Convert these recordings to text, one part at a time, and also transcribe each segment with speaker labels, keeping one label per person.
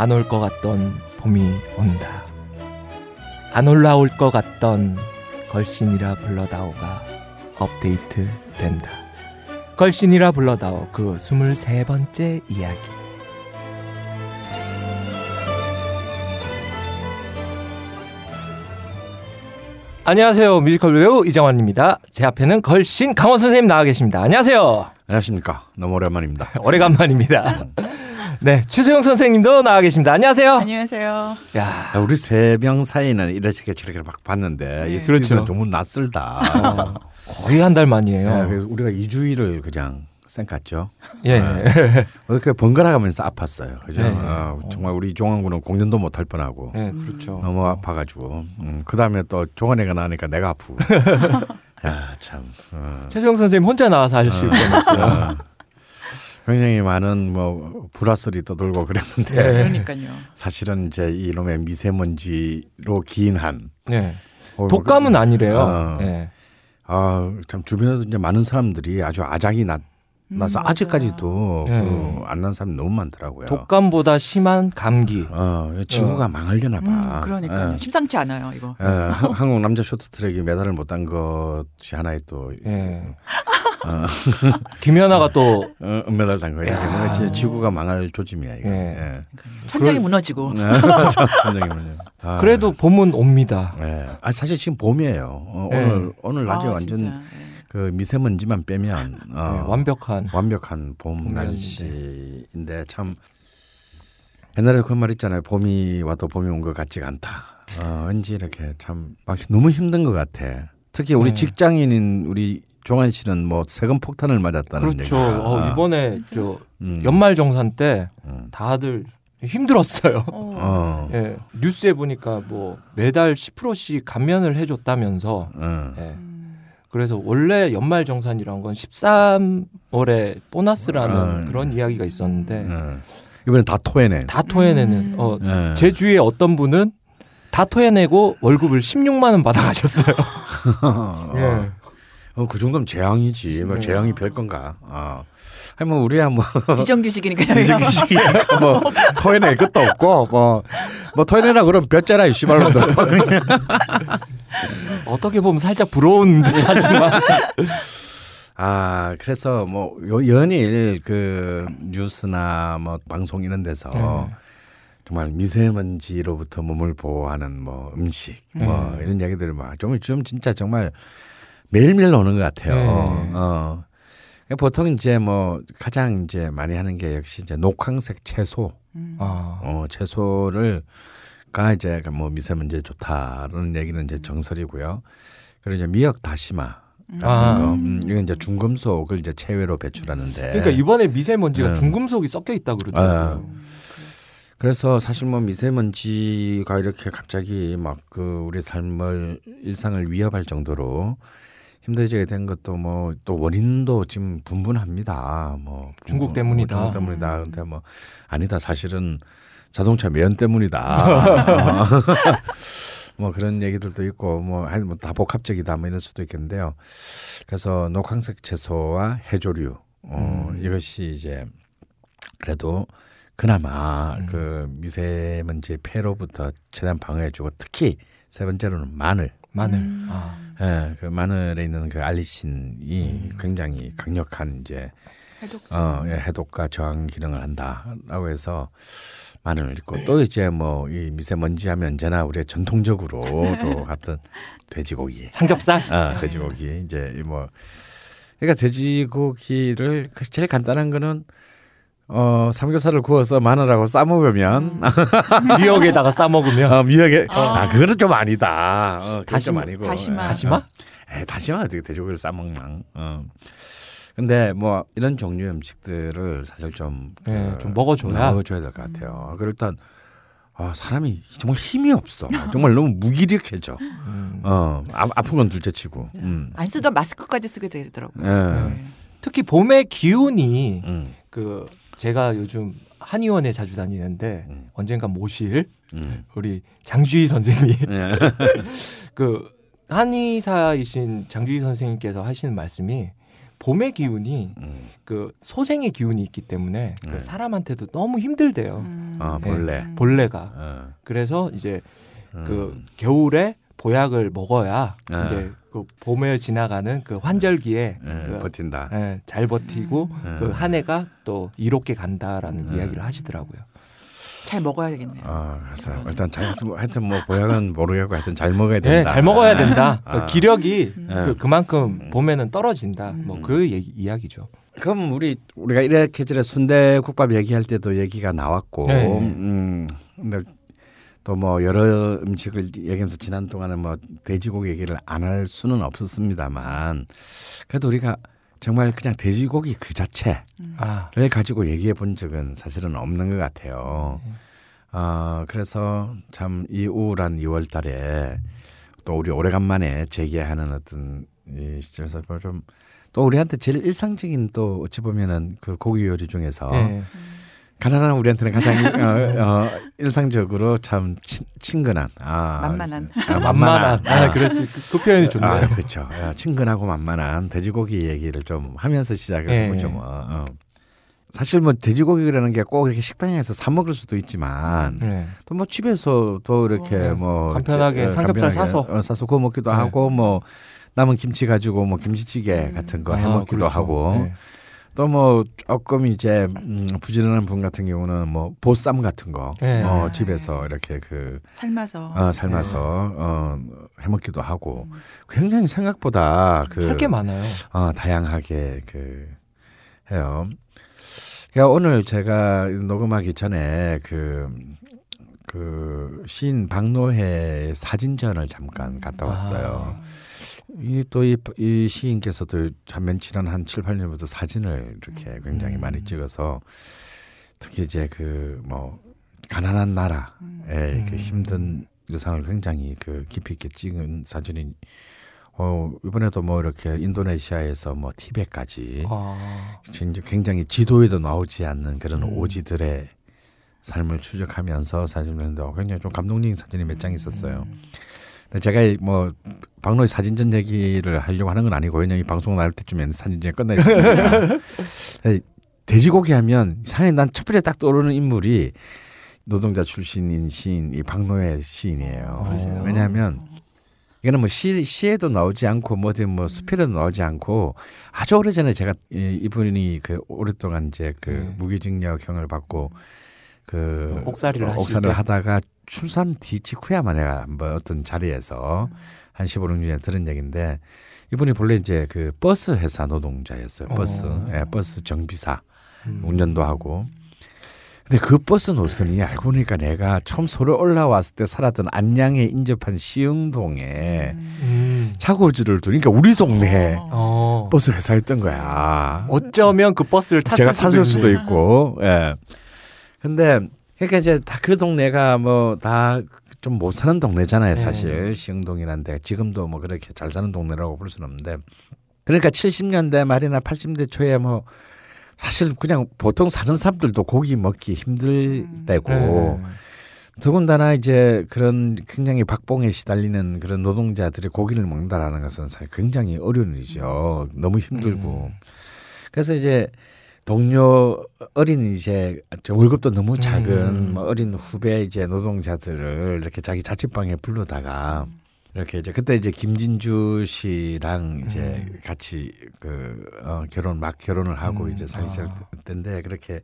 Speaker 1: 안 올 것 같던 봄이 온다. 안 올라올 것 같던 걸신이라 불러다오가 업데이트 된다. 걸신이라 불러다오 그 23번째 이야기. 안녕하세요. 뮤지컬 배우 이정환입니다. 제 앞에는 걸신 강원 선생님 나와 계십니다. 안녕하세요.
Speaker 2: 안녕하십니까. 너무 오랜만입니다.
Speaker 1: 오래간만입니다. 네, 최소영 선생님도 나와 계십니다. 안녕하세요.
Speaker 3: 안녕하세요.
Speaker 1: 야,
Speaker 2: 아, 우리 세 명 사이는 이렇게 저렇게 막 봤는데
Speaker 3: 네.
Speaker 1: 그렇죠.
Speaker 2: 너무 낯설다.
Speaker 1: 어, 거의 한 달 만이에요.
Speaker 2: 예, 그래서 우리가 2주일을 그냥 쌩 갔죠.
Speaker 1: 예.
Speaker 2: 네. 어떻게 번갈아 가면서 아팠어요. 그죠?
Speaker 1: 네.
Speaker 2: 어, 정말 우리 종환군은 공연도 못할 뻔하고
Speaker 1: 예, 그렇죠.
Speaker 2: 너무 아파가지고 음, 그 다음에 또 종환이가 나니까 내가 아프고. 야 참. 어.
Speaker 1: 최정 선생님 혼자 나와서 하실 뻔했어요.
Speaker 2: 어. 굉장히 많은 뭐 불화설이 떠돌고 그랬는데
Speaker 1: 예.
Speaker 3: 그러니까요.
Speaker 2: 사실은 이제 이놈의 미세먼지로 기인한
Speaker 1: 네.
Speaker 2: 어,
Speaker 1: 독감은 아니래요.
Speaker 2: 어.
Speaker 1: 예.
Speaker 2: 아, 참 주변에도 이제 많은 사람들이 아주 아작이 나, 나서
Speaker 3: 음,
Speaker 2: 아직까지도
Speaker 1: 네.
Speaker 2: 그안난 사람이 너무 많더라고요.
Speaker 1: 독감보다 심한 감기.
Speaker 2: 어, 지구가 망하려나 봐.
Speaker 3: 음, 그러니까요.
Speaker 2: 예.
Speaker 3: 심상치 않아요, 이거.
Speaker 2: 예, 한- 한국 남자 쇼트트랙이 메달을 못딴 것이 하나의 또
Speaker 1: 예.
Speaker 2: 어,
Speaker 1: 김연아가 또
Speaker 2: 어, 은메달 딴 거예요.
Speaker 1: 야.
Speaker 2: 진짜 지구가 망할 조짐이야 이거.
Speaker 1: 예.
Speaker 2: 예.
Speaker 3: 천장이 무너지고.
Speaker 2: 참, 천장이군요. 아,
Speaker 1: 그래도 봄은 옵니다.
Speaker 2: 예. 아 사실 지금 봄이에요. 어,
Speaker 1: 예.
Speaker 2: 오늘 오늘 낮에
Speaker 3: 아,
Speaker 2: 완전
Speaker 3: 진짜. 예.
Speaker 2: 그 미세먼지만 빼면 어,
Speaker 1: 예, 완벽한.
Speaker 2: 완벽한 봄. 날씨인데 참 옛날에 그말 있잖아요. 봄이 와도 봄이 온 것 같지가 않다. 어, 왠지 이렇게 참 막 너무 힘든 것 같아. 특히 우리
Speaker 1: 네.
Speaker 2: 직장인인 우리 종환 씨는 뭐 세금 폭탄을 맞았다는
Speaker 1: 그렇죠.
Speaker 2: 얘기가.
Speaker 1: 어, 이번에 저
Speaker 2: 음.
Speaker 1: 연말 정산 때
Speaker 2: 음.
Speaker 1: 다들 힘들었어요.
Speaker 3: 어.
Speaker 2: 어.
Speaker 1: 예. 뉴스에 보니까 뭐 매달 10%씩 감면을 해줬다면서
Speaker 2: 어.
Speaker 1: 예.
Speaker 3: 음.
Speaker 1: 그래서 원래 연말 정산이란 건 13월에 보너스라는
Speaker 2: 아,
Speaker 1: 그런 이야기가 있었는데
Speaker 2: 어. 이번엔 다 토해내.
Speaker 1: 다 토해내는 어,
Speaker 2: 예.
Speaker 1: 제 주위에 어떤 분은 다 토해내고 월급을 16만 원 받아가셨어요. 예.
Speaker 2: 어, 그 정도면 재앙이지. 뭐
Speaker 1: 네.
Speaker 2: 재앙이 별 건가. 어. 아니 뭐 우리야 뭐
Speaker 3: 비정규직이니까
Speaker 2: 비정규직이니까 뭐 토해낼 것도 없고 뭐, 뭐 토해내라 그러면 볕째라 이 씨발로들.
Speaker 1: 어떻게 보면 살짝 부러운 듯하지만
Speaker 2: 아 그래서 뭐 요 연일 그 뉴스나 뭐 방송 이런 데서
Speaker 1: 네.
Speaker 2: 정말 미세먼지로부터 몸을 보호하는 뭐 음식 뭐
Speaker 1: 네.
Speaker 2: 이런 얘기들을 막 좀 좀 진짜 정말 매일매일 나오는 것 같아요.
Speaker 1: 네.
Speaker 2: 어. 보통 이제 뭐 가장 이제 많이 하는 게 역시 이제 녹황색 채소,
Speaker 1: 아,
Speaker 2: 어 채소를 가 이제 뭐 미세먼지에 좋다라는 얘기는 이제 정설이고요. 그리고 이제 미역 다시마 같은
Speaker 1: 아.
Speaker 2: 거, 음, 이건 이제 중금속을 이제 체외로 배출하는데.
Speaker 1: 그러니까 이번에 미세먼지가
Speaker 2: 네.
Speaker 1: 중금속이 섞여 있다 그러더라고요.
Speaker 2: 그래서 사실 뭐 미세먼지가 이렇게 갑자기 막 그 우리 삶을 일상을 위협할 정도로 힘들어지게 된 것도 뭐 또 원인도 지금 분분합니다. 뭐
Speaker 1: 중국 때문이다.
Speaker 2: 중국 때문이다. 근데 뭐 아니다. 사실은 자동차 매연 때문이다. 뭐 그런 얘기들도 있고 뭐다 복합적이다 뭐 이럴 수도 있겠는데요. 그래서 녹황색 채소와 해조류 어
Speaker 1: 음.
Speaker 2: 이것이 이제 그래도 그나마
Speaker 1: 음.
Speaker 2: 그 미세먼지 의 폐로부터 최대한 방어해주고 특히 세 번째로는 마늘.
Speaker 1: 마늘.
Speaker 3: 음.
Speaker 1: 아,
Speaker 2: 예, 그 마늘에 있는 그 알리신이
Speaker 1: 음.
Speaker 2: 굉장히 강력한 이제
Speaker 3: 해독.
Speaker 2: 어, 예, 해독과 저항 기능을 한다라고 해서 마늘을 있고 또 이제 뭐 이 미세먼지 하면 언제나 우리 전통적으로 또 같은 돼지고기.
Speaker 1: 삼겹살?
Speaker 2: 아, 돼지고기 이제 이뭐 그러니까 돼지고기를 그 제일 간단한 거는 어 삼겹살을 구워서 마늘하고 싸 먹으면
Speaker 1: 미역에다가 싸 먹으면
Speaker 2: 어, 미역에 아 그거는 좀 아니다. 어, 그건
Speaker 1: 다시마-
Speaker 2: 좀 아니고
Speaker 3: 다시마.
Speaker 2: 어,
Speaker 1: 다시마?
Speaker 2: 어. 에 다시마 어떻게 돼지고기를 싸 먹나? 어. 근데 뭐 이런 종류의 음식들을 사실 좀,
Speaker 1: 네,
Speaker 2: 그,
Speaker 1: 좀 먹어줘야.
Speaker 2: 먹어줘야 될 것 같아요. 그리고 일단 아, 사람이 정말 힘이 없어. 정말 너무 무기력해져.
Speaker 1: 음.
Speaker 2: 어, 아, 아픈 건 둘째치고. 음.
Speaker 3: 안 쓰던 마스크까지 쓰게 되더라고요.
Speaker 2: 예.
Speaker 3: 네.
Speaker 1: 특히 봄의 기운이
Speaker 2: 음.
Speaker 1: 그 제가 요즘 한의원에 자주 다니는데
Speaker 2: 음.
Speaker 1: 언젠가 모실
Speaker 2: 음.
Speaker 1: 우리 장주희 선생님
Speaker 2: 예.
Speaker 1: 그 한의사이신 장주희 선생님께서 하시는 말씀이 봄의 기운이
Speaker 2: 음.
Speaker 1: 그 소생의 기운이 있기 때문에 그
Speaker 2: 네.
Speaker 1: 사람한테도 너무 힘들대요.
Speaker 3: 음.
Speaker 2: 어, 본래.
Speaker 1: 본래가.
Speaker 2: 어.
Speaker 1: 그래서 이제
Speaker 2: 음.
Speaker 1: 그 겨울에 보약을 먹어야
Speaker 2: 네.
Speaker 1: 이제 그 봄에 지나가는 그 환절기에
Speaker 2: 예,
Speaker 1: 그
Speaker 2: 버틴다.
Speaker 1: 예, 잘 버티고
Speaker 2: 음.
Speaker 1: 그 한 해가 또 이롭게 간다라는
Speaker 2: 음.
Speaker 1: 이야기를 하시더라고요.
Speaker 3: 잘 먹어야 되겠네요.
Speaker 2: 아, 그래서 일단 잘 뭐, 하여튼 뭐 보약은 모르겠고 하여튼 잘 먹어야 된다.
Speaker 1: 네, 잘 먹어야 된다.
Speaker 2: 아.
Speaker 1: 그 기력이
Speaker 2: 음.
Speaker 1: 그, 그만큼 봄에는 떨어진다.
Speaker 3: 음.
Speaker 1: 뭐그 이야기죠.
Speaker 2: 그럼 우리 우리가 이렇게 저래 순대국밥 얘기할 때도 얘기가 나왔고,
Speaker 1: 네.
Speaker 2: 음, 근데 또 뭐 여러 음식을 얘기하면서 지난 동안은 뭐 돼지고기 얘기를 안 할 수는 없었습니다만, 그래도 우리가 정말 그냥 돼지고기 그 자체를
Speaker 1: 아,
Speaker 2: 가지고 얘기해 본 적은 사실은 없는 것 같아요. 어, 그래서 참 이 우울한 2월 달에 또 우리 오래간만에 재개하는 어떤 이 시점에서 뭐좀또 우리한테 제일 일상적인 또 어찌 보면은 그 고기 요리 중에서
Speaker 1: 예.
Speaker 2: 가난한 우리한테는 가장 어, 어, 일상적으로 참 친, 친근한 아,
Speaker 3: 만만한.
Speaker 2: 아,
Speaker 1: 만만한. 아, 그렇지. 그, 그 표현이 좋네요.
Speaker 2: 아, 그렇죠. 어, 친근하고 만만한 돼지고기 얘기를 좀 하면서 시작을
Speaker 1: 예.
Speaker 2: 해보죠. 뭐. 어. 사실 뭐 돼지고기라는 게 꼭 이렇게 식당에서 사 먹을 수도 있지만
Speaker 1: 네.
Speaker 2: 또뭐 집에서도 이렇게
Speaker 3: 어,
Speaker 2: 뭐
Speaker 1: 간편하게
Speaker 2: 지- 어,
Speaker 1: 삼겹살
Speaker 2: 간편하게,
Speaker 1: 사서.
Speaker 2: 어, 사서 구워 먹기도
Speaker 1: 네.
Speaker 2: 하고 뭐 남은 김치 가지고 뭐 김치찌개 같은 거해
Speaker 1: 아,
Speaker 2: 먹기도
Speaker 1: 그렇죠.
Speaker 2: 하고
Speaker 1: 네.
Speaker 2: 또 뭐 조금 이제 음, 부지런한 분 같은 경우는 뭐 보쌈 같은 거
Speaker 1: 네.
Speaker 2: 어, 집에서 이렇게 그
Speaker 3: 삶아서.
Speaker 2: 어, 삶아서 어, 해먹기도 하고 굉장히 생각보다 그
Speaker 1: 할 게 많아요.
Speaker 2: 어, 다양하게 그 해요. 그러니까 오늘 제가 녹음하기 전에 그, 그 시인 박노해 사진전을 잠깐 갔다 왔어요. 이또이 이 시인께서도 참 맨치한 한 7, 8년부터 사진을 이렇게 굉장히
Speaker 1: 음.
Speaker 2: 많이 찍어서 특히 이제 그 뭐 가난한 나라의 그
Speaker 1: 음.
Speaker 2: 힘든 일상을 굉장히 그 깊이 있게 찍은 사진이 어 이번에도 뭐 이렇게 인도네시아에서 뭐 티벳까지
Speaker 1: 아,
Speaker 2: 진짜 굉장히 지도에도 나오지 않는 그런
Speaker 1: 음.
Speaker 2: 오지들의 삶을 추적하면서 사진을 했는데 굉장히 좀 감동적인 사진이 몇 장 있었어요. 근데 제가 뭐 박노희 사진전 얘기를 하려고 하는 건 아니고 왜냐면 이 방송 나올 때쯤에는 사진전이 끝나 있으니까 돼지고기 하면 사실 난첫 번째 딱 떠오르는 인물이 노동자 출신인 시인 이 박노해 시인이에요.
Speaker 1: 그러세요?
Speaker 2: 왜냐하면 이거는 뭐 시, 시에도 나오지 않고 뭐 어디 뭐 수필에도 나오지 않고 아주 오래전에 제가 이, 이분이 그 오랫동안 이제 그
Speaker 1: 네.
Speaker 2: 무기징역 형을 받고 그
Speaker 1: 옥살이를 하실
Speaker 2: 옥살이를
Speaker 1: 때?
Speaker 2: 하다가 출소한 뒤 직후에 아마 내가 한번 어떤 자리에서 한 15년 전에 들은 얘기인데 이분이 본래 이제 그 버스 회사 노동자였어요. 버스
Speaker 1: 어.
Speaker 2: 예, 버스 정비사
Speaker 1: 음.
Speaker 2: 운전도 하고. 근데 그 버스 노선이 알고 보니까 내가 처음 서울 올라왔을 때 살았던 안양에 인접한 시흥동에
Speaker 1: 음.
Speaker 2: 차고지를 두니까 우리 동네에
Speaker 1: 어.
Speaker 2: 버스 회사였던 거야.
Speaker 1: 어쩌면 그 버스를 탔을
Speaker 2: 제가
Speaker 1: 수도
Speaker 2: 탔을 수도. 있고. 예. 근데 그러니까 이제 다 그 동네가 뭐 다 좀 못 사는 동네잖아요, 사실.
Speaker 1: 네.
Speaker 2: 시흥동이란 데 지금도 뭐 그렇게 잘 사는 동네라고 볼 수는 없는데. 그러니까 70년대 말이나 80대 초에 뭐 사실 그냥 보통 사는 사람들도 고기 먹기 힘들 때고
Speaker 1: 네.
Speaker 2: 더군다나 이제 그런 굉장히 박봉에 시달리는 그런 노동자들이 고기를 먹는다라는 것은 사실 굉장히 어려운 일이죠. 너무 힘들고.
Speaker 1: 음.
Speaker 2: 그래서 이제 동료 어린 이제 저 월급도 너무 작은
Speaker 1: 음.
Speaker 2: 뭐 어린 후배 이제 노동자들을 이렇게 자기 자취방에 부르다가 이렇게 이제 그때 이제 김진주 씨랑 이제
Speaker 1: 음.
Speaker 2: 같이 그 어, 결혼 막 결혼을 하고
Speaker 1: 음.
Speaker 2: 이제 살기
Speaker 1: 아.
Speaker 2: 시작했는데 그렇게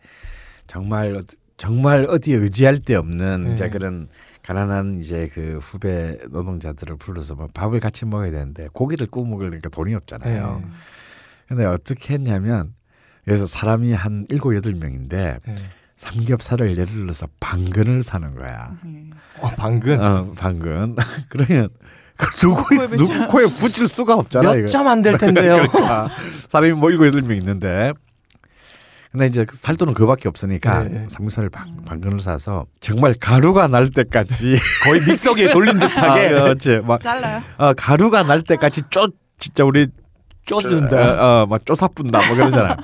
Speaker 2: 정말 정말 어디에 의지할 데 없는
Speaker 1: 네.
Speaker 2: 이제 그런 가난한 이제 그 후배 노동자들을 불러서 뭐 밥을 같이 먹어야 되는데 고기를 구워 먹으려니까 돈이 없잖아요.
Speaker 1: 네.
Speaker 2: 근데 어떻게 했냐면 그래서 사람이 한 일곱 여덟 명인데
Speaker 1: 네.
Speaker 2: 삼겹살을 예를 들어서 반근을 사는 거야.
Speaker 3: 음.
Speaker 1: 어, 방근
Speaker 2: 어, 반근. 그러면 그 누구
Speaker 3: 코에 붙여.
Speaker 2: 누구 코에 붙일 수가 없잖아. 이거.
Speaker 1: 몇점 안 될 텐데요.
Speaker 2: 그러니까 사람이 뭐 일곱 여덟 명 있는데 근데 이제 그 살돈은 그밖에 없으니까
Speaker 1: 네.
Speaker 2: 삼겹살을 반, 반근을 사서 정말 가루가 날 때까지
Speaker 1: 거의 믹서기에 돌린
Speaker 2: 아,
Speaker 1: 듯하게
Speaker 2: 그렇지 막
Speaker 3: 잘라요.
Speaker 2: 어, 가루가 날 때까지 쪼 진짜 우리
Speaker 1: 쪼준다.
Speaker 2: 어, 어, 막 쪼사뿐다 뭐 그러잖아.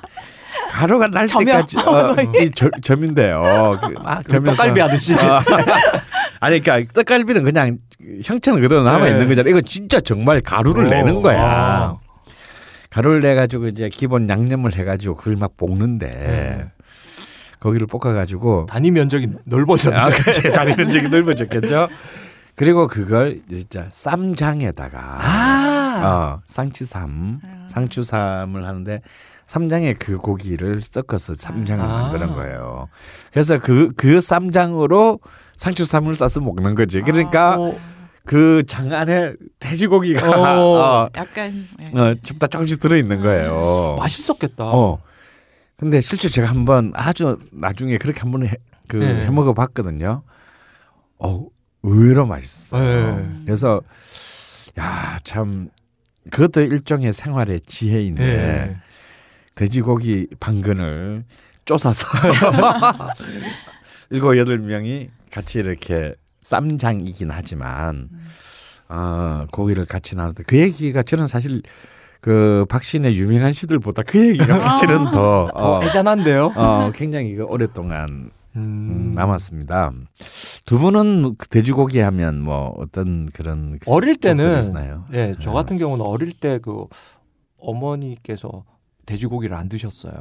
Speaker 2: 가루가 날
Speaker 3: 점여.
Speaker 2: 때까지 어, 이 저, 점인데요. 그, 막
Speaker 1: 그 떡갈비 하듯이.
Speaker 2: 어. 아니 그러니까 떡갈비는 그냥 형체는 그대로 남아 있는
Speaker 1: 네.
Speaker 2: 거잖아. 이거 진짜 정말 가루를
Speaker 1: 어.
Speaker 2: 내는 거야.
Speaker 1: 아.
Speaker 2: 가루를 내 가지고 이제 기본 양념을 해 가지고 그걸 막 볶는데
Speaker 1: 네.
Speaker 2: 거기를 볶아 가지고
Speaker 1: 단위 면적이 넓어졌네.
Speaker 2: 아, 그치. 다리 면적이 넓어졌겠죠. 그리고 그걸 진짜 쌈장에다가
Speaker 1: 아.
Speaker 2: 어, 상추삼, 상추삼을 하는데 쌈장에 그 고기를 섞어서 쌈장을
Speaker 1: 아.
Speaker 2: 만드는 거예요. 그래서 그, 그 쌈장으로 상추삼을 싸서 먹는 거지. 그러니까
Speaker 1: 어,
Speaker 2: 그장 안에 돼지고기가
Speaker 1: 어.
Speaker 2: 어,
Speaker 3: 약간 예.
Speaker 2: 어, 다 조금씩 들어있는 거예요.
Speaker 1: 맛있었겠다.
Speaker 2: 어. 근데 실제 제가 한번 아주 나중에 그렇게 한번 해, 그
Speaker 1: 네.
Speaker 2: 해 먹어 봤거든요. 어, 의외로 맛있어요.
Speaker 1: 네.
Speaker 2: 그래서 야, 참 그것도 일종의 생활의 지혜인데
Speaker 1: 네.
Speaker 2: 돼지고기 방근을 쪼사서 일곱 여덟 명이 같이 이렇게 쌈장이긴 하지만 어, 고기를 같이 나누는데 그 얘기가 저는 사실 그 박신의 유명한 시들보다 그 얘기가 사실은 더
Speaker 1: 어,
Speaker 2: 어,
Speaker 1: 애잔한데요.
Speaker 2: 어, 굉장히 그 오랫동안 음,
Speaker 1: 음.
Speaker 2: 남았습니다. 두 분은 그 돼지고기 하면 뭐 어떤 그런
Speaker 1: 어릴 때는? 예, 저 같은 경우는 어릴 때 그 어머니께서 돼지고기를 안 드셨어요.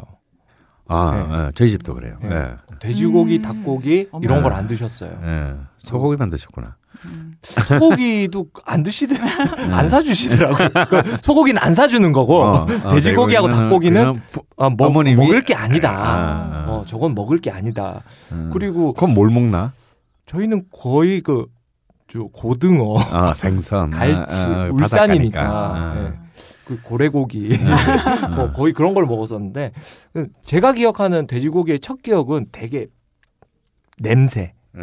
Speaker 2: 아,
Speaker 1: 네.
Speaker 2: 예, 저희 집도 그래요.
Speaker 1: 네.
Speaker 2: 예.
Speaker 1: 돼지고기,
Speaker 3: 음.
Speaker 1: 닭고기
Speaker 3: 어머.
Speaker 1: 이런 걸 안 드셨어요.
Speaker 2: 예. 소고기만 드셨구나.
Speaker 3: 음.
Speaker 1: 소고기도 안 드시더
Speaker 2: 네.
Speaker 1: 안 사주시더라고. 그 소고기는 안 사주는 거고
Speaker 2: 어, 어,
Speaker 1: 돼지고기하고 닭고기는
Speaker 2: 부-
Speaker 1: 아, 먹,
Speaker 2: 어머님이-
Speaker 1: 먹을 게 아니다.
Speaker 2: 아, 아.
Speaker 1: 어, 저건 먹을 게 아니다.
Speaker 2: 음.
Speaker 1: 그리고
Speaker 2: 그건 뭘 먹나?
Speaker 1: 저희는 거의 그저 고등어,
Speaker 2: 아, 생선.
Speaker 1: 갈치,
Speaker 2: 아, 아,
Speaker 1: 울산이니까. 예. 그 고래고기
Speaker 2: 아.
Speaker 1: 뭐 거의 그런 걸 먹었었는데 그 제가 기억하는 돼지고기의 첫 기억은 되게 냄새.
Speaker 2: 예.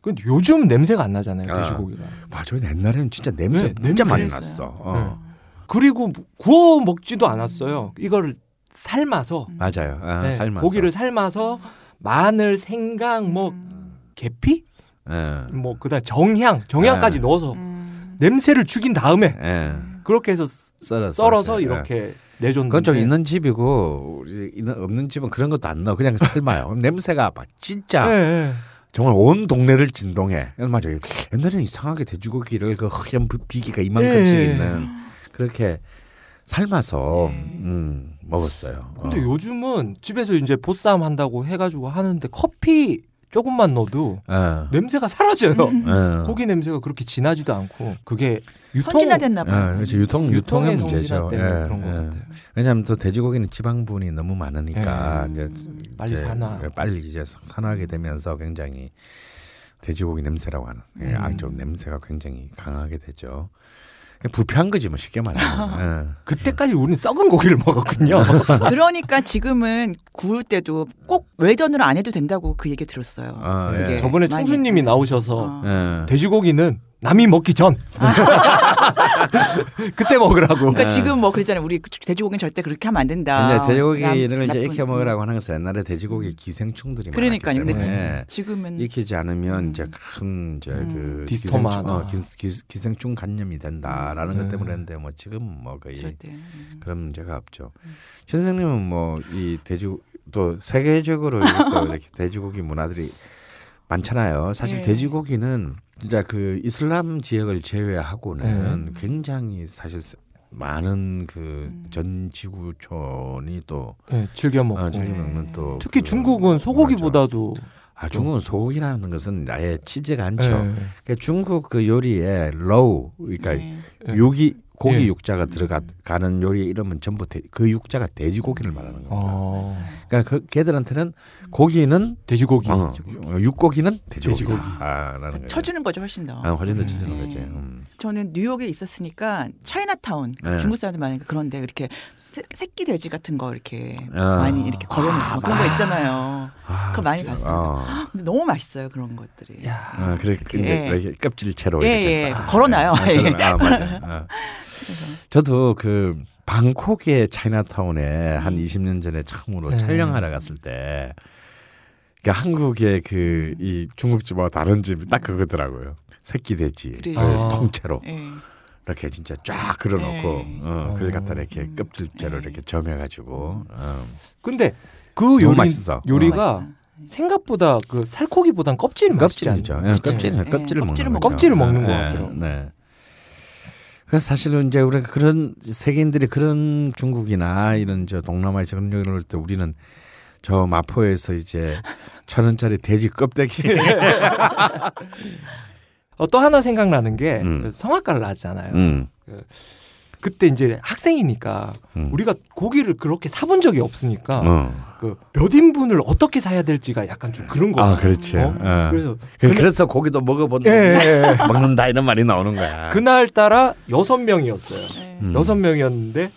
Speaker 1: 근데 요즘 냄새가 안 나잖아요
Speaker 2: 아.
Speaker 1: 돼지고기가.
Speaker 2: 맞아, 옛날에는 진짜 냄새
Speaker 1: 네,
Speaker 2: 진짜
Speaker 1: 냄새
Speaker 2: 많이. 났어. 어.
Speaker 1: 그리고 구워 먹지도 않았어요. 이거를 삶아서
Speaker 2: 맞아요. 아,
Speaker 1: 네,
Speaker 2: 삶아서.
Speaker 1: 고기를 삶아서 마늘, 생강, 뭐 계피,
Speaker 2: 예.
Speaker 1: 뭐 그다음 정향, 정향까지
Speaker 2: 네.
Speaker 1: 넣어서
Speaker 3: 음.
Speaker 1: 냄새를 죽인 다음에
Speaker 2: 예.
Speaker 1: 그렇게 해서
Speaker 2: 썰어서,
Speaker 1: 썰어서
Speaker 2: 예.
Speaker 1: 이렇게 내줬는데
Speaker 2: 그건 좀 있는 집이고 우리 없는 집은 그런 것도 안 넣어 그냥 삶아요. 냄새가 막 진짜
Speaker 1: 예, 예.
Speaker 2: 정말 온 동네를 진동해. 맞아요. 옛날에는 이상하게 돼지고기를 그 허연 비기가 이만큼씩
Speaker 1: 예.
Speaker 2: 있는 그렇게 삶아서 음, 먹었어요.
Speaker 1: 근데
Speaker 2: 어.
Speaker 1: 요즘은 집에서 이제 보쌈 한다고 해가지고 하는데 커피 조금만 넣어도
Speaker 2: 어.
Speaker 1: 냄새가 사라져요.
Speaker 2: 어.
Speaker 1: 고기 냄새가 그렇게 진하지도 않고 그게 유통
Speaker 3: 선진화됐나 봐요.
Speaker 2: 어, 그렇죠. 유통 유통의
Speaker 1: 유통의
Speaker 2: 문제죠. 예,
Speaker 1: 그런 것
Speaker 2: 예.
Speaker 1: 같아요.
Speaker 2: 왜냐하면 또 돼지고기는 지방분이 너무 많으니까
Speaker 3: 예.
Speaker 2: 이제
Speaker 1: 빨리
Speaker 2: 이제
Speaker 1: 산화.
Speaker 2: 빨리 이제 산화하게 되면서 굉장히 돼지고기 냄새라고 하는 예,
Speaker 1: 음.
Speaker 2: 아좀 냄새가 굉장히 강하게 되죠. 부패한 거지 뭐 쉽게 말하면. 예.
Speaker 1: 그때까지 우리는 썩은 고기를 먹었군요.
Speaker 3: 그러니까 지금은 구울 때도 꼭 외전으로 안 해도 된다고 그 얘기 들었어요.
Speaker 2: 아, 예.
Speaker 1: 저번에 청수님이 나오셔서
Speaker 3: 어.
Speaker 2: 예.
Speaker 1: 돼지고기는 남이 먹기 전 그때 먹으라고.
Speaker 3: 그러니까
Speaker 2: 예.
Speaker 3: 지금 뭐 그랬잖아요. 우리 돼지고기는 절대 그렇게 하면 안 된다.
Speaker 2: 이제 돼지고기를
Speaker 3: 남-
Speaker 2: 이제 익혀 먹으라고 하는 것은 옛날에 돼지고기 기생충들이
Speaker 3: 그러니까요.
Speaker 2: 많았기
Speaker 3: 근데
Speaker 2: 때문에
Speaker 3: 지금은
Speaker 2: 익히지 않으면 이제 큰 이제
Speaker 3: 음.
Speaker 2: 그
Speaker 1: 디스토마나.
Speaker 2: 기생충, 어, 기, 기, 생충 간염이 된다라는 것
Speaker 1: 음.
Speaker 2: 때문에 했는데 뭐 지금 뭐 거의
Speaker 3: 절대. 음.
Speaker 2: 그런 문제가 없죠. 선생님은 뭐 이 돼지 또 세계적으로 또 이렇게 돼지고기 문화들이 많잖아요. 사실
Speaker 3: 네.
Speaker 2: 돼지고기는 진짜 그 이슬람 지역을 제외하고는
Speaker 1: 네.
Speaker 2: 굉장히 사실 많은 그
Speaker 3: 음.
Speaker 2: 전 지구촌이 또
Speaker 1: 네, 즐겨 먹고.
Speaker 2: 어, 즐겨 먹는 또
Speaker 1: 특히
Speaker 2: 그
Speaker 1: 중국은 소고기보다도
Speaker 2: 아 중국은 소고기라는 것은 아예 치지가 않죠.
Speaker 1: 네.
Speaker 2: 그러니까 중국 그 요리에 肉 그러니까
Speaker 3: 네.
Speaker 1: 네.
Speaker 2: 육이 고기
Speaker 1: 예.
Speaker 2: 육자가 들어가는 요리의 이름은 전부 돼- 그 육자가 돼지고기를 말하는 겁니다.
Speaker 1: 어,
Speaker 2: 그러니까 그 걔들한테는 고기는
Speaker 1: 돼지고기.
Speaker 2: 어, 육고기는
Speaker 1: 돼지고기.
Speaker 2: 돼지고기다라는 거예요.
Speaker 3: 쳐주는 거죠 훨씬 더.
Speaker 2: 아, 훨씬 더 쳐주는
Speaker 3: 네.
Speaker 2: 거지. 음.
Speaker 3: 저는 뉴욕에 있었으니까 차이나타운
Speaker 2: 네.
Speaker 3: 중국 사람들 많으니까 그런데 이렇게 새, 새끼 돼지 같은 거 이렇게
Speaker 2: 아.
Speaker 3: 많이 이렇게 걸어놓고 그런 거 있잖아요.
Speaker 2: 아,
Speaker 3: 그거 많이. 봤습니다.
Speaker 2: 어.
Speaker 3: 근데 너무 맛있어요 그런 것들이.
Speaker 1: 야,
Speaker 2: 아, 그래
Speaker 3: 이렇게,
Speaker 2: 이제
Speaker 3: 예.
Speaker 2: 이렇게 껍질채로
Speaker 3: 예,
Speaker 2: 이렇게
Speaker 3: 예.
Speaker 2: 싹.
Speaker 3: 걸어놔요.
Speaker 2: 아,
Speaker 3: 예.
Speaker 2: 걸어놔. 아, 맞아요. 아. 저도 그 방콕의 차이나타운에 한 20년 전에 처음으로
Speaker 1: 네.
Speaker 2: 촬영하러 갔을 때 그러니까 한국의 그 이 중국집하고 다른 집이 딱 그거더라고요. 새끼 돼지.
Speaker 3: 그
Speaker 1: 아.
Speaker 2: 통째로
Speaker 3: 예.
Speaker 2: 이렇게 진짜 쫙 그려놓고
Speaker 3: 네.
Speaker 2: 어, 그걸 갖다 이렇게
Speaker 3: 음.
Speaker 2: 껍질째로
Speaker 3: 네.
Speaker 2: 이렇게 점해가지고 어.
Speaker 1: 근데 그 요리
Speaker 2: 맛있어.
Speaker 1: 요리가
Speaker 3: 맛있어요.
Speaker 1: 생각보다 그 살코기보단 껍질이 맛있지
Speaker 2: 껍질이죠. 예? 껍질,
Speaker 3: 예,
Speaker 2: 껍질을 먹는.
Speaker 1: 껍질을 먹는 것
Speaker 2: 예,
Speaker 1: 같더라고요.
Speaker 2: 네. 그래서 사실은 이제 우리가 그런 세계인들이 그런 중국이나 이런 저 동남아에서 그런 요리를 할때 우리는 저 마포에서 이제 천 원짜리 돼지 껍데기
Speaker 1: 어, 또 하나 생각나는 게
Speaker 2: 음.
Speaker 1: 성악가를 나왔잖아요.
Speaker 2: 음,
Speaker 1: 그 때 이제 학생이니까
Speaker 2: 음.
Speaker 1: 우리가 고기를 그렇게 사본 적이 없으니까
Speaker 2: 어.
Speaker 1: 그몇 인분을 어떻게 사야 될지가 약간 좀 그런 거.
Speaker 2: 아 그렇지.
Speaker 1: 어?
Speaker 2: 어.
Speaker 1: 그래서
Speaker 2: 그, 그래서 고기도 먹어본다.
Speaker 1: 예, 예, 예.
Speaker 2: 먹는다 이런 말이 나오는 거야.
Speaker 1: 그날 따라 여섯 명이었어요.
Speaker 3: 예.
Speaker 2: 음.
Speaker 1: 여섯 명이었는데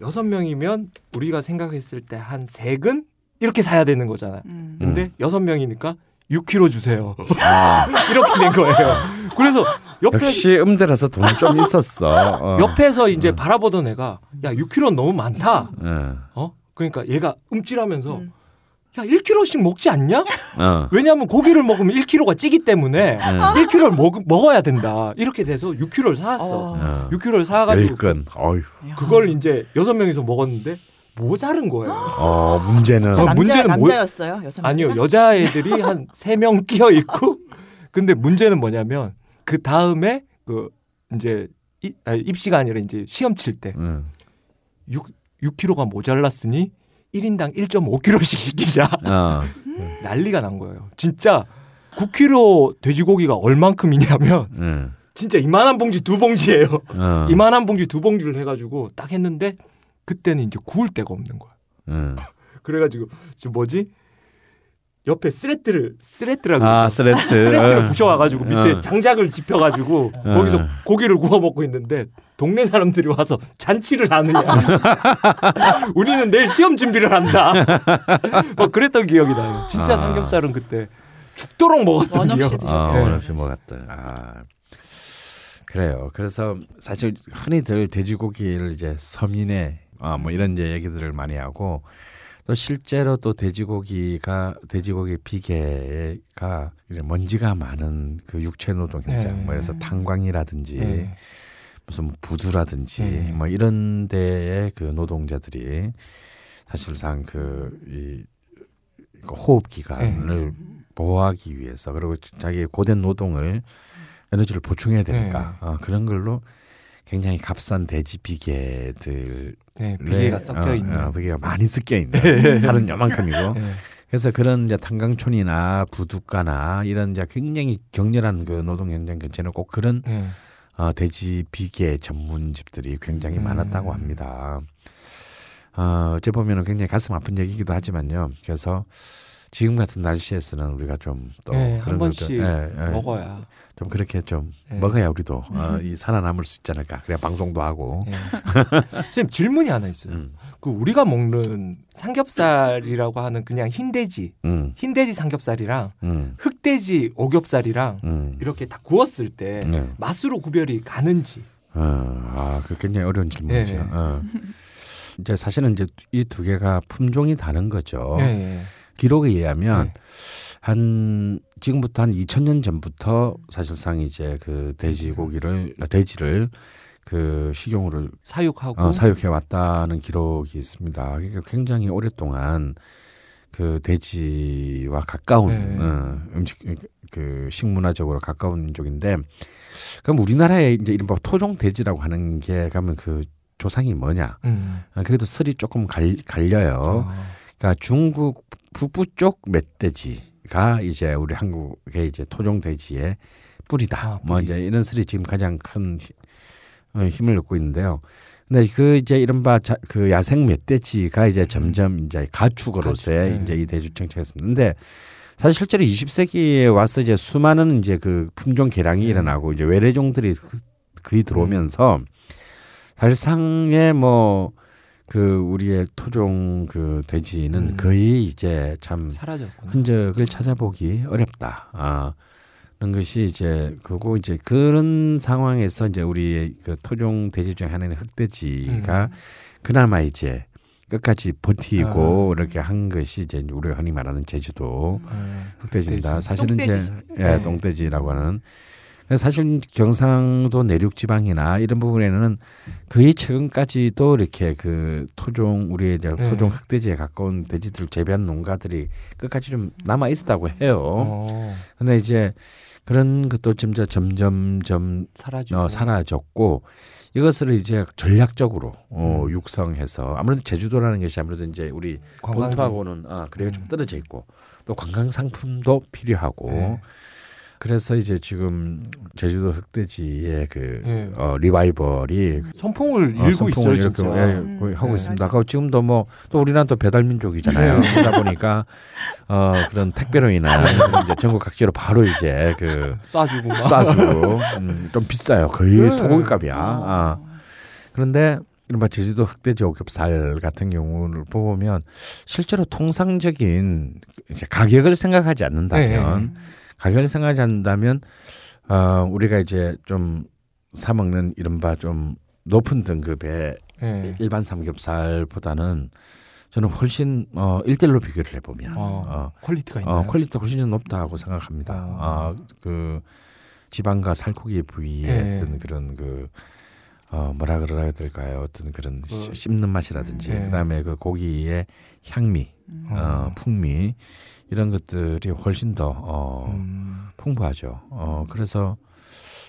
Speaker 1: 여섯 명이면 우리가 생각했을 때 한 세근 이렇게 사야 되는 거잖아요.
Speaker 3: 음.
Speaker 1: 근데 여섯 명이니까 6kg 주세요.
Speaker 2: 아,
Speaker 1: 이렇게 된 거예요. 그래서 옆에
Speaker 2: 역시 음대라서 돈이 좀 있었어. 어.
Speaker 1: 옆에서 이제 바라보던 애가 야 6kg 너무 많다.
Speaker 2: 어.
Speaker 1: 어? 그러니까 얘가 움찔하면서
Speaker 3: 음.
Speaker 1: 야 1kg씩 먹지 않냐?
Speaker 2: 어.
Speaker 1: 왜냐하면 고기를 먹으면 1kg가 찌기 때문에
Speaker 2: 네.
Speaker 1: 1kg를 먹, 먹어야 된다. 이렇게 돼서 6kg를 사왔어.
Speaker 3: 어.
Speaker 2: 어.
Speaker 1: 6kg를 사가지고
Speaker 2: 열건. 어휴.
Speaker 1: 그걸 이제 여섯 명이서 먹었는데 모자른 거예요.
Speaker 2: 어 문제는
Speaker 1: 어,
Speaker 3: 남자,
Speaker 1: 문제는 뭐-
Speaker 3: 남자였어요 명이나?
Speaker 1: 아니요 여자애들이 한 세 명 끼어 있고 근데 문제는 뭐냐면 그 다음에 그 이제 이- 아, 입시가 아니라 이제 시험 칠때
Speaker 2: 음.
Speaker 1: 6, 6kg가 모자랐으니 1인당 1.5kg씩 시키자
Speaker 2: 어.
Speaker 1: 난리가 난 거예요. 진짜 9kg 돼지고기가 얼만큼이냐면
Speaker 2: 음.
Speaker 1: 진짜 이만한 봉지 두 봉지예요.
Speaker 2: 어.
Speaker 1: 이만한 봉지 두 봉지를 해가지고 딱 했는데 그때는 이제 구울 데가 없는 거야.
Speaker 2: 음.
Speaker 1: 그래가지고 저 뭐지 옆에 스레트를 스레트라고
Speaker 2: 아. 스레트.
Speaker 1: 스레트를
Speaker 2: 어.
Speaker 1: 부셔와가지고 밑에
Speaker 2: 어.
Speaker 1: 장작을 짚혀가지고
Speaker 2: 어.
Speaker 1: 거기서 고기를 구워 먹고 있는데 동네 사람들이 와서 잔치를 하느냐. 우리는 내일 시험 준비를 한다. 뭐 그랬던 기억이 나요. 진짜
Speaker 2: 아.
Speaker 1: 삼겹살은 그때 죽도록 먹었던 기억.
Speaker 2: 아,
Speaker 1: 네.
Speaker 2: 원 없이 먹었다. 아. 그래요. 그래서 사실 흔히들 돼지고기를 이제 서민의 아, 뭐 이런 이제 얘기들을 많이 하고 또 실제로 또 돼지고기가 돼지고기 비계가 먼지가 많은 그 육체 노동 현장,
Speaker 1: 네.
Speaker 2: 뭐 그래서 탄광이라든지
Speaker 1: 네.
Speaker 2: 무슨 부두라든지
Speaker 1: 네.
Speaker 2: 뭐 이런 데의 그 노동자들이 사실상 그이 호흡 기관을 보호하기 위해서 그리고 자기의 고된 노동을 에너지를 보충해야 되니까 어, 그런 걸로 굉장히 값싼 돼지 비계들
Speaker 1: 네, 비계가 섞여 있는.
Speaker 2: 어, 비계가 많이 섞여 있는 살은 요만큼이고
Speaker 1: 네.
Speaker 2: 그래서 그런 이제 탄광촌이나 부둣가나 이런 이제 굉장히 격렬한 그 노동 현장 근처는 꼭 그런
Speaker 1: 네.
Speaker 2: 어, 돼지 비계 전문집들이 굉장히
Speaker 1: 음.
Speaker 2: 많았다고 합니다. 어, 어째 보면 은 굉장히 가슴 아픈 얘기기도 하지만요. 그래서 지금 같은 날씨에서는 우리가 좀또
Speaker 1: 네, 한 번씩
Speaker 2: 먹어야
Speaker 1: 먹어야.
Speaker 2: 좀 그렇게 좀
Speaker 1: 네.
Speaker 2: 먹어야 우리도 어, 이 살아남을 수 있지 않을까. 그래 방송도 하고.
Speaker 1: 네. 선생님 질문이 하나 있어요.
Speaker 2: 음,
Speaker 1: 그 우리가 먹는 삼겹살이라고 하는 그냥 흰돼지,
Speaker 2: 음,
Speaker 1: 흰돼지 삼겹살이랑
Speaker 2: 음,
Speaker 1: 흑돼지 오겹살이랑
Speaker 2: 음.
Speaker 1: 이렇게 다 구웠을 때
Speaker 2: 네.
Speaker 1: 맛으로 구별이 가는지.
Speaker 2: 어, 아, 그 굉장히 어려운 질문이죠.
Speaker 1: 네.
Speaker 2: 어. 이제 사실은 이제 이 두 개가 품종이 다른 거죠.
Speaker 1: 네.
Speaker 2: 기록에 의하면
Speaker 1: 네.
Speaker 2: 한 지금부터 한 2000년 전부터 사실상 이제 그 돼지고기를 돼지를 그 식용으로
Speaker 1: 사육하고
Speaker 2: 어, 사육해 왔다는 기록이 있습니다. 그러니까 굉장히 오랫동안 그 돼지와 가까운
Speaker 1: 네.
Speaker 2: 어, 음식 그 식문화적으로 가까운 민족인데 그럼 우리나라에 이제 이른바 토종 돼지라고 하는 게 가면 그 조상이 뭐냐?
Speaker 1: 음.
Speaker 2: 아, 그래도 설이 조금 갈, 갈려요.
Speaker 1: 아,
Speaker 2: 그러니까 중국 북부 쪽 멧돼지가 이제 우리 한국의 이제 토종 돼지의 뿌리다.
Speaker 1: 아,
Speaker 2: 뭐
Speaker 1: 뿌리.
Speaker 2: 이제 이런 설이 지금 가장 큰 어, 힘을 얻고 있는데요. 근데 그 이제 이른바 자, 그 야생 멧돼지가 이제 점점 이제 가축으로서의
Speaker 1: 가축, 네.
Speaker 2: 이제 이 대주 정착했습니다. 근데 사실 실제로 20세기에 와서 이제 수많은 이제 그 품종 개량이
Speaker 1: 네.
Speaker 2: 일어나고 이제 외래종들이 그- 거의 들어오면서 사실상의 뭐 그 우리의 토종 그 돼지는
Speaker 1: 음.
Speaker 2: 거의 이제 참
Speaker 1: 사라졌구나.
Speaker 2: 흔적을 찾아보기 어렵다. 아, 그런 것이 이제 그거 이제 그런 상황에서 이제 우리의 그 토종 돼지 중에 하나인 흑돼지가
Speaker 1: 음.
Speaker 2: 그나마 이제 끝까지 버티고
Speaker 1: 아.
Speaker 2: 이렇게 한 것이 이제 우리가 흔히 말하는 제주도
Speaker 1: 네.
Speaker 2: 흑돼지입니다.
Speaker 1: 흑돼지.
Speaker 2: 사실은
Speaker 3: 똥돼지.
Speaker 2: 이제 예,
Speaker 1: 네.
Speaker 2: 똥돼지라고 하는 사실 경상도 내륙 지방이나 이런 부분에는 거의 최근까지도 이렇게 그 토종 우리의
Speaker 1: 네.
Speaker 2: 토종 흑돼지에 가까운 돼지들 재배하는 농가들이 끝까지 좀 남아 있었다고 해요.
Speaker 1: 어,
Speaker 2: 근데 이제 그런 것도 점점 점점 점
Speaker 1: 사라지고.
Speaker 2: 어, 사라졌고 이것을 이제 전략적으로 어,
Speaker 1: 음.
Speaker 2: 육성해서 아무래도 제주도라는 것이 아무래도 이제 우리
Speaker 1: 관광지.
Speaker 2: 본토하고는 아 그래가 좀
Speaker 1: 음.
Speaker 2: 떨어져 있고 또 관광 상품도 필요하고
Speaker 1: 네.
Speaker 2: 그래서 이제 지금 제주도 흑돼지의 그
Speaker 1: 네.
Speaker 2: 어, 리바이벌이
Speaker 1: 선풍을
Speaker 2: 어,
Speaker 1: 일고
Speaker 2: 선풍을
Speaker 1: 있어요,
Speaker 2: 이렇게,
Speaker 1: 진짜.
Speaker 2: 예,
Speaker 3: 음.
Speaker 2: 하고
Speaker 1: 네.
Speaker 2: 있습니다. 그 지금도 뭐 또 우리나라 또 배달 민족이잖아요. 그러다 보니까 어 그런 택배로이나 이런 이제 전국 각지로 바로 이제 그
Speaker 1: 쏴주고 막.
Speaker 2: 쏴주고 음, 좀 비싸요. 거의
Speaker 1: 네.
Speaker 2: 소고기 값이야.
Speaker 3: 어.
Speaker 2: 아. 그런데 이른바 제주도 흑돼지 오겹살 같은 경우를 보면 실제로 통상적인 가격을 생각하지 않는다면
Speaker 1: 네.
Speaker 2: 가격을 생각하지 않는다면 어 우리가 이제 좀 사 먹는 이른바 좀 높은 등급의
Speaker 1: 네.
Speaker 2: 일반 삼겹살보다는 저는 훨씬 어 1대1로 비교를 해 보면
Speaker 1: 어,
Speaker 2: 어,
Speaker 1: quality가 있나요?
Speaker 2: 어, quality가 훨씬 높다고 생각합니다.
Speaker 1: 아.
Speaker 2: 아, 그 지방과 살코기 부위의
Speaker 1: 네.
Speaker 2: 어떤 그런 그 어, 뭐라 그래야 될까요? 어떤 그런
Speaker 1: 그-
Speaker 2: 씹- 씹는 맛이라든지
Speaker 1: 네.
Speaker 2: 그다음에 그 고기의 향미, 어, 풍미 이런 것들이 훨씬 더 어,
Speaker 1: 음.
Speaker 2: 풍부하죠. 어, 그래서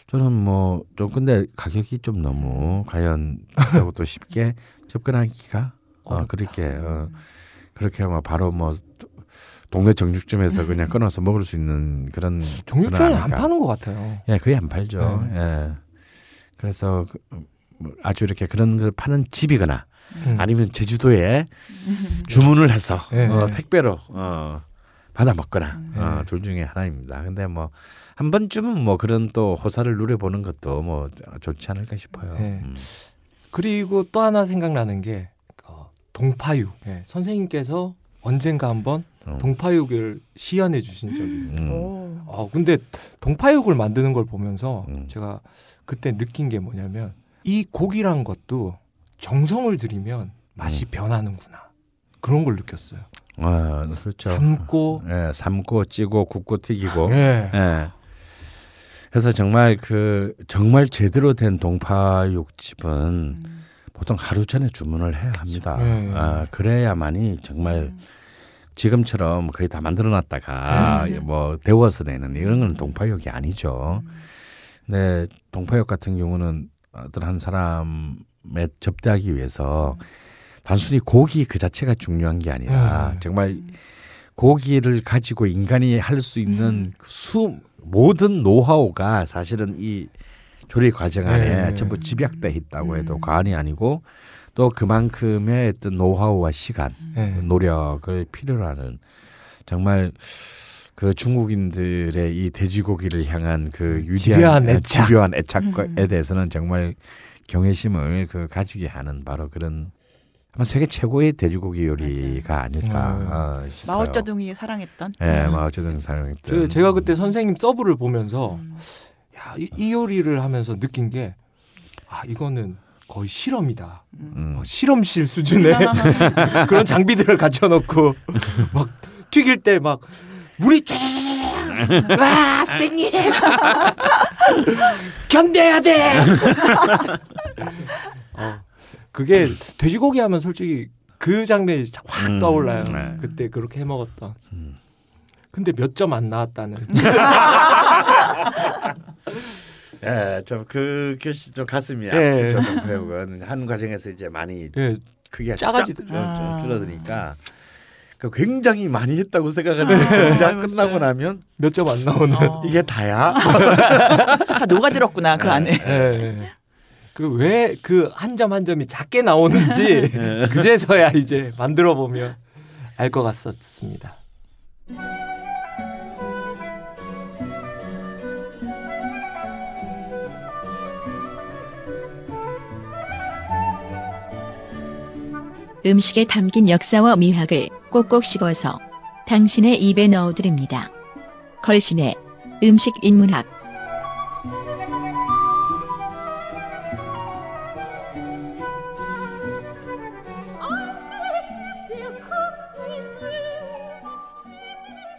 Speaker 2: 저는 뭐 좀 근데 가격이 좀 너무 과연 비싸고 또 쉽게 접근하기가 어. 그렇게 어, 그렇게 뭐 바로 뭐 동네 정육점에서 그냥 끊어서 먹을 수 있는 그런
Speaker 1: 정육점에 안. 파는 것 같아요.
Speaker 2: 예 거의 안 팔죠.
Speaker 1: 네.
Speaker 2: 예. 그래서 그, 뭐 아주 이렇게 그런 걸 파는 집이거나
Speaker 1: 음.
Speaker 2: 아니면 제주도에 주문을 해서
Speaker 1: 네.
Speaker 2: 어, 택배로 어, 받아 먹거나
Speaker 1: 네.
Speaker 2: 어, 둘 중에 하나입니다. 근데 뭐 한 번쯤은 뭐 그런 또 호사를 누려보는 것도 뭐 좋지 않을까 싶어요.
Speaker 1: 네.
Speaker 2: 음.
Speaker 1: 그리고 또 하나 생각나는 게 어, 동파육. 예, 선생님께서 언젠가 한번
Speaker 2: 어.
Speaker 1: 동파육을 시연해 주신 적이 있어요.
Speaker 2: 음.
Speaker 3: 오.
Speaker 1: 어, 근데 동파육을 만드는 걸 보면서
Speaker 2: 음.
Speaker 1: 제가 그때 느낀 게 뭐냐면 이 고기란 것도 정성을 들이면 맛이
Speaker 2: 음.
Speaker 1: 변하는구나. 그런 걸 느꼈어요.
Speaker 2: 아, 그렇죠.
Speaker 1: 삶고
Speaker 2: 예, 삶고 찌고 굽고 튀기고.
Speaker 1: 예.
Speaker 2: 예. 그래서 정말 그 정말 제대로 된 동파육집은
Speaker 3: 음.
Speaker 2: 보통 하루 전에 주문을 해야 합니다.
Speaker 1: 네.
Speaker 2: 아, 그래야만이 정말 지금처럼 거의 다 만들어놨다가
Speaker 3: 네.
Speaker 2: 뭐 데워서 내는 이런 건 동파육이 아니죠. 근 데 동파육 같은 경우는 어떤 한 사람의 접대하기 위해서 단순히 고기 그 자체가 중요한 게 아니라
Speaker 1: 네.
Speaker 2: 정말 고기를 가지고 인간이 할 수 있는 수 모든 노하우가 사실은 이 조리 과정 안에
Speaker 1: 네.
Speaker 2: 전부 집약돼 있다고 해도
Speaker 3: 음.
Speaker 2: 과언이 아니고 또 그만큼의 어떤 노하우와 시간,
Speaker 1: 예.
Speaker 2: 노력을 필요로 하는 정말 그 중국인들의 이 돼지고기를 향한 그 위대한
Speaker 1: 집요한 애착.
Speaker 2: 집요한 애착에
Speaker 3: 음.
Speaker 2: 대해서는 정말 경외심을 그 가지게 하는 바로 그런 아마 세계 최고의 돼지고기 요리가 아닐까
Speaker 1: 음.
Speaker 2: 어, 싶어요.
Speaker 3: 마오쩌둥이 사랑했던.
Speaker 2: 예,
Speaker 3: 음.
Speaker 2: 마오쩌둥 사랑했던.
Speaker 1: 저, 제가 그때 선생님 서브를 보면서
Speaker 3: 음.
Speaker 1: 야, 이, 이 요리를 하면서 느낀 게 아, 이거는 거의 실험이다.
Speaker 2: 음.
Speaker 1: 어, 실험실 수준의 그런 장비들을 갖춰 놓고 막 튀길 때막 물이 쫙쫙쫙 와 생님 견뎌야 돼. 어, 그게 돼지고기 하면 솔직히 그 장면이 확
Speaker 2: 음,
Speaker 1: 떠올라요.
Speaker 2: 네.
Speaker 1: 그때 그렇게 해 먹었던.
Speaker 2: 음.
Speaker 1: 근데 몇 점 안 나왔다는.
Speaker 2: 예, 좀그 교시 좀 가슴이
Speaker 1: 예.
Speaker 2: 아프죠. 동파육은 한 과정에서 이제 많이
Speaker 1: 예, 작아지더-
Speaker 2: 좀,
Speaker 3: 아.
Speaker 2: 좀 줄어드니까 그 굉장히 많이 했다고 생각하는데 정작 끝나고 나면
Speaker 1: 몇 점 안 나오는.
Speaker 3: 어.
Speaker 2: 이게 다야?
Speaker 3: 다 녹아들었구나 그
Speaker 2: 네.
Speaker 3: 안에.
Speaker 1: 예, 예. 그왜 그 한 점 한 점이 작게 나오는지 그제서야 이제 만들어 보면 알 것 같았습니다.
Speaker 4: 음식에 담긴 역사와 미학을 꼭꼭 씹어서 당신의 입에 넣어드립니다. 걸신의 음식 인문학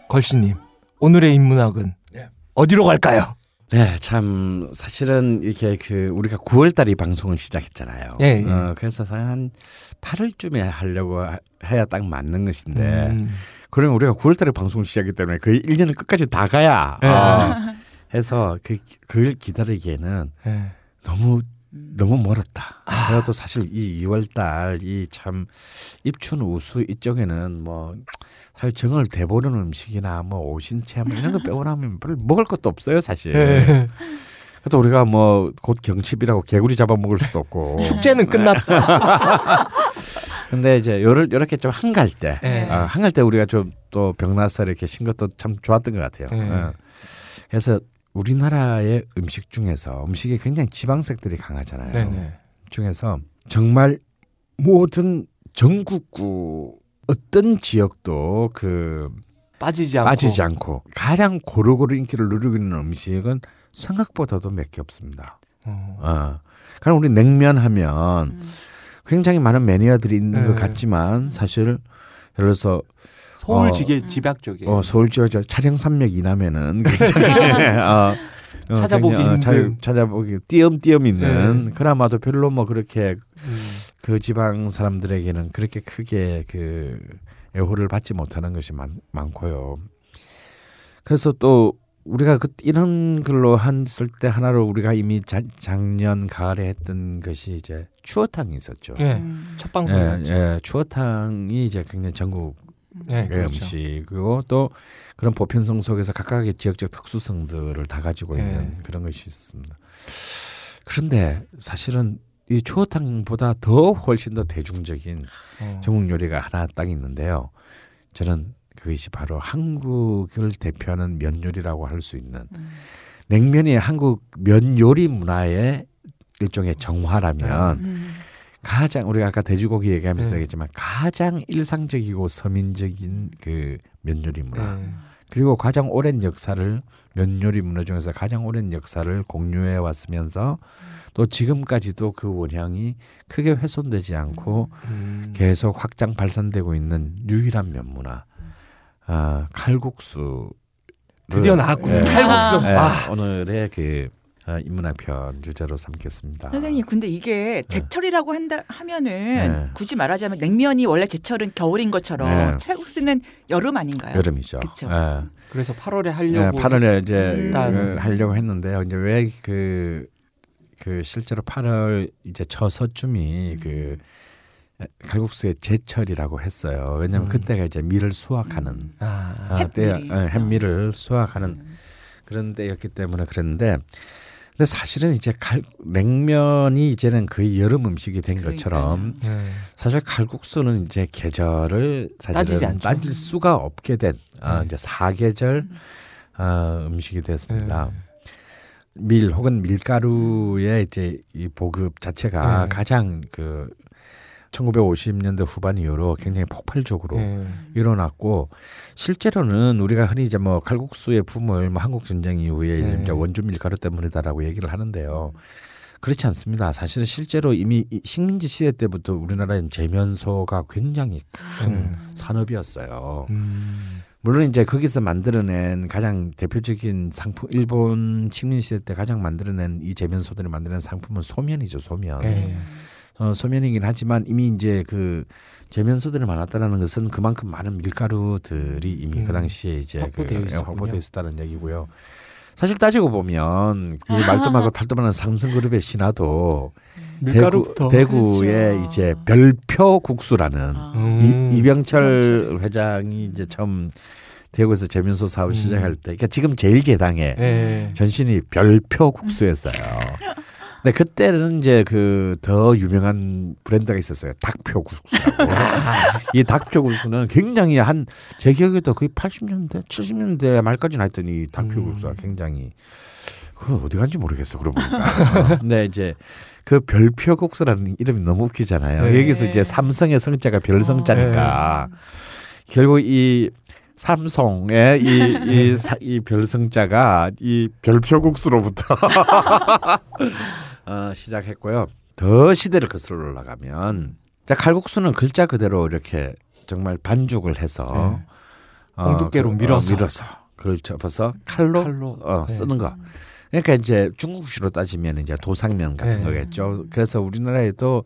Speaker 1: 걸신님 오늘의 인문학은 어디로 갈까요?
Speaker 2: 네, 참 사실은 이렇게 그 우리가 9월 달이 방송을 시작했잖아요.
Speaker 1: 예, 예.
Speaker 2: 어, 그래서 한 8월쯤에 하려고 하- 해야 딱 맞는 것인데
Speaker 1: 음.
Speaker 2: 그러면 우리가 9월 달에 방송을 시작했기 때문에 거의 1년을 끝까지 다 가야
Speaker 1: 예.
Speaker 2: 어, 해서 그 그걸 기다리기에는
Speaker 1: 예.
Speaker 2: 너무 너무 멀었다.
Speaker 1: 아.
Speaker 2: 또 사실 이 2월 달 이 참 입춘 우수 이쪽에는 뭐 사실 정을 대보는 음식이나 뭐 오신채 뭐 이런 거 빼고 나면 별로 먹을 것도 없어요 사실.
Speaker 1: 예.
Speaker 2: 그래도 우리가 뭐 곧 경칩이라고 개구리 잡아 먹을 수도 없고.
Speaker 1: 축제는 끝났다.
Speaker 2: 근데 이제 요럴 요렇게 좀 한갈 때,
Speaker 1: 예.
Speaker 2: 어, 한갈 때 우리가 좀 또 병나서 이렇게 신 것도 참 좋았던 것 같아요.
Speaker 1: 예.
Speaker 2: 어. 그래서 우리나라의 음식 중에서 음식이 굉장히 지방색들이 강하잖아요.
Speaker 1: 네네.
Speaker 2: 중에서 정말 모든 전국구 어떤 지역도 그
Speaker 1: 빠지지 않고.
Speaker 2: 빠지지 않고 가장 고루고루 인기를 누리고 있는 음식은 생각보다도 몇 개 없습니다.
Speaker 1: 어.
Speaker 2: 어. 그럼 우리 냉면 하면 굉장히 많은 매니아들이 있는
Speaker 1: 네.
Speaker 2: 것 같지만 사실 예를 들어서
Speaker 1: 서울
Speaker 2: 어.
Speaker 1: 지게 집약 쪽에.
Speaker 2: 어, 서울 지역 촬영산맥 이남에는 굉장히 어, 어,
Speaker 1: 찾아보기
Speaker 2: 굉장히, 어, 찾아보기 띄엄띄엄 있는
Speaker 1: 네.
Speaker 2: 그나마도 별로 뭐 그렇게
Speaker 1: 음.
Speaker 2: 그 지방 사람들에게는 그렇게 크게 그 애호를 받지 못하는 것이 많, 많고요. 그래서 또 우리가 그 이런 글로 했을 때 하나로 우리가 이미 자, 작년 가을에 했던 것이 이제 추어탕이 있었죠.
Speaker 1: 예.
Speaker 3: 음.
Speaker 1: 첫
Speaker 2: 예,
Speaker 1: 방송이었죠.
Speaker 2: 예, 추어탕이 이제 굉장히 전국
Speaker 1: 네,
Speaker 2: 의
Speaker 1: 그렇죠.
Speaker 2: 음식이고 또 그런 보편성 속에서 각각의 지역적 특수성들을 다 가지고
Speaker 1: 네.
Speaker 2: 있는 그런 것이 있습니다. 그런데 사실은 이 추어탕보다 더 훨씬 더 대중적인
Speaker 1: 어.
Speaker 2: 전국 요리가 하나 딱 있는데요. 저는 그것이 바로 한국을 대표하는 면 요리라고 할 수 있는
Speaker 3: 음.
Speaker 2: 냉면이 한국 면 요리 문화의 일종의 정화라면
Speaker 3: 음.
Speaker 2: 가장 우리가 아까 돼지고기 얘기하면서
Speaker 1: 네.
Speaker 2: 얘기했지만 가장 일상적이고 서민적인 그 면 요리 문화
Speaker 1: 예.
Speaker 2: 그리고 가장 오랜 역사를 면 요리 문화 중에서 가장 오랜 역사를 공유해 왔으면서 또 지금까지도 그 원향이 크게 훼손되지 않고
Speaker 1: 음.
Speaker 2: 계속 확장 발산되고 있는 유일한 면 문화 아, 칼국수
Speaker 1: 드디어 나왔군요.
Speaker 2: 예.
Speaker 1: 칼국수.
Speaker 2: 예,
Speaker 1: 아.
Speaker 2: 오늘의 그 아, 인문학 편 주제로 삼겠습니다.
Speaker 3: 선생님 근데 이게 제철이라고 한다 하면은
Speaker 2: 네.
Speaker 3: 굳이 말하자면 냉면이 원래 제철은 겨울인 것처럼
Speaker 2: 네.
Speaker 3: 칼국수는 여름 아닌가요?
Speaker 2: 여름이죠.
Speaker 3: 그쵸.
Speaker 2: 예.
Speaker 1: 그래서 8월에
Speaker 2: 예,
Speaker 1: 하려고
Speaker 2: 8월에 이제
Speaker 3: 일단-
Speaker 2: 그 하려고 했는데요. 이제 왜그그 실제로 8월 이제 저서쯤이 그 칼국수의 제철이라고 했어요. 왜냐하면
Speaker 1: 음.
Speaker 2: 그때가 이제 밀을 수확하는
Speaker 1: 아,
Speaker 2: 아,
Speaker 3: 햇밀이.
Speaker 2: 때야, 예, 햇밀을 수확하는 그런 때였기 때문에 그랬는데 근데 사실은 이제 칼 냉면이 이제는 거의 여름 음식이 된 것처럼
Speaker 1: 네.
Speaker 2: 사실 칼국수는 이제 계절을 사실은. 따질 수가 없게 된 아,
Speaker 1: 네.
Speaker 2: 이제 사계절 아, 음식이 됐습니다.
Speaker 1: 네.
Speaker 2: 밀 혹은 밀가루의 이제 이 보급 자체가
Speaker 1: 네.
Speaker 2: 가장 그 1950년대 후반 이후로 굉장히 폭발적으로
Speaker 1: 예.
Speaker 2: 일어났고 실제로는 우리가 흔히 이제 뭐 칼국수의 붐을 뭐 한국 전쟁 이후에
Speaker 1: 네.
Speaker 2: 이제 원주 밀가루 때문이다라고 얘기를 하는데요. 그렇지 않습니다. 사실은 실제로 이미 이 식민지 시대 때부터 우리나라는 재면소가 굉장히 큰
Speaker 1: 음.
Speaker 2: 산업이었어요.
Speaker 1: 음.
Speaker 2: 물론 이제 거기서 만들어낸 가장 대표적인 상품 일본 식민 시대 때 가장 만들어낸 이 재면소들이 만드는 상품은 소면이죠 소면
Speaker 1: 예.
Speaker 2: 어, 소면이긴 하지만 이미 이제 그 재면소들이 많았다라는 것은 그만큼 많은 밀가루들이 이미
Speaker 1: 음.
Speaker 2: 그 당시에 이제
Speaker 1: 확보되어
Speaker 2: 그, 예,
Speaker 1: 있었군요.
Speaker 2: 확보되어 있었다는 얘기고요. 사실 따지고 보면 이 말도 말고 탈도 많은 삼성그룹의 신화도
Speaker 1: 밀가루부터.
Speaker 2: 대구, 대구의
Speaker 3: 그렇죠.
Speaker 2: 이제 별표 국수라는
Speaker 3: 아.
Speaker 1: 음.
Speaker 2: 이, 이병철 회장이 이제 처음 대구에서 재면소 사업 을
Speaker 1: 음.
Speaker 2: 시작할 때, 그러니까 지금 제일 제당에
Speaker 1: 예.
Speaker 2: 전신이 별표 국수였어요. 근데 그때는 이제 그 더 유명한 브랜드가 있었어요. 닭표 국수라고. 이 닭표 국수는 굉장히 한 제 기억에도 거의 80년대, 70년대 말까지는 했던 이 닭표
Speaker 1: 음.
Speaker 2: 국수가 굉장히 그 어디 간지 모르겠어. 그러고 보니까. 어. 근데 이제 그 별표 국수라는 이름이 너무 웃기잖아요.
Speaker 1: 네.
Speaker 2: 여기서 이제 삼성의 성자가 별성자니까 결국 이 삼성의 이, 이, 사- 이 별성자가 이 별표국수로부터 어, 시작했고요. 더 시대를 거슬러 올라가면 자 칼국수는 글자 그대로 이렇게 정말 반죽을 해서
Speaker 1: 네.
Speaker 2: 어,
Speaker 1: 홍두깨로
Speaker 2: 그,
Speaker 1: 밀어서.
Speaker 2: 어, 밀어서 그걸 접어서 칼로,
Speaker 1: 칼로.
Speaker 2: 어,
Speaker 1: 네.
Speaker 2: 쓰는 거. 그러니까 이제 중국식으로 따지면 이제 도상면 같은
Speaker 1: 네.
Speaker 2: 거겠죠. 그래서 우리나라에도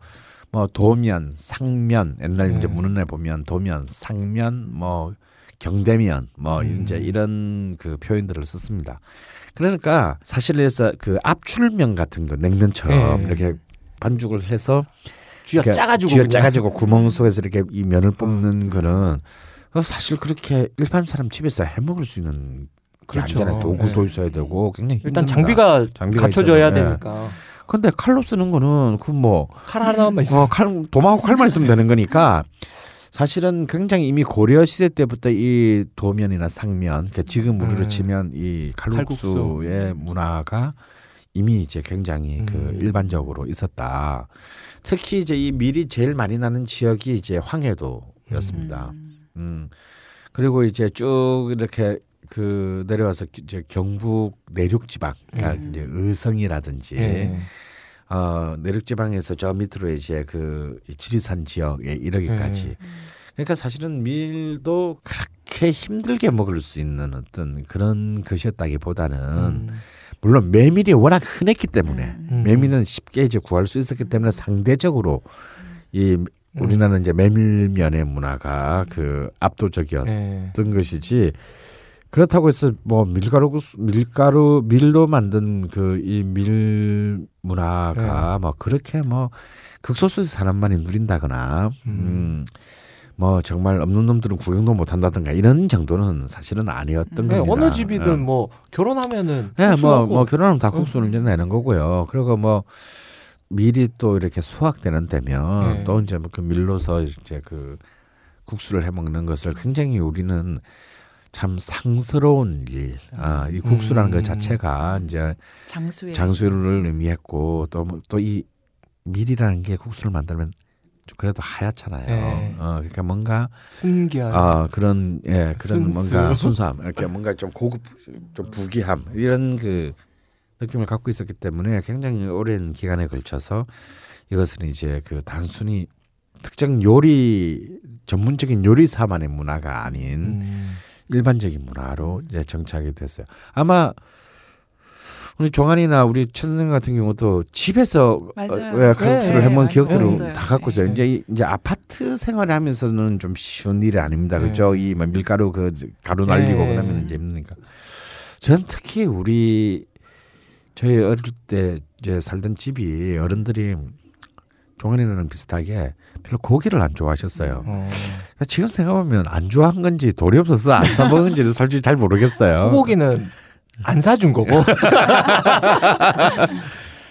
Speaker 2: 뭐 도면, 상면 옛날 이제
Speaker 1: 네.
Speaker 2: 문헌에 보면 도면, 상면, 뭐 경대면, 뭐
Speaker 1: 음.
Speaker 2: 이제 이런 그 표현들을 썼습니다. 그러니까 사실 그래서 그 압출면 같은 거 냉면처럼
Speaker 1: 네.
Speaker 2: 이렇게 반죽을 해서
Speaker 1: 쥐어 짜가지고
Speaker 2: 쥐어. 짜가지고 구멍 속에서 이렇게 이 면을 뽑는 거는 사실 그렇게 일반 사람 집에서 해 먹을 수 있는 게
Speaker 1: 그렇죠.
Speaker 2: 아니잖아요. 도구도
Speaker 1: 네.
Speaker 2: 있어야 되고 굉장히
Speaker 1: 일단. 장비가,
Speaker 2: 장비가
Speaker 1: 갖춰져야
Speaker 2: 있어야
Speaker 1: 되니까
Speaker 2: 근데 칼로 쓰는 거는 그 뭐
Speaker 1: 칼 하나만 있으면
Speaker 2: 어, 칼 도마하고 칼만 있으면 되는 거니까 사실은 굉장히 이미 고려 시대 때부터 이 도면이나 상면, 그러니까 지금 우리로
Speaker 1: 음.
Speaker 2: 치면 이
Speaker 1: 칼국수.
Speaker 2: 칼국수의 문화가 이미 이제 굉장히 그
Speaker 1: 음.
Speaker 2: 일반적으로 있었다. 특히 이제 이 밀이 제일 많이 나는 지역이 이제 황해도였습니다. 음. 그리고 이제 쭉 이렇게 그 내려와서 이제 경북 내륙 지방, 그러니까
Speaker 3: 음.
Speaker 2: 이제 의성이라든지
Speaker 1: 예.
Speaker 2: 어, 내륙 지방에서 저 밑으로 이제 그 지리산 지역에 이르기까지.
Speaker 1: 네.
Speaker 2: 그러니까 사실은 밀도 그렇게 힘들게 먹을 수 있는 어떤 그런 것이었다기보다는
Speaker 1: 음.
Speaker 2: 물론 메밀이 워낙 흔했기 때문에
Speaker 1: 음.
Speaker 2: 메밀은 쉽게 이제 구할 수 있었기 때문에 상대적으로 이
Speaker 1: 음.
Speaker 2: 우리나라는 이제 메밀면의 문화가 그 압도적이었던
Speaker 1: 예.
Speaker 2: 것이지 그렇다고 해서 뭐 밀가루 밀가루 밀로 만든 그 이 밀 문화가 뭐 그렇게 뭐 극소수의 사람만이 누린다거나
Speaker 1: 음.
Speaker 2: 음. 뭐 정말 없는 놈들은 구경도 못 한다든가 이런 정도는 사실은 아니었던
Speaker 1: 예,
Speaker 2: 겁니다.
Speaker 1: 어느 집이든
Speaker 2: 예.
Speaker 1: 뭐 결혼하면은
Speaker 2: 예,
Speaker 1: 국수
Speaker 2: 뭐, 뭐 결혼하면 다 국수를 이제 내는 거고요. 그리고 뭐 밀이 또 이렇게 수확되는 때면
Speaker 1: 네.
Speaker 2: 또 이제 뭐그 밀로서 이제 그 국수를 해 먹는 것을 굉장히 우리는 참 상스러운 일. 아, 이 국수라는
Speaker 1: 음.
Speaker 2: 것 자체가 이제
Speaker 3: 장수의
Speaker 2: 장수를 의미했고 또 또 이 밀이라는 게 국수를 만들면 좀 그래도 하얗잖아요.
Speaker 1: 네.
Speaker 2: 어, 그러니까 뭔가
Speaker 1: 순기한
Speaker 2: 아 그런 예 그런
Speaker 1: 순수.
Speaker 2: 뭔가 순수함 이렇게 뭔가 좀 고급 좀 부기함 이런 그 느낌을 갖고 있었기 때문에 굉장히 오랜 기간에 걸쳐서 이것은 이제 그 단순히 특정 요리 전문적인 요리사만의 문화가 아닌
Speaker 1: 음.
Speaker 2: 일반적인 문화로 이제 정착이 됐어요. 아마 우리 종환이나 우리 천 선생 같은 경우도 집에서
Speaker 3: 맞아요.
Speaker 2: 어, 예, 칼국수를
Speaker 3: 네,
Speaker 2: 해먹은 기억들을
Speaker 3: 있어요.
Speaker 2: 다 갖고 있어요.
Speaker 3: 네.
Speaker 2: 이제 이- 이제 아파트 생활을 하면서는 좀 쉬운 일이 아닙니다. 그죠?
Speaker 1: 네.
Speaker 2: 이뭐 밀가루 그 가루 날리고
Speaker 1: 네.
Speaker 2: 그러면 이제 힘드니까. 전 특히 우리 저희 어릴 때 이제 살던 집이 어른들이 종환이랑 비슷하게 별로 고기를 안 좋아하셨어요.
Speaker 1: 어.
Speaker 2: 지금 생각하면 안 좋아한 건지 돈이 없어서 안 사 먹은지는 솔직히 잘 모르겠어요.
Speaker 1: 소고기는 안 사준 거고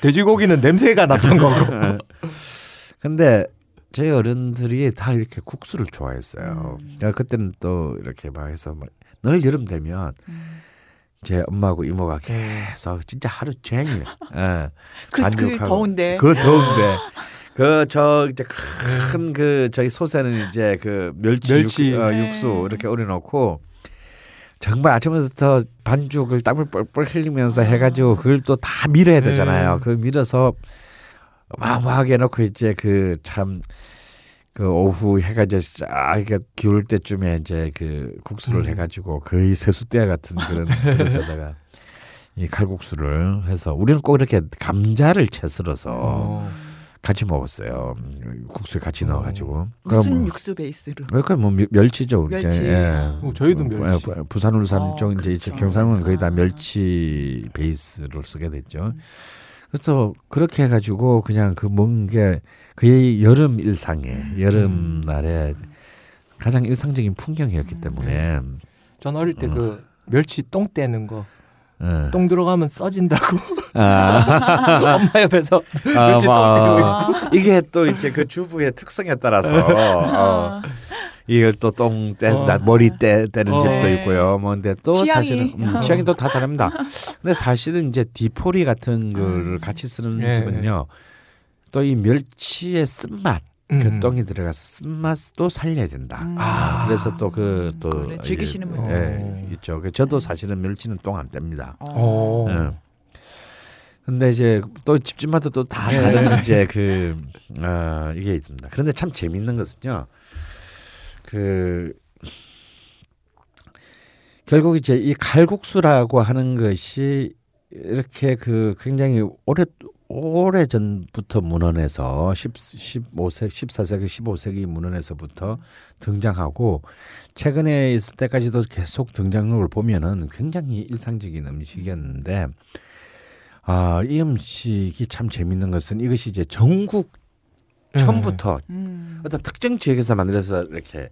Speaker 1: 돼지고기는 냄새가 났던 거고
Speaker 2: 근데 저희 어른들이 다 이렇게 국수를 좋아했어요.
Speaker 3: 음.
Speaker 2: 그러니까 그때는 또 이렇게 막 해서 막늘 여름 되면
Speaker 3: 음.
Speaker 2: 제 엄마하고 이모가 계속 진짜 하루 종일 예,
Speaker 3: 그, 그
Speaker 2: 반죽하고
Speaker 3: 더운데
Speaker 2: 그 더운데 그 저 이제 큰 그 저희 솥에는 이제 그 멸치,
Speaker 1: 멸치.
Speaker 2: 육, 어,
Speaker 3: 네.
Speaker 2: 육수 이렇게 우려놓고 정말 아침부터 반죽을 땀을 뻘뻘 흘리면서 해가지고 그걸 또 다 밀어야 되잖아요.
Speaker 1: 네.
Speaker 2: 그걸 밀어서 어마어마하게 해놓고 이제 그 참 그 오후 해가 이제 쫙 기울 때쯤에 이제 그 국수를
Speaker 1: 음.
Speaker 2: 해가지고 거의 세숫대 같은 그런 그릇에다가 이 칼국수를 해서 우리는 꼭 이렇게 감자를 채 썰어서
Speaker 1: 어.
Speaker 2: 같이 먹었어요. 음, 국수에 같이
Speaker 1: 어.
Speaker 2: 넣어가지고.
Speaker 3: 무슨
Speaker 2: 그럼 뭐,
Speaker 3: 육수 베이스로
Speaker 2: 그러니까 뭐 멸- 멸치죠.
Speaker 3: 멸치.
Speaker 2: 이제. 예.
Speaker 1: 어, 저희도
Speaker 2: 뭐,
Speaker 1: 멸치.
Speaker 2: 부- 부산 울산
Speaker 3: 어,
Speaker 2: 쪽 이제
Speaker 3: 그렇죠.
Speaker 2: 경상은 거의 다
Speaker 3: 아.
Speaker 2: 멸치 베이스를 쓰게 됐죠.
Speaker 3: 음.
Speaker 2: 그래서 그렇게 해가지고 그냥 그 먹은 게 거의 여름 일상에
Speaker 3: 음.
Speaker 2: 여름 날에 가장 일상적인 풍경이었기 때문에
Speaker 1: 전 어릴 때그 멸치 똥 떼는 거똥
Speaker 2: 예.
Speaker 1: 들어가면 써진다고
Speaker 2: 아,
Speaker 1: 엄마 옆에서
Speaker 2: 아, 어, 이게 또 이제 그 주부의 특성에 따라서 어, 이걸 또똥 뗀다
Speaker 1: 어.
Speaker 2: 머리 떼 떼는
Speaker 1: 어.
Speaker 2: 집도
Speaker 3: 네.
Speaker 2: 있고요. 뭐 근데 또
Speaker 3: 취향이.
Speaker 2: 사실은 음, 취향이 또 다 다릅니다. 근데 사실은 이제 디포리 같은 거를 같이 쓰는
Speaker 1: 예.
Speaker 2: 집은요. 또 이 멸치의 쓴맛 그
Speaker 1: 음.
Speaker 2: 똥이 들어가서 쓴맛도 살려야 된다.
Speaker 3: 음.
Speaker 2: 아, 그래서 또 그또
Speaker 3: 그래, 즐기시는 분들.
Speaker 2: 예, 있죠. 그 저도 사실은 멸치는 똥 안 뗍니다.
Speaker 1: 어.
Speaker 2: 예. 근데 이제 또 집집마다 또 다 다른 이제 그 어, 이게 있습니다. 그런데 참 재밌는 것은요. 그 결국 이제 이 칼국수라고 하는 것이 이렇게 그 굉장히 오래 오래 전부터 문헌에서 10, 15세 14세기 15세기 문헌에서부터 등장하고 최근에 있을 때까지도 계속 등장을 보면은 굉장히 일상적인 음식이었는데 아, 이 음식이 참 재밌는 것은 이것이 이제 전국 처음부터
Speaker 3: 음.
Speaker 2: 어떤 특정 지역에서 만들어서 이렇게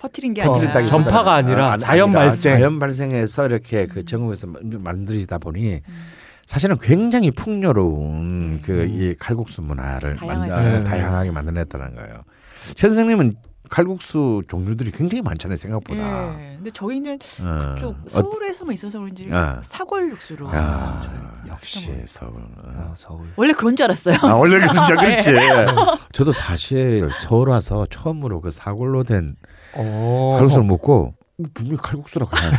Speaker 3: 퍼트린 게
Speaker 1: 어,
Speaker 3: 아니라
Speaker 1: 전파가 아니라
Speaker 2: 아,
Speaker 1: 자연
Speaker 2: 아니라
Speaker 1: 발생.
Speaker 2: 자연 발생해서 이렇게 그 전국에서 만- 만들어지다 보니 사실은 굉장히 풍요로운 그 이 칼국수 문화를
Speaker 3: 다양하죠.
Speaker 2: 만들,
Speaker 1: 네.
Speaker 2: 다양하게 만들어냈다는 거예요. 최 선생님은 칼국수 종류들이 굉장히 많잖아요 생각보다.
Speaker 3: 예. 근데 저희는
Speaker 2: 어.
Speaker 3: 쪽
Speaker 2: 어,
Speaker 3: 서울에서만 있어서 그런지
Speaker 2: 아.
Speaker 3: 사골 육수로
Speaker 2: 야,
Speaker 3: 항상 저희
Speaker 2: 역시 서울.
Speaker 1: 아, 서울.
Speaker 3: 원래 그런 줄 알았어요.
Speaker 2: 아, 원래 그렇죠, 그렇지. 저도 사실 서울 와서 처음으로 그 사골로 된
Speaker 1: 어.
Speaker 2: 칼국수를 먹고 분명히 칼국수라고 하는데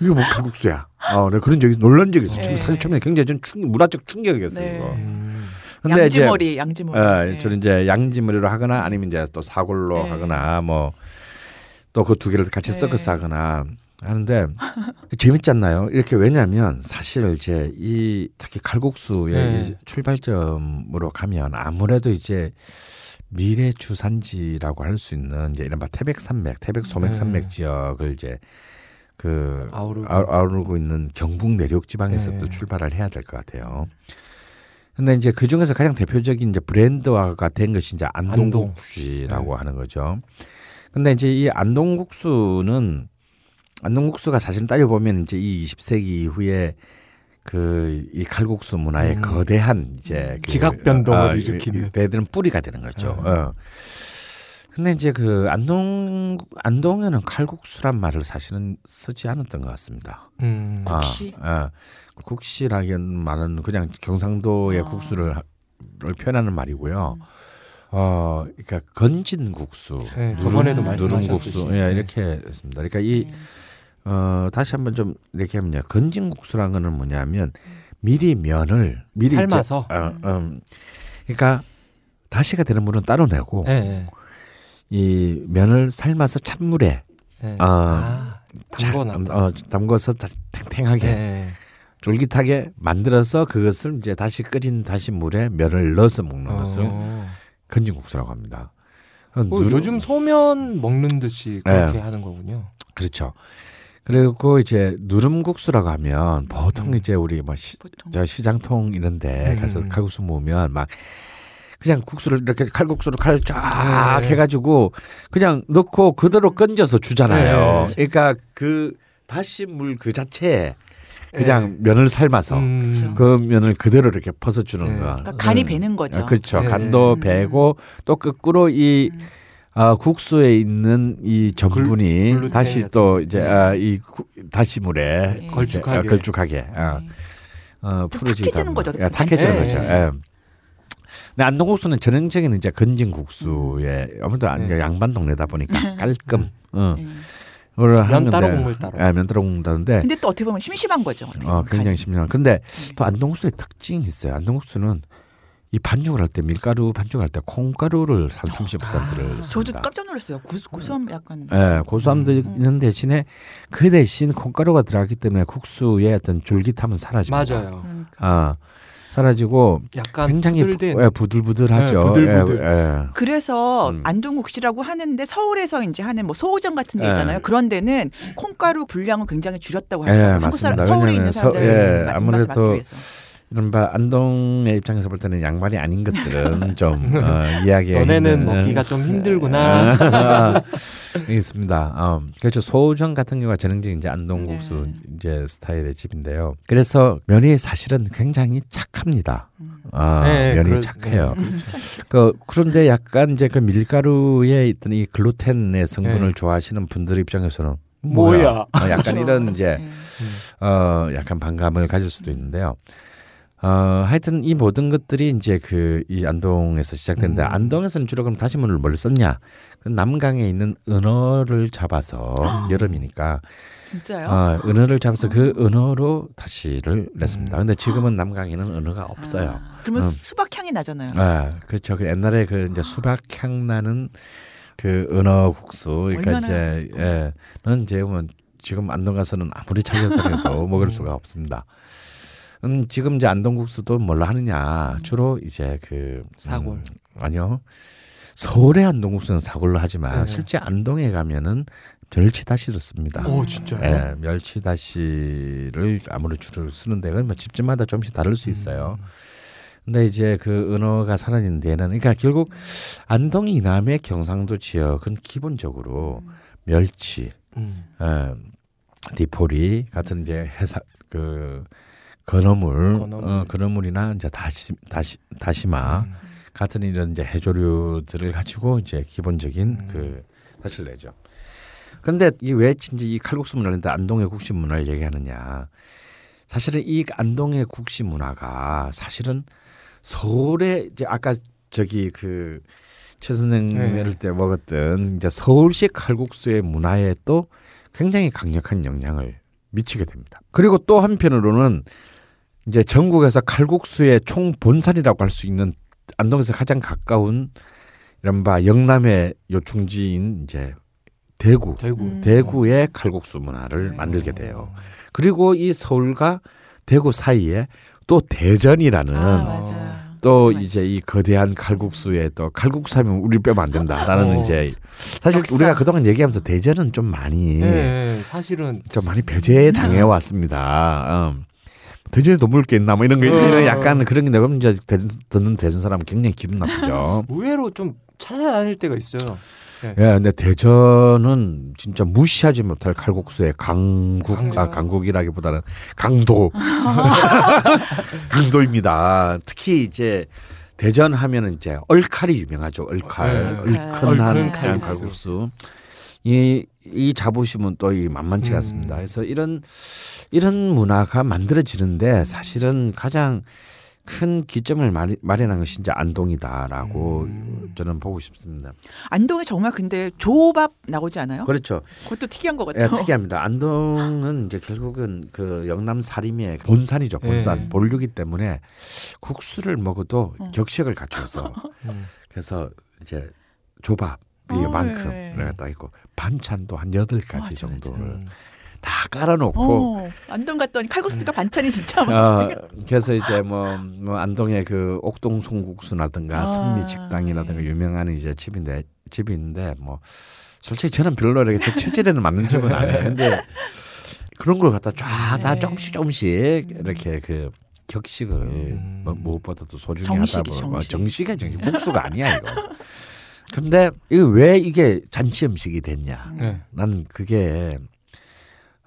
Speaker 2: 이게 뭐 칼국수야? 어, 내가 그런 적이 놀란 적이 있어. 요
Speaker 3: 네.
Speaker 2: 사실 처음에 굉장히 좀 충, 문화적 충격이었어요.
Speaker 3: 네.
Speaker 2: 이거.
Speaker 1: 음.
Speaker 2: 근데 이제
Speaker 3: 양지머리, 양지머리.
Speaker 2: 어,
Speaker 3: 네.
Speaker 2: 저는 이제 양지머리로 하거나 아니면 이제 또 사골로
Speaker 3: 네.
Speaker 2: 하거나 뭐 또 그 두 개를 같이
Speaker 3: 네.
Speaker 2: 섞어서 하거나 하는데 재밌지 않나요? 이렇게 왜냐하면 사실 이제 이 특히 칼국수의
Speaker 1: 네.
Speaker 2: 이 출발점으로 가면 아무래도 이제 미래 주산지라고 할 수 있는 이제 이른바 태백산맥, 태백소맥산맥
Speaker 1: 네.
Speaker 2: 지역을 이제 그
Speaker 1: 아우르고.
Speaker 2: 아- 아우르고 있는 경북 내륙 지방에서부터
Speaker 1: 네.
Speaker 2: 출발을 해야 될 것 같아요. 근데 이제 그 중에서 가장 대표적인 이제 브랜드화가 된 것이 이제 안동국수라고
Speaker 1: 네.
Speaker 2: 하는 거죠. 근데 이제 이 안동국수는 안동국수가 사실 따져 보면 이제 이 20세기 이후에 그 이 칼국수 문화의
Speaker 1: 음.
Speaker 2: 거대한 이제 그
Speaker 1: 지각 변동을
Speaker 2: 아,
Speaker 1: 일으키는.
Speaker 2: 배들은 뿌리가 되는 거죠.
Speaker 1: 네.
Speaker 2: 어. 근데 이제 그 안동 안동에는 칼국수란 말을 사실은 쓰지 않았던 것 같습니다.
Speaker 1: 음.
Speaker 2: 아,
Speaker 3: 국시?
Speaker 2: 아, 국시라기엔 말은 그냥 경상도의
Speaker 3: 아.
Speaker 2: 국수를 표현하는 말이고요.
Speaker 3: 음.
Speaker 2: 어, 그러니까 건진 국수,
Speaker 1: 네, 저번에도 말씀하셨듯이.
Speaker 2: 누룽국수, 예,
Speaker 1: 네.
Speaker 2: 이렇게 했습니다. 그러니까 이
Speaker 3: 네.
Speaker 2: 어, 다시 한번 좀 이렇게 하면요. 건진 국수라는 거는 뭐냐면 미리 면을 미리 이제-
Speaker 1: 삶아서?
Speaker 2: 어, 음, 그러니까 다시가 되는 물은 따로 내고
Speaker 1: 예, 예.
Speaker 2: 이 면을 삶아서 찬물에
Speaker 1: 예.
Speaker 2: 어,
Speaker 1: 아,
Speaker 2: 자-
Speaker 1: 담궈놨다.
Speaker 2: 어, 담궈서 다- 탱탱하게. 쫄깃하게 만들어서 그것을 이제 다시 끓인 다시 물에 면을 넣어서 먹는 것을
Speaker 1: 어.
Speaker 2: 건진국수라고 합니다. 어,
Speaker 1: 어,
Speaker 2: 누룽-
Speaker 1: 요즘 소면 먹는 듯이 그렇게
Speaker 2: 네.
Speaker 1: 하는 거군요.
Speaker 2: 그렇죠. 그리고 이제 누름국수라고 하면 보통
Speaker 1: 음.
Speaker 2: 이제 우리 뭐 시,
Speaker 3: 보통
Speaker 2: 저 시장통 이런데
Speaker 1: 음.
Speaker 2: 가서 칼국수 모으면 막 그냥 국수를 이렇게 칼국수로 칼쫙
Speaker 1: 네.
Speaker 2: 해가지고 그냥 넣고 그대로 건져서 주잖아요.
Speaker 1: 네.
Speaker 2: 그러니까 그 다시 물 그 자체에 그냥 면을 삶아서
Speaker 1: 음.
Speaker 2: 그 면을 그대로 이렇게 퍼서 주는
Speaker 1: 네.
Speaker 2: 거.
Speaker 3: 그러니까 간이
Speaker 2: 음.
Speaker 3: 배는 거죠.
Speaker 2: 아, 그렇죠.
Speaker 1: 네.
Speaker 2: 간도
Speaker 3: 음.
Speaker 2: 배고 또 거꾸로 이
Speaker 3: 음.
Speaker 2: 아, 국수에 있는 이 전분이
Speaker 1: 글루텐
Speaker 2: 다시 또
Speaker 1: 거.
Speaker 2: 이제
Speaker 1: 네.
Speaker 2: 아, 이 구- 다시 물에
Speaker 3: 네.
Speaker 1: 걸쭉하게.
Speaker 2: 아, 걸쭉하게 아,
Speaker 3: 네.
Speaker 2: 어,
Speaker 3: 탁해지는 거죠.
Speaker 2: 예, 탁해지는
Speaker 1: 네.
Speaker 2: 거죠. 예. 근데 안동국수는 전형적인 이제 건진 국수에 아무래도 안-
Speaker 1: 네.
Speaker 2: 양반 동네다 보니까 깔끔. 어.
Speaker 3: 네.
Speaker 1: 면 따로 국물 따로.
Speaker 2: 예, 면 따로 먹는다는데
Speaker 3: 근데 또 어떻게 보면 심심한 거죠. 어,
Speaker 2: 굉장히. 심심한. 근데
Speaker 3: 네.
Speaker 2: 또 안동국수의 특징이 있어요. 안동국수는 이 반죽을 할 때 밀가루 반죽을 할때 콩가루를 한 30%를
Speaker 3: 저도
Speaker 2: 씁니다.
Speaker 3: 깜짝 놀랐어요. 고수, 고소함 약간.
Speaker 2: 예, 고소함도
Speaker 1: 음.
Speaker 2: 있는 대신에 그 대신 콩가루가 들어가기 때문에 국수의 어떤 쫄깃함은 사라집니다.
Speaker 1: 맞아요.
Speaker 3: 그러니까.
Speaker 2: 아, 사라지고
Speaker 1: 약간
Speaker 2: 굉장히
Speaker 1: 부들된.
Speaker 2: 부, 예, 부들부들하죠.
Speaker 1: 네, 부들부들.
Speaker 2: 예, 예.
Speaker 3: 그래서
Speaker 2: 음.
Speaker 3: 안동국시라고 하는데 서울에서 이제 하는 뭐 소호점 같은 데
Speaker 2: 예.
Speaker 3: 있잖아요. 그런 데는 콩가루 분량을 굉장히 줄였다고
Speaker 2: 예,
Speaker 3: 하더라고요. 한국 사람. 서울에 있는 사람들
Speaker 2: 예,
Speaker 3: 맛-
Speaker 2: 아무래도
Speaker 3: 위해서.
Speaker 2: 이른바 안동의 입장에서 볼 때는 양말이 아닌 것들은 좀 어, 이야기가
Speaker 1: 너네는
Speaker 2: 힘든-
Speaker 1: 먹기가 좀 힘들구나.
Speaker 2: 있습니다. 어, 그렇죠. 소정 같은 경우가 전형적인 이제 안동국수
Speaker 3: 네.
Speaker 2: 이제 스타일의 집인데요. 그래서 면이 사실은 굉장히 착합니다. 아,
Speaker 1: 네,
Speaker 2: 면이
Speaker 1: 그럴-
Speaker 2: 착해요.
Speaker 1: 네.
Speaker 2: 그 그런데 약간 이제 그 밀가루에 있던 이 글루텐의 성분을
Speaker 1: 네.
Speaker 2: 좋아하시는 분들 입장에서는
Speaker 1: 뭐야?
Speaker 2: 어, 약간
Speaker 3: 그렇죠.
Speaker 2: 이런 이제
Speaker 3: 네.
Speaker 2: 어 약간 반감을 가질 수도 있는데요. 어 하여튼 이 모든 것들이 이제 그 이 안동에서 시작됐는데
Speaker 1: 음.
Speaker 2: 안동에서는 주로 그럼 다시문을 뭘 썼냐? 그 남강에 있는 은어를 잡아서 여름이니까
Speaker 3: 진짜요?
Speaker 2: 어, 은어를 잡아서 그 은어로 다시를 냈습니다.
Speaker 1: 음.
Speaker 2: 근데 지금은 남강에는 은어가 없어요.
Speaker 3: 아, 그러면
Speaker 2: 음.
Speaker 3: 수박 향이 나잖아요.
Speaker 2: 아, 그렇죠. 그 옛날에 그 이제 수박 향 나는 그 은어 국수. 그러니까 이제 예. 는 이제 보면 지금 안동 가서는 아무리 찾아다녀도 먹을 수가 없습니다. 음, 지금 이제 안동 국수도 뭘로 하느냐? 주로 이제 그
Speaker 1: 사골.
Speaker 2: 음, 아니요. 서울의 안동 국수는 사골로 하지만
Speaker 1: 네.
Speaker 2: 실제 안동에 가면은 멸치다시를 씁니다.
Speaker 1: 오 진짜요?
Speaker 2: 예, 멸치다시를 아무리 주로 쓰는데 그건 뭐 집집마다 조금씩 다를 수 있어요. 근데 이제 그 은어가 사라진 데는 그러니까 결국 안동 이남의 경상도 지역은 기본적으로 멸치,
Speaker 1: 음.
Speaker 2: 어, 디포리 같은 이제 해사 그 건어물,
Speaker 1: 건어물.
Speaker 2: 어, 건어물이나 이제 다시 다시 다시마
Speaker 1: 음.
Speaker 2: 같은 이런 이제 해조류들을 가지고 이제 기본적인
Speaker 1: 음.
Speaker 2: 그 다시를 내죠. 그런데 이왜 진짜 이 칼국수 문화를 했는데 안동의 국시 문화를 얘기하느냐? 사실은 이 안동의 국시 문화가 사실은 서울에 이제 아까 저기 그 최 선생
Speaker 1: 네.
Speaker 2: 때 먹었던 이제 서울식 칼국수의 문화에 또 굉장히 강력한 영향을 미치게 됩니다. 그리고 또 한편으로는 이제 전국에서 칼국수의 총 본산이라고 할 수 있는 안동에서 가장 가까운 이른바 영남의 요충지인 이제 대구,
Speaker 1: 대구.
Speaker 3: 음.
Speaker 2: 대구의 칼국수 문화를
Speaker 1: 네.
Speaker 2: 만들게 돼요. 그리고 이 서울과 대구 사이에 또 대전이라는
Speaker 3: 아, 맞아.
Speaker 2: 또
Speaker 3: 맞지.
Speaker 2: 이제 이 거대한 칼국수에 또 칼국수 하면 우리 빼면 안 된다라는
Speaker 1: 어.
Speaker 2: 이제 사실
Speaker 3: 역사.
Speaker 2: 우리가 그동안 얘기하면서 대전은 좀 많이
Speaker 1: 네, 사실은
Speaker 2: 좀 많이 배제 당해 왔습니다. 음. 대전에 도 먹을 게 있나 뭐 이런 거 이런
Speaker 1: 어.
Speaker 2: 약간 그런 게 내가 이제 대전, 듣는 대전 사람 은 굉장히 기분 나쁘죠.
Speaker 1: 의외로 좀 찾아다닐 때가 있어요.
Speaker 2: 예, 근데 대전은 진짜 무시하지 못할 칼국수의 강국,
Speaker 3: 강국.
Speaker 2: 아, 강국이라기보다는 강도. 강도입니다. 특히 이제 대전 하면은 이제 얼칼이 유명하죠. 얼칼.
Speaker 1: 네.
Speaker 2: 얼큰한
Speaker 1: 얼큰
Speaker 2: 칼국수.
Speaker 1: 칼국수.
Speaker 2: 이, 이 자부심은 또 이 만만치가
Speaker 1: 음.
Speaker 2: 않습니다. 그래서 이런, 이런 문화가 만들어지는데 사실은 가장 큰 기점을 마련한 것이 이제 안동이다라고
Speaker 1: 음.
Speaker 2: 저는 보고 싶습니다.
Speaker 3: 안동에 정말 근데 조밥 나오지 않아요?
Speaker 2: 그렇죠.
Speaker 3: 그것도 특이한 것
Speaker 2: 예,
Speaker 3: 같아요.
Speaker 2: 특이합니다. 안동은 이제 결국은 그 영남 사림의 본산이죠. 본산
Speaker 1: 예.
Speaker 2: 본류기 때문에 국수를 먹어도
Speaker 3: 어.
Speaker 2: 격식을 갖춰서
Speaker 1: 음.
Speaker 2: 그래서 이제 조밥
Speaker 3: 어,
Speaker 2: 이만큼
Speaker 3: 예.
Speaker 2: 갖다 있고 반찬도 한 여덟 가지 정도를
Speaker 1: 음.
Speaker 2: 다 깔아놓고
Speaker 3: 어, 안동 갔더니 칼국수가 반찬이 진짜
Speaker 2: 어,
Speaker 3: 많아요.
Speaker 2: 그래서 이제 뭐, 뭐 안동의 그 옥동 송국수라든가
Speaker 3: 아,
Speaker 2: 선미 식당이라든가
Speaker 3: 예.
Speaker 2: 유명한 이제 집인데 있는데 뭐 솔직히 저는 별로 이렇게 제 체질에는 맞는 집은 아니에요. 근데 그런 걸 갖다 쫙다
Speaker 3: 네.
Speaker 2: 조금씩 조금씩 이렇게 그 격식을
Speaker 1: 음.
Speaker 2: 뭐 무엇보다도 소중히
Speaker 3: 정식이,
Speaker 2: 하다 보면
Speaker 3: 정식.
Speaker 2: 정식이 정식 국수가 아니야 이거. 근데 이거 왜 이게 잔치 음식이 됐냐?
Speaker 1: 네.
Speaker 2: 나는 그게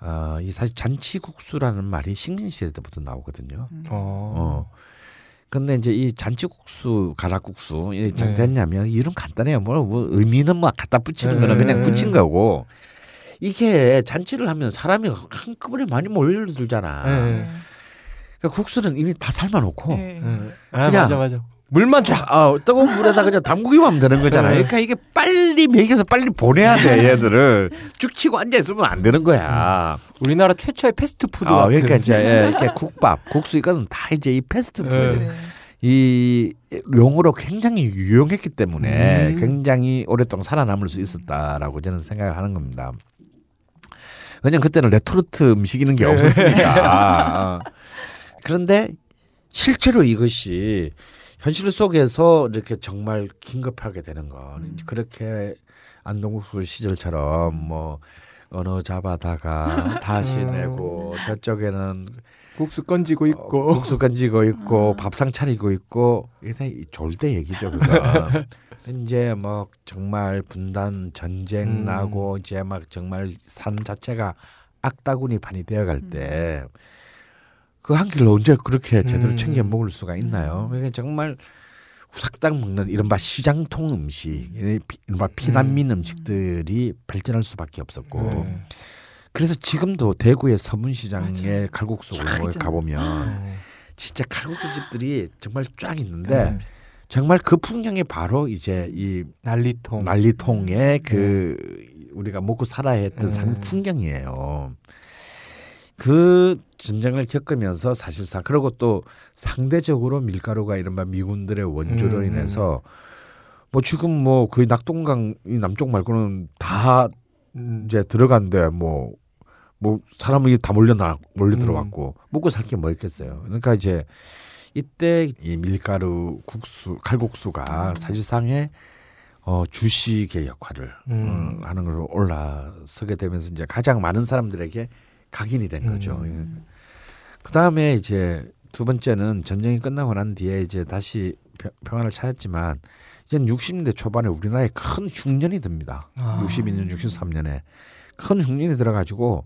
Speaker 2: 어, 이 사실 잔치 국수라는 말이 식민 시대 때부터 나오거든요.
Speaker 1: 어.
Speaker 2: 어. 근데 이제 이 잔치국수, 가락국수 이게 잘
Speaker 1: 네.
Speaker 2: 됐냐면 이름 간단해요. 뭐, 뭐 의미는 뭐 갖다 붙이는 거는
Speaker 1: 네.
Speaker 2: 그냥 붙인 거고 이게 잔치를 하면 사람이 한꺼번에 많이 몰려들잖아.
Speaker 1: 네.
Speaker 2: 그러니까 국수는 이미 다 삶아놓고
Speaker 3: 네.
Speaker 1: 네. 아,
Speaker 2: 그냥-
Speaker 1: 맞아 맞아. 물만 쫙.
Speaker 2: 아, 뜨거운 물에다 그냥 담그기만 하면 되는 거잖아.
Speaker 1: 네.
Speaker 2: 그러니까 이게 빨리 먹여서 빨리 보내야 돼 얘들을 쭉 치고 앉아 있으면 안 되는 거야.
Speaker 1: 우리나라 최초의 패스트푸드
Speaker 2: 아,
Speaker 1: 같은.
Speaker 2: 그러니까 이제 예, 이렇게 국밥, 국수 이거는 다 이제 이 패스트푸드
Speaker 1: 네.
Speaker 3: 네.
Speaker 2: 이 용어로 굉장히 유용했기 때문에
Speaker 1: 음.
Speaker 2: 굉장히 오랫동안 살아남을 수 있었다라고 저는 생각을 하는 겁니다. 왜냐면 그때는 레토르트 음식 이런 게
Speaker 1: 네.
Speaker 2: 없었으니까. 어. 그런데 실제로 이것이 현실 속에서 이렇게 정말 긴급하게 되는 건 그렇게 안동국수 시절처럼 뭐 은어 잡아다가 다시
Speaker 1: 음.
Speaker 2: 내고 저쪽에는
Speaker 1: 국수 건지고 있고.
Speaker 2: 어, 국수 건지고 있고 밥상 차리고 있고 이게 때 얘기죠 그거. 이제 뭐 정말 분단 전쟁
Speaker 1: 음.
Speaker 2: 나고 이제 막 정말 산 자체가 악다구니 판이 되어갈 때 그 한 끼를 언제 그렇게 제대로
Speaker 1: 음.
Speaker 2: 챙겨 먹을 수가 있나요? 이게 정말 후닥닥 먹는 이른바 시장통 음식, 이른바 피난민 음. 식들이 발전할 수밖에 없었고
Speaker 1: 네.
Speaker 2: 그래서 지금도 대구의 서문시장에
Speaker 3: 맞아요.
Speaker 2: 칼국수 쫙가
Speaker 3: 있잖아요.
Speaker 2: 보면
Speaker 1: 어.
Speaker 2: 진짜 칼국수 집들이 정말 쫙 있는데
Speaker 1: 네.
Speaker 2: 정말 그 풍경이 바로 이제 이
Speaker 1: 난리통.
Speaker 2: 난리통의 그 우리가 먹고 살아야 했던
Speaker 1: 네.
Speaker 2: 삶 풍경이에요. 그 전쟁을 겪으면서 사실상 그리고 또 상대적으로 밀가루가 이른바 미군들의 원조로
Speaker 1: 음.
Speaker 2: 인해서 뭐 지금 뭐 거의 낙동강 이 남쪽 말고는 다
Speaker 1: 음.
Speaker 2: 이제 들어간데 뭐, 뭐 사람이 다 몰려 나 몰려
Speaker 1: 음.
Speaker 2: 들어갔고 먹고 살 게 뭐 있겠어요. 그러니까 이제 이때 이 밀가루 국수 칼국수가 사실상의 어 주식의 역할을
Speaker 1: 음.
Speaker 2: 어, 하는 걸로 올라서게 되면서 이제 가장 많은 사람들에게 각인이 된 거죠.
Speaker 1: 음.
Speaker 2: 그 다음에 이제 두 번째는 전쟁이 끝나고 난 뒤에 이제 다시 평- 평화를 찾았지만 이제는 60년대 초반에 우리나라에 큰 흉년이 듭니다.
Speaker 1: 아.
Speaker 2: 62년, 63년에 큰 흉년이 들어가지고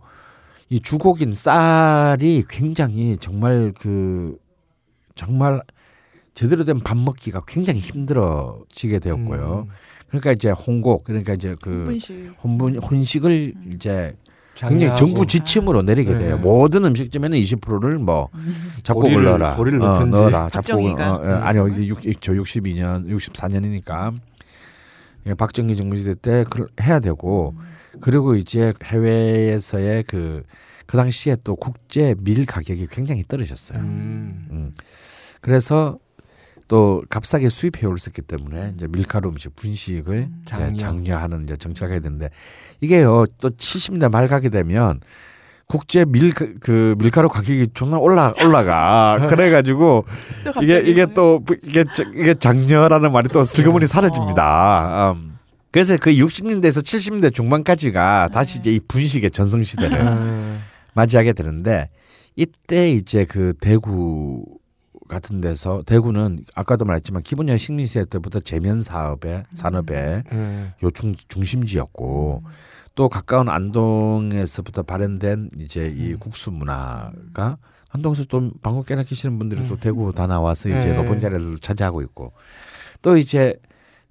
Speaker 2: 이 주곡인 쌀이 굉장히 정말 그 정말 제대로 된 밥 먹기가 굉장히 힘들어지게 되었고요.
Speaker 1: 음.
Speaker 2: 그러니까 이제 홍곡 그러니까 이제 그
Speaker 3: 분식.
Speaker 2: 혼분 혼식을 이제 굉장히. 정부 지침으로 내리게
Speaker 1: 네.
Speaker 2: 돼요. 모든 음식점에는 20%를 뭐 잡곡을
Speaker 1: 보리를-
Speaker 2: 넣어라.
Speaker 1: 보리를
Speaker 2: 어. 넣어라. 잡곡을. 어, 어, 아니요. 이제 6, 저 62년, 64년이니까 예, 박정희 정부 시대 때 그걸 해야 되고 그리고 이제 해외에서의 그, 그 당시에 또 국제 밀 가격이 굉장히 떨어졌어요.
Speaker 1: 음.
Speaker 2: 음. 그래서 또 값싸게 수입해 올었기 때문에 이제 밀가루 음식 분식을 이제
Speaker 1: 장려.
Speaker 2: 장려하는 이제 정책을 해야 되는데 이게요 또 70대 말 가게 되면 국제 밀 그 밀가루 가격이 존나 올라 올라가 그래가지고 이게 이게 또 부- 이게 저- 이게 장려라는 말이 또 슬그머니 사라집니다. 음. 그래서 그 60년대에서 70년대 중반까지가 다시 이제 이 분식의 전성 시대를
Speaker 1: 음.
Speaker 2: 맞이하게 되는데 이때 이제 그 대구 같은 데서 대구는 아까도 말했지만 기본적 식민 시대 때부터 제면 사업의 산업의
Speaker 1: 음.
Speaker 2: 요 중, 중심지였고 또 가까운 안동에서부터 발현된 이제 이 국수 문화가 안동에서 또 방콕 깨낚이시는 분들이 또 대구 다 나와서 이제
Speaker 1: 네.
Speaker 2: 높은 자리를 차지하고 있고 또 이제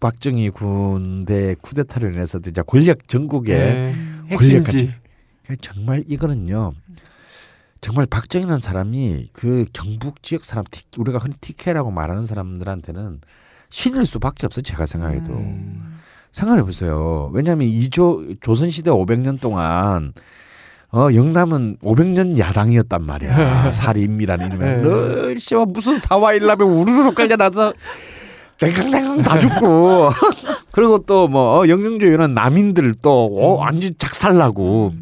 Speaker 2: 박정희 군대 쿠데타로 인해서도 이제 권력 전국에
Speaker 1: 네.
Speaker 2: 권력까지. 그러니까 정말 이거는요. 정말 박정희라는 사람이 그 경북 지역 사람 티- 우리가 흔히 TK라고 말하는 사람들한테는 신일 수밖에 없어 요 제가 생각해도
Speaker 1: 음.
Speaker 2: 생각해 보세요. 왜냐하면 이조 조선 시대 500년 동안 어 영남은 500년 야당이었단 말이야. 살인미라는 이름에
Speaker 1: 네.
Speaker 2: 늘 씨발 무슨 사화일라면 우르르 깔려나서 댕강댕강 다 죽고 그리고 또뭐 영영조 이런 남인들 또 어, 완전 작살나고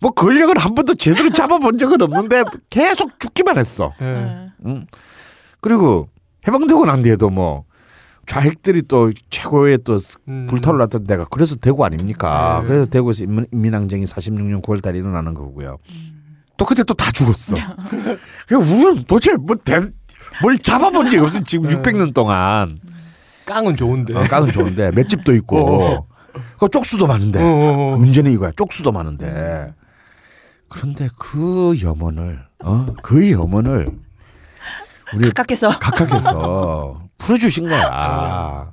Speaker 2: 뭐 권력을 한 번도 제대로 잡아본 적은 없는데 계속 죽기만 했어.
Speaker 1: 네.
Speaker 3: 네.
Speaker 2: 응. 그리고 해방되고 난 뒤에도 뭐 좌익들이 또 최고의 또
Speaker 1: 음.
Speaker 2: 불타올랐던 데가 그래서 대구 아닙니까?
Speaker 1: 네.
Speaker 2: 그래서 대구에서 인민, 인민항쟁이 46년 9월 달에 일어나는 거고요. 또 그때 또 다 죽었어. 우리는 도대체 뭐 대, 뭘 잡아본 적이 없어 지금
Speaker 1: 네.
Speaker 2: 600년 동안.
Speaker 1: 깡은 좋은데.
Speaker 2: 어, 깡은 좋은데 맷집도 있고
Speaker 1: 어.
Speaker 2: 그 쪽수도 많은데
Speaker 1: 어, 어, 어.
Speaker 2: 문제는 이거야 쪽수도 많은데 그런데 그 염원을 어? 그 염원을 우리
Speaker 3: 가깝게서
Speaker 2: 각각해서 풀어주신 거야.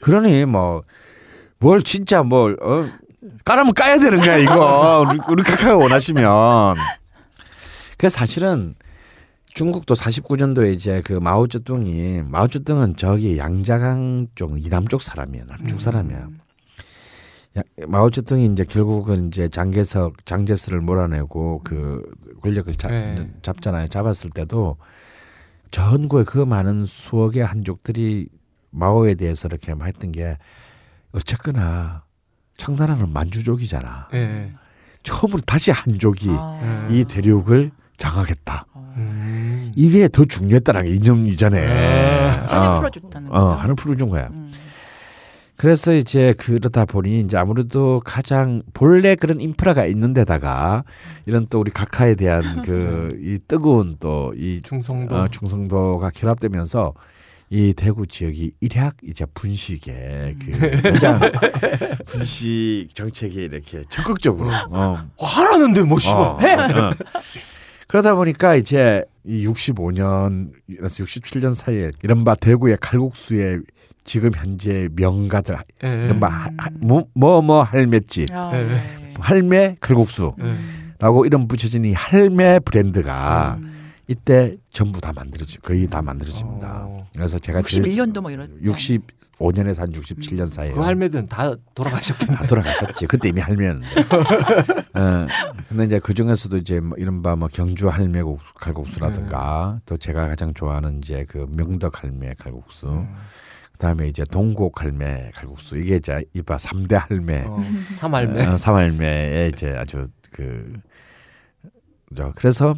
Speaker 2: 그러니 뭐 뭘 진짜 뭘 어? 까라면 까야 되는 거야 이거 우리, 우리 각각 원하시면. 그래서 사실은 중국도 49년도에 이제 그 마오쩌둥이 마오쩌둥은 저기 양자강 쪽 이남 쪽 사람이야 남쪽 사람이야. 야- 마오쩌둥이 이제 결국은 이제 장개석 장제스를 몰아내고 그 권력을 잡,
Speaker 1: 네.
Speaker 2: 잡잖아요. 잡았을 때도 전국의 그 많은 수억의 한족들이 마오에 대해서 이렇게 막 했던 게 어쨌거나 청나라는 만주족이잖아.
Speaker 1: 예.
Speaker 2: 처음으로 다시 한족이
Speaker 3: 아.
Speaker 2: 이 대륙을 장악했다.
Speaker 1: 음.
Speaker 2: 이게 더 중요했다는 게 이념 이전에
Speaker 1: 네.
Speaker 3: 한을
Speaker 2: 어,
Speaker 3: 풀어줬다는
Speaker 2: 어,
Speaker 3: 거죠.
Speaker 2: 한을 풀어준 거야.
Speaker 3: 음.
Speaker 2: 그래서 이제 그러다 보니 이제 아무래도 가장 본래 그런 인프라가 있는 데다가 이런 또 우리 각하에 대한 그 이 뜨거운 또 이
Speaker 1: 충성도.
Speaker 2: 어, 충성도가 결합되면서 이 대구 지역이 일약 이제 분식의 그 굉장 분식 정책에 이렇게 적극적으로 어,
Speaker 1: 화나는데 뭐 씨발
Speaker 2: 어,
Speaker 1: 해.
Speaker 2: 어. 그러다 보니까 이제 이 65년에서 67년 사이에 이른바 대구의 칼국수의 지금 현재 명가들
Speaker 1: 예, 예.
Speaker 2: 이른바 뭐뭐 할매집
Speaker 3: 아,
Speaker 1: 네.
Speaker 3: 네.
Speaker 2: 할매 칼국수라고
Speaker 1: 예.
Speaker 2: 이름 붙여진 이 할매 브랜드가
Speaker 3: 음.
Speaker 2: 이때 전부 다 만들어지 거의 다 만들어집니다.
Speaker 1: 어.
Speaker 2: 그래서 제가
Speaker 3: 61년도 뭐 이런
Speaker 2: 65년에서 한 67년 사이에
Speaker 1: 그 할매든 다 돌아가셨겠네.
Speaker 2: 다 돌아가셨지. 그때 이미 할매였는데. 어, 근데 이제 그 중에서도 이제 뭐 이른바 뭐 경주 할매 국수, 칼국수라든가 또 제가 가장 좋아하는 이제 그 명덕 할매 칼국수.
Speaker 1: 음.
Speaker 2: 그다음에 이제 동곡 할매 칼국수. 이게 이제 이봐 삼대 할매.
Speaker 1: 어, 삼할매.
Speaker 2: 어, 삼할매의 이제 아주 그, 저, 그래서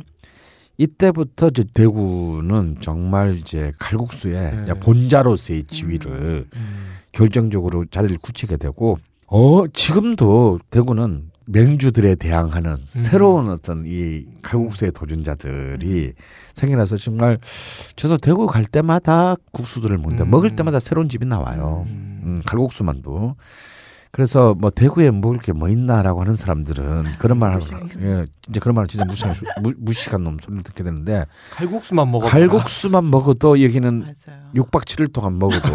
Speaker 2: 이때부터 이제 대구는 정말 이제 칼국수의
Speaker 1: 네.
Speaker 2: 본자로서의 지위를
Speaker 1: 음.
Speaker 2: 결정적으로 자리를 굳히게 되고, 어, 지금도 대구는 맹주들에 대항하는 새로운 어떤 이 칼국수의 도전자들이 생겨나서 정말 저도 대구 갈 때마다 국수들을 먹는데
Speaker 1: 음.
Speaker 2: 먹을 때마다 새로운 집이 나와요.
Speaker 1: 음.
Speaker 2: 음, 칼국수만도. 그래서 뭐 대구에 먹을 게 뭐 있나라고 하는 사람들은 그런 말 하고 예, 이제 그런 말을 진짜 무시한 무, 무식한 놈 소리를 듣게 되는데
Speaker 1: 칼국수만 먹어.
Speaker 2: 칼국수만 먹어도 여기는
Speaker 3: 맞아요.
Speaker 2: 6박 7일 동안 먹어도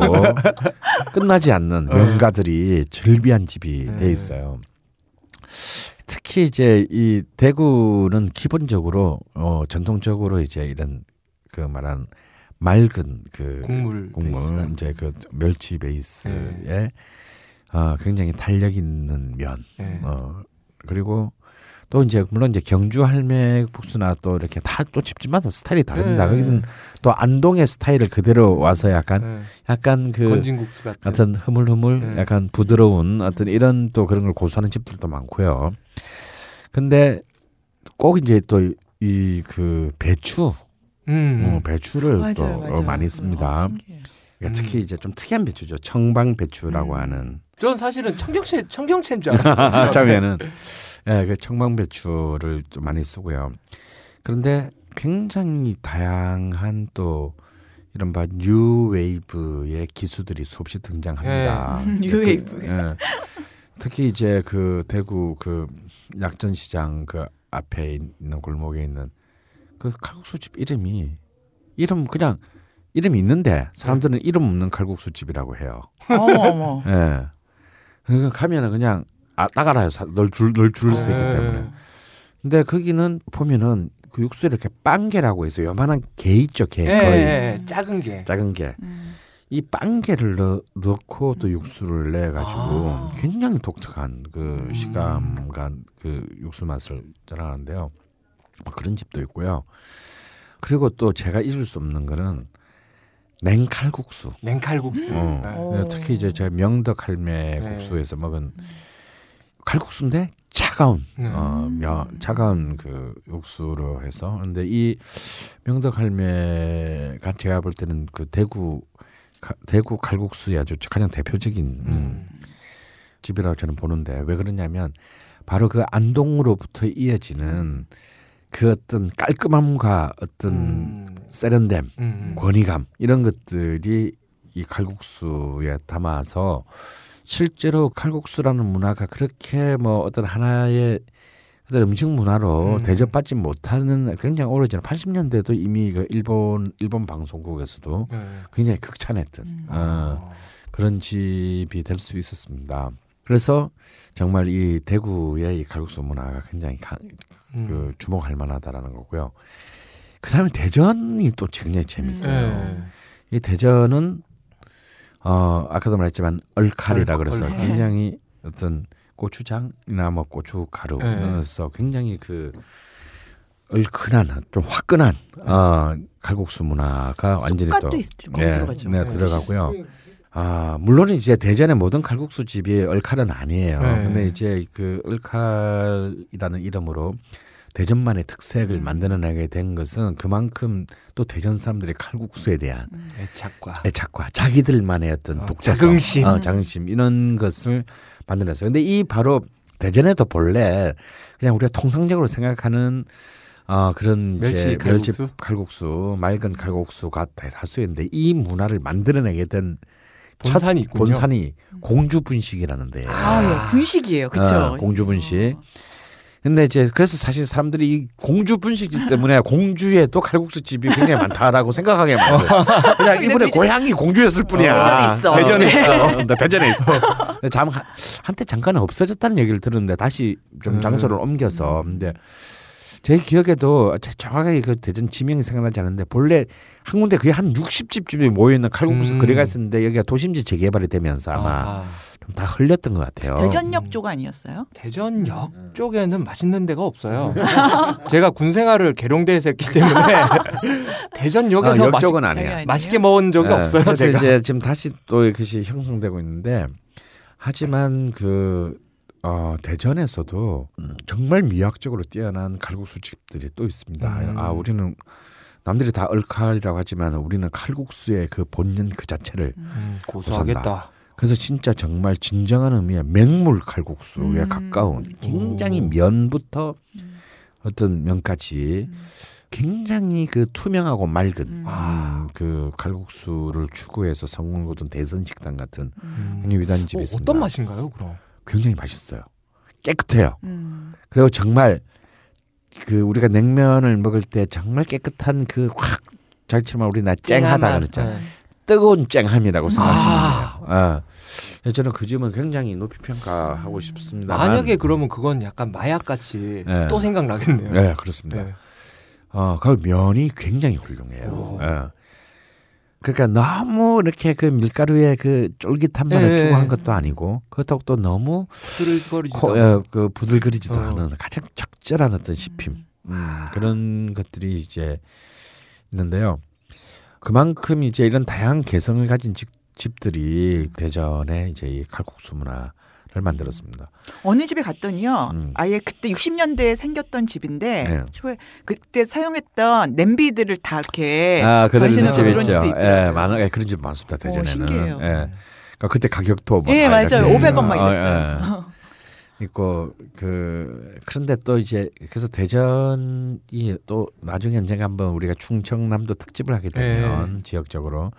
Speaker 2: 끝나지 않는 명가들이 절비한 집이
Speaker 1: 네.
Speaker 2: 돼 있어요. 특히 이제 이 대구는 기본적으로 어 전통적으로 이제 이런 그 말한 맑은 그
Speaker 1: 국물.
Speaker 2: 국물. 이제 그 멸치 베이스에 어, 굉장히 탄력 있는 면
Speaker 1: 네.
Speaker 2: 어, 그리고 또 이제 물론 이제 경주 할매 국수나 또 이렇게 다 또 집집마다 스타일이 다릅니다.
Speaker 1: 네.
Speaker 2: 거기는 또 안동의 스타일을 그대로 와서 약간
Speaker 1: 네.
Speaker 2: 약간 그
Speaker 1: 건진국수 같은.
Speaker 2: 어떤 흐물흐물
Speaker 1: 네.
Speaker 2: 약간 부드러운 어떤 이런 또 그런 걸 고수하는 집들도 많고요. 근데 꼭 이제 또 이 그 배추
Speaker 1: 음.
Speaker 2: 어, 배추를
Speaker 3: 맞아요,
Speaker 2: 또
Speaker 3: 맞아요.
Speaker 2: 어, 많이
Speaker 3: 어,
Speaker 2: 씁니다.
Speaker 3: 신기해요.
Speaker 2: 그러니까
Speaker 1: 음.
Speaker 2: 특히 이제 좀 특이한 배추죠. 청방 배추라고
Speaker 3: 음.
Speaker 2: 하는.
Speaker 1: 전 사실은 청경채 청경채인 줄 알았어요.
Speaker 2: 처음에는 예, 그 청방 배추를 좀 많이 쓰고요. 그런데 굉장히 다양한 또 이른바 뉴웨이브의 기수들이 수없이 등장합니다.
Speaker 3: 네.
Speaker 2: 그,
Speaker 3: 뉴웨이브.
Speaker 2: 예. 특히 이제 그 대구 그 약전시장 그 앞에 있는 골목에 있는 그 칼국수집 이름이 이름 그냥 이름이 있는데 사람들은 이름 없는 칼국수 집이라고 해요.
Speaker 3: 어머 어머.
Speaker 2: 예. 그러니까 가면은 그냥 아, 딱 알아요. 사- 널 줄, 널 줄을 수 있기
Speaker 1: 네.
Speaker 2: 때문에. 근데 거기는 보면은 그 육수에 이렇게 빵개라고 해서 요만한 게 있죠, 게.
Speaker 1: 예,
Speaker 2: 거의.
Speaker 1: 예, 작은 게.
Speaker 2: 작은 게.
Speaker 3: 음.
Speaker 2: 이 빵개를 넣, 넣고 또 육수를 내 가지고
Speaker 1: 아.
Speaker 2: 굉장히 독특한 그
Speaker 1: 음.
Speaker 2: 식감과 그 육수 맛을 자랑하는데요. 뭐 그런 집도 있고요. 그리고 또 제가 잊을 수 없는 거는 냉칼국수.
Speaker 1: 냉칼국수.
Speaker 2: 어.
Speaker 1: 네.
Speaker 3: 오.
Speaker 2: 특히 이제 제 명덕 할매
Speaker 1: 네.
Speaker 2: 국수에서 먹은 칼국수인데 차가운
Speaker 1: 네.
Speaker 2: 어, 면 차가운 그 육수로 해서 근데 이 명덕 할매가 제가 볼 때는 그 대구 가- 대구 칼국수의 아주 가장 대표적인 음,
Speaker 1: 음.
Speaker 2: 집이라고 저는 보는데 왜 그러냐면 바로 그 안동으로부터 이어지는 그 어떤 깔끔함과 어떤
Speaker 1: 음.
Speaker 2: 세련됨
Speaker 1: 음.
Speaker 2: 권위감 이런 것들이 이 칼국수에 담아서 실제로 칼국수라는 문화가 그렇게 뭐 어떤 하나의 어떤 음식 문화로
Speaker 1: 음.
Speaker 2: 대접받지 못하는 굉장히 오래전 80년대도 이미 그 일본 일본 방송국에서도
Speaker 1: 네.
Speaker 2: 굉장히 극찬했던
Speaker 3: 음.
Speaker 2: 어, 그런 집이 될 수 있었습니다. 그래서 정말 이 대구의 이 칼국수 문화가 굉장히 가-
Speaker 1: 음.
Speaker 2: 그 주목할 만하다라는 거고요. 그다음에 대전이 또 굉장히 재밌어요.
Speaker 1: 네.
Speaker 2: 이 대전은 어 아까도 말했지만 얼칼이라
Speaker 1: 얼-
Speaker 2: 그래서
Speaker 1: 얼칼.
Speaker 2: 굉장히 어떤 고추장이나 뭐 고추 가루
Speaker 1: 네.
Speaker 2: 넣어서 굉장히 그 얼큰한 좀 화끈한 어 칼국수 문화가 완전히 또
Speaker 3: 쑥갓도 있, 거기
Speaker 2: 네,
Speaker 3: 들어가죠.
Speaker 2: 네, 들어가고요. 아 물론 이제 대전의 모든 칼국수 집이 얼칼은 아니에요.
Speaker 1: 네.
Speaker 2: 근데 이제 그 얼칼이라는 이름으로 대전만의 특색을
Speaker 3: 음.
Speaker 2: 만들어내게 된 것은 그만큼 또 대전 사람들의 칼국수에 대한
Speaker 1: 애착과
Speaker 2: 애착과 자기들만의 어떤
Speaker 1: 어,
Speaker 2: 독자성,
Speaker 1: 자긍심.
Speaker 2: 어, 자긍심 이런 것을 만들어냈어요. 근데 이 바로 대전에도 본래 그냥 우리가 통상적으로 생각하는 어 그런
Speaker 1: 멸치
Speaker 2: 이제 멸치
Speaker 1: 칼국수?
Speaker 2: 칼국수, 맑은 칼국수가 대다수였는데 이 문화를 만들어내게 된
Speaker 1: 본산이 있군요.
Speaker 2: 본산이 공주 분식이라는데.
Speaker 3: 아, 예. 분식이에요. 그렇죠.
Speaker 2: 어, 공주 분식. 근데 이제 그래서 사실 사람들이 이 공주 분식집 때문에 공주에도 칼국수 집이 굉장히 많다라고 생각하게 만들어요. 그냥 이분의 고향이 공주였을 뿐이야.
Speaker 3: 대전에 있어.
Speaker 2: 대전에
Speaker 3: 네.
Speaker 2: 있어. 근데 대전에 있어. 근데 잠 한- 한때 잠깐 없어졌다는 얘기를 들었는데 다시 좀
Speaker 1: 음.
Speaker 2: 장소를 옮겨서 근데 제 기억에도 제- 정확하게 그 대전 지명이 생각나지 않는데 본래 한 군데 거의 한 60집쯤이 모여 있는 칼국수
Speaker 1: 음.
Speaker 2: 거리가 있었는데 여기가 도심지 재개발이 되면서 아마
Speaker 1: 아,
Speaker 2: 좀 다 흘렸던 것 같아요.
Speaker 3: 대전역 쪽 아니었어요?
Speaker 1: 대전역 쪽에는 맛있는 데가 없어요. 제가 군 생활을 계룡대에서 했기 때문에 대전역에서
Speaker 2: 아, 역
Speaker 1: 맛있,
Speaker 2: 쪽은
Speaker 3: 아니에요?
Speaker 2: 아니에요.
Speaker 3: 아니-
Speaker 1: 맛있게 먹은 적이
Speaker 2: 네,
Speaker 1: 없어요.
Speaker 2: 그래서
Speaker 1: 제가.
Speaker 2: 이제 지금 다시 또 이것이 형성되고 있는데 하지만 그 어, 대전에서도 정말 미학적으로 뛰어난 칼국수 집들이 또 있습니다.
Speaker 1: 음.
Speaker 2: 아 우리는 남들이 다 얼칼이라고 하지만 우리는 칼국수의 그 본연 그 자체를
Speaker 1: 음, 고소하겠다.
Speaker 2: 그래서 진짜 정말 진정한 의미의 맹물 칼국수에
Speaker 3: 음.
Speaker 2: 가까운 굉장히
Speaker 1: 오.
Speaker 2: 면부터
Speaker 3: 음.
Speaker 2: 어떤 면까지 굉장히 그 투명하고 맑은
Speaker 3: 음.
Speaker 1: 아.
Speaker 2: 음, 그 칼국수를 추구해서 성공을 거둔 대선 식당 같은
Speaker 1: 음.
Speaker 2: 위대한 집이
Speaker 1: 어,
Speaker 2: 있습니다.
Speaker 1: 어떤 맛인가요, 그럼?
Speaker 2: 굉장히 맛있어요. 깨끗해요.
Speaker 3: 음.
Speaker 2: 그리고 정말 그 우리가 냉면을 먹을 때 정말 깨끗한 그 확 자기처럼 우리나 쨍하다 그랬잖아요.
Speaker 1: 네.
Speaker 2: 뜨거운 쨍함이라고 생각하시면
Speaker 1: 아.
Speaker 2: 돼요. 어. 그래서 저는 그 집은 굉장히 높이 평가하고 싶습니다.
Speaker 1: 만약에 그러면 그건 약간 마약 같이
Speaker 2: 네.
Speaker 1: 또 생각나겠네요.
Speaker 2: 네 그렇습니다.
Speaker 1: 네.
Speaker 2: 어, 그 면이 굉장히 훌륭해요.
Speaker 1: 오.
Speaker 2: 예. 그러니까 너무 이렇게 그 밀가루에 그 쫄깃함만을
Speaker 1: 예.
Speaker 2: 추구한 것도 아니고 그렇다고 또 너무
Speaker 1: 부들거리지도
Speaker 2: 코. 예, 그 부들거리지도
Speaker 1: 어.
Speaker 2: 않은 가장 적절한 어떤 씹힘 음, 그런 것들이 이제 있는데요. 그만큼 이제 이런 다양한 개성을 가진 집, 집들이 대전에 이제 이 칼국수 문화 를 만들었습니다.
Speaker 3: 어느 집에 갔더니요.
Speaker 2: 음.
Speaker 3: 아예 그때 60년대에 생겼던 집인데
Speaker 2: 네.
Speaker 3: 초에 그때 사용했던 냄비들을 다 이렇게
Speaker 2: 아, 집
Speaker 3: 그런
Speaker 2: 있죠.
Speaker 3: 집도 있더라고요.
Speaker 2: 예, 많은 예, 그런 집 많습니다. 대전에는.
Speaker 3: 신기해요.
Speaker 2: 예. 그러니까 그때 가격도 뭐
Speaker 3: 예,
Speaker 2: 다
Speaker 3: 맞아요.
Speaker 2: 이렇게
Speaker 3: 500원 막
Speaker 2: 어,
Speaker 3: 이랬어요.
Speaker 2: 예. 있고 그 그런데 또 이제 그래서 대전이 또 나중에 언젠가 한번 우리가 충청남도 특집을 하게 되면
Speaker 3: 네.
Speaker 2: 지역적으로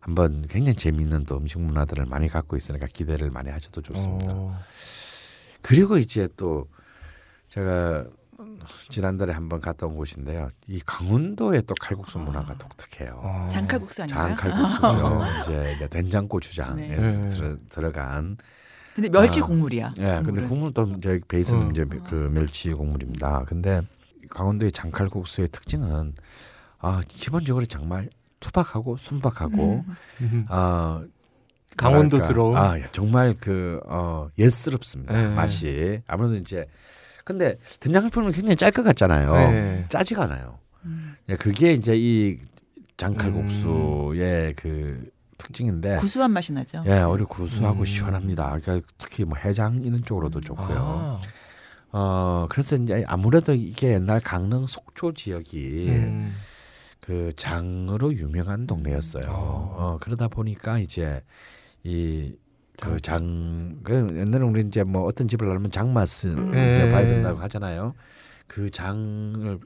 Speaker 2: 한번 굉장히 재미있는 또 음식 문화들을 많이 갖고 있으니까 기대를 많이 하셔도 좋습니다.
Speaker 1: 어.
Speaker 2: 그리고 이제 또 제가 지난달에 한번 갔다 온 곳인데요. 이 강원도의 또 칼국수 문화가 독특해요.
Speaker 1: 어.
Speaker 3: 장칼국수 아닌가요?
Speaker 2: 장칼국수죠. 이제 된장고추장에
Speaker 3: 네.
Speaker 2: 들어, 들어간.
Speaker 3: 근데 멸치
Speaker 2: 아.
Speaker 3: 국물이야.
Speaker 2: 예, 근데
Speaker 3: 국물은.
Speaker 2: 국물도 이제 베이스는
Speaker 1: 어.
Speaker 2: 이제 그 멸치 국물입니다. 근데 강원도의 장칼국수의 특징은 아 기본적으로 정말 투박하고 순박하고
Speaker 1: 음.
Speaker 2: 아
Speaker 1: 강원도스러운.
Speaker 2: 아 예, 정말 그 어, 예스럽습니다
Speaker 1: 네.
Speaker 2: 맛이 아무래도 이제 근데 된장을 풀면 굉장히 짤 것 같잖아요.
Speaker 1: 네.
Speaker 2: 짜지가 않아요.
Speaker 3: 음.
Speaker 2: 예, 그게 이제 이 장칼국수의 그 특징인데
Speaker 3: 구수한 맛이 나죠.
Speaker 2: 예, 오히려 구수하고
Speaker 1: 음.
Speaker 2: 시원합니다. 그러니까 특히 뭐 해장 이런 쪽으로도 좋고요.
Speaker 1: 아.
Speaker 2: 어 그래서 이제 아무래도 이게 옛날 강릉 속초 지역이
Speaker 1: 음.
Speaker 2: 그 장으로 유명한 동네였어요.
Speaker 1: 어.
Speaker 2: 어 그러다 보니까 이제 이 그 장, 그 옛날에 우리 이제 뭐 어떤 집을 나면 장맛을
Speaker 1: 네.
Speaker 2: 봐야 된다고 하잖아요. 그 장을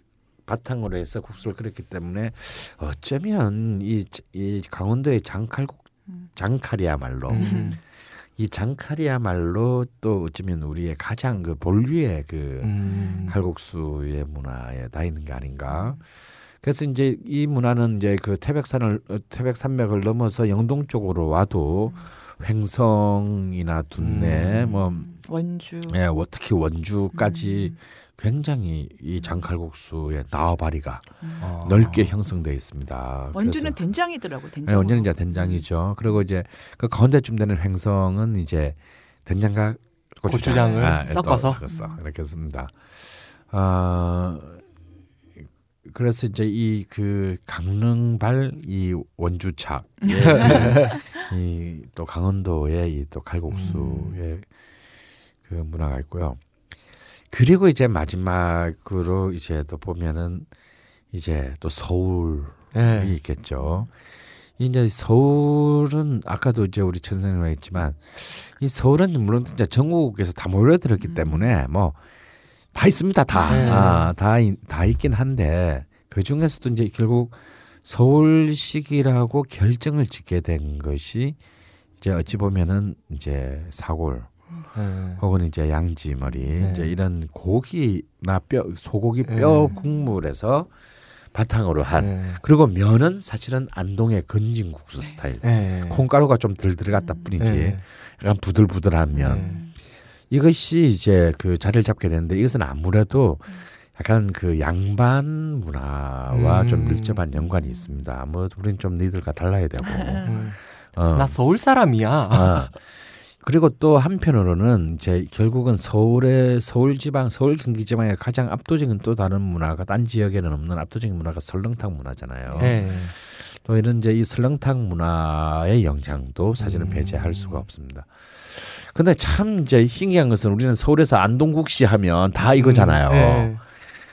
Speaker 2: 바탕으로 해서 국수를 끓였기 때문에 어쩌면 이, 이 강원도의 장칼국 장칼이야말로
Speaker 1: 음.
Speaker 2: 이 장칼이야말로 또 어쩌면 우리의 가장 그 본류의 그
Speaker 1: 음.
Speaker 2: 칼국수의 문화에 다 있는 게 아닌가. 그래서 이제 이 문화는 이제 그 태백산을 어, 태백 산맥을 넘어서 영동 쪽으로 와도 횡성이나 둔내
Speaker 1: 음.
Speaker 2: 뭐
Speaker 3: 원주.
Speaker 2: 예, 뭐 특히 원주까지
Speaker 3: 음.
Speaker 2: 굉장히 이 장칼국수의 나와바리가
Speaker 1: 아.
Speaker 2: 넓게 형성돼 있습니다.
Speaker 3: 원주는 된장이더라고.
Speaker 2: 네,
Speaker 3: 된장.
Speaker 2: 원주는 이제 된장이죠. 그리고 이제 그 가운데쯤 되는 횡성은 이제 된장과 고추장,
Speaker 1: 고추장을
Speaker 2: 아, 또
Speaker 1: 섞어서?
Speaker 2: 섞었어 이렇게 했습니다. 아 그래서 이제 이 그 강릉발 이 원주차 이또 강원도의 이 또 칼국수의 그 문화가 있고요. 그리고 이제 마지막으로 이제 또 보면은 이제 또 서울이
Speaker 1: 예.
Speaker 2: 있겠죠. 이제 서울은 아까도 이제 우리 천선생님 했지만 이 서울은 물론 진짜 전국에서 다 몰려들었기 때문에 뭐 다 있습니다 다.
Speaker 1: 네.
Speaker 2: 아, 다, 이- 다 있긴 한데 그 중에서도 이제 결국 서울식이라고 결정을 짓게 된 것이 이제 어찌 보면은 이제 사골
Speaker 1: 예.
Speaker 2: 혹은 이제 양지 머리
Speaker 1: 네.
Speaker 2: 이제 이런 고기나 뼈 소고기
Speaker 1: 네.
Speaker 2: 뼈 국물에서 바탕으로 한
Speaker 1: 예.
Speaker 2: 그리고 면은 사실은 안동의 건진국수 스타일
Speaker 1: 예.
Speaker 2: 콩가루가 좀 덜 들어갔다 뿐이지
Speaker 1: 예.
Speaker 2: 약간 부들부들한 면
Speaker 1: 예.
Speaker 2: 이것이 이제 그 자리를 잡게 되는데 이것은 아무래도 약간 그 양반 문화와
Speaker 1: 음.
Speaker 2: 좀 밀접한 연관이 있습니다. 뭐 우리는 좀 너희들과 달라야 되고
Speaker 1: 음.
Speaker 2: 어.
Speaker 1: 나 서울 사람이야.
Speaker 2: 아. 그리고 또 한편으로는 이제 결국은 서울의 서울 지방, 서울 경기 지방의 가장 압도적인 또 다른 문화가 딴 지역에는 없는 압도적인 문화가 설렁탕 문화잖아요.
Speaker 1: 예.
Speaker 2: 또 이런 이제 이 설렁탕 문화의 영향도 사실은
Speaker 1: 음.
Speaker 2: 배제할 수가 없습니다. 근데 참 이제 신기한 것은 우리는 서울에서 안동국시 하면 다 이거잖아요.
Speaker 1: 예.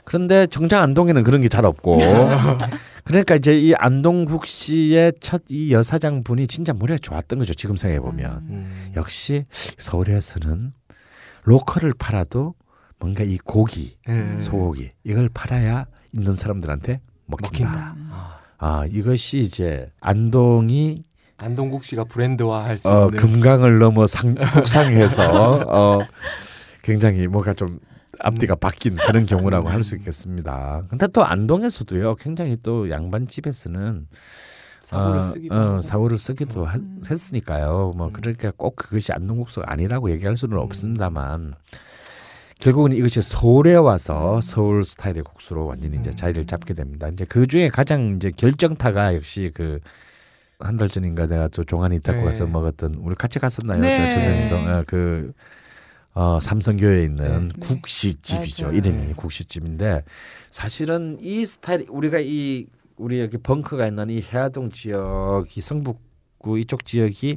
Speaker 2: 그런데 정작 안동에는 그런 게 잘 없고. 그러니까 이제 이 안동국시의 첫 이 여사장 분이 진짜 머리가 좋았던 거죠. 지금 생각해 보면.
Speaker 1: 음.
Speaker 2: 역시 서울에서는 로컬을 팔아도 뭔가 이 고기,
Speaker 1: 예.
Speaker 2: 소고기 이걸 팔아야 있는 사람들한테 먹힌다.
Speaker 1: 먹힌다. 아.
Speaker 2: 아 이것이 이제 안동이
Speaker 1: 안동국 씨가 브랜드화할 수
Speaker 2: 어,
Speaker 1: 있는
Speaker 2: 금강을 넘어 상, 북상해서 어, 굉장히 뭔가 좀 앞뒤가 바뀐 그런 경우라고 할 수 있겠습니다. 근데 또 안동에서도요, 굉장히 또 양반 집에서는
Speaker 1: 사고를
Speaker 2: 어,
Speaker 1: 쓰기도
Speaker 2: 어. 사고를 쓰기도 하- 했으니까요. 뭐 그러니까 꼭 그것이 안동국수가 아니라고 얘기할 수는 없습니다만 결국은 이것이 서울에 와서 서울 스타일의 국수로 완전히 이제 자리를 잡게 됩니다. 이제 그 중에 가장 이제 결정타가 역시 그 한 달 전인가 내가 또 종환이 데리고
Speaker 1: 네.
Speaker 2: 가서 먹었던 우리 같이 갔었나요?
Speaker 3: 네.
Speaker 2: 저 선생님도 어, 그 어, 삼성교회에 있는
Speaker 1: 네.
Speaker 2: 국시집이죠.
Speaker 3: 맞아요.
Speaker 2: 이름이
Speaker 1: 네.
Speaker 2: 국시집인데 사실은 이 스타일 우리가 이 우리 여기 벙커가 있는 이 해화동 지역이 성북구 이쪽 지역이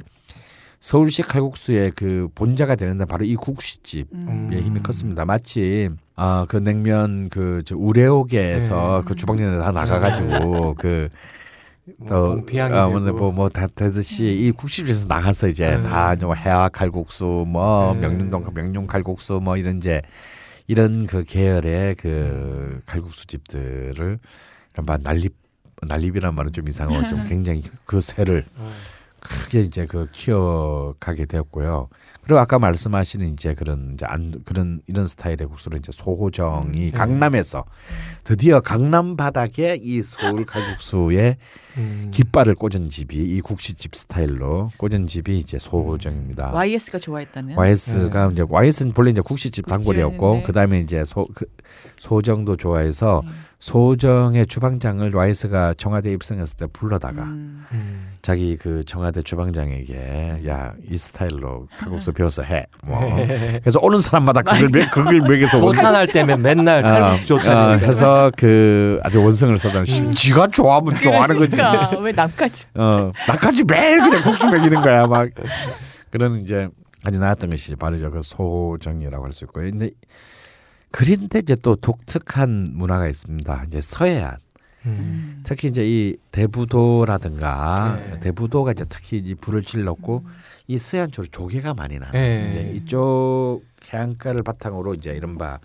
Speaker 2: 서울식 칼국수의 그 본자가 되는 데 바로 이 국시집의
Speaker 3: 음.
Speaker 2: 힘이 컸습니다. 마치 아그 냉면 그 저 우레옥에서
Speaker 1: 네.
Speaker 2: 그 주방장에 다 나가가지고 그
Speaker 1: 뭐 몽피향이
Speaker 2: 아,
Speaker 1: 되고.
Speaker 2: 뭐뭐다 되듯이 이 국시집에서 나가서 이제
Speaker 1: 네.
Speaker 2: 다 이제 뭐 해화 칼국수 뭐
Speaker 1: 네.
Speaker 2: 명륜동 명륜 칼국수 뭐 이런 이제 이런 그 계열의 그 칼국수 집들을 이른바 난립 난립이란 말은 좀 이상하고 좀 굉장히 그 새를
Speaker 1: 어.
Speaker 2: 크게 이제 그 키워가게 되었고요. 그리고 아까 말씀하시는 이제 그런 이제 안 그런 이런 스타일의 국수를 이제 소호정이
Speaker 1: 네.
Speaker 2: 강남에서 드디어 강남 바닥에 이 서울 칼국수의
Speaker 1: 음.
Speaker 2: 깃발을 꽂은 집이 이 국시집 스타일로 꽂은 집이 이제 소호정입니다.
Speaker 3: YS가 좋아했다는.
Speaker 2: YS가 이제 YS는 본래 이제 국시집 단골이었고
Speaker 3: 국시였는데.
Speaker 2: 그다음에 이제 소 그, 소정도 좋아해서 소정의 주방장을 YS가 청와대 입성했을 때 불러다가
Speaker 3: 음.
Speaker 1: 음.
Speaker 2: 자기 그 청와대 주방장에게 야 이 스타일로 칼국수 배워서 해. 뭐. 그래서 오는 사람마다 그걸 먹- 그걸 먹여서 원-
Speaker 1: 조찬할 때면 맨날 칼국수
Speaker 2: 어,
Speaker 1: 조찬을
Speaker 2: 어, 해서 그 아주 원성을 써다 지가 좋아하면 좋아하는 거지.
Speaker 3: 그러니까 왜 남까지?
Speaker 2: 어, 나까지 매일 그냥 국수 먹이는 거야, 막. 그런 이제 아주 나왔던 것이 바로 저 그 소정이라고 할 수 있고요. 근데 그런데 이제 또 독특한 문화가 있습니다. 이제 서해안.
Speaker 1: 음.
Speaker 2: 특히 이제 이 대부도라든가
Speaker 1: 네.
Speaker 2: 대부도가 이제 특히 이 불을 질렀고 이 서해안 쪽으로 조개가 많이 나는
Speaker 1: 네.
Speaker 2: 이제 이쪽 해안가를 바탕으로 이제 이른바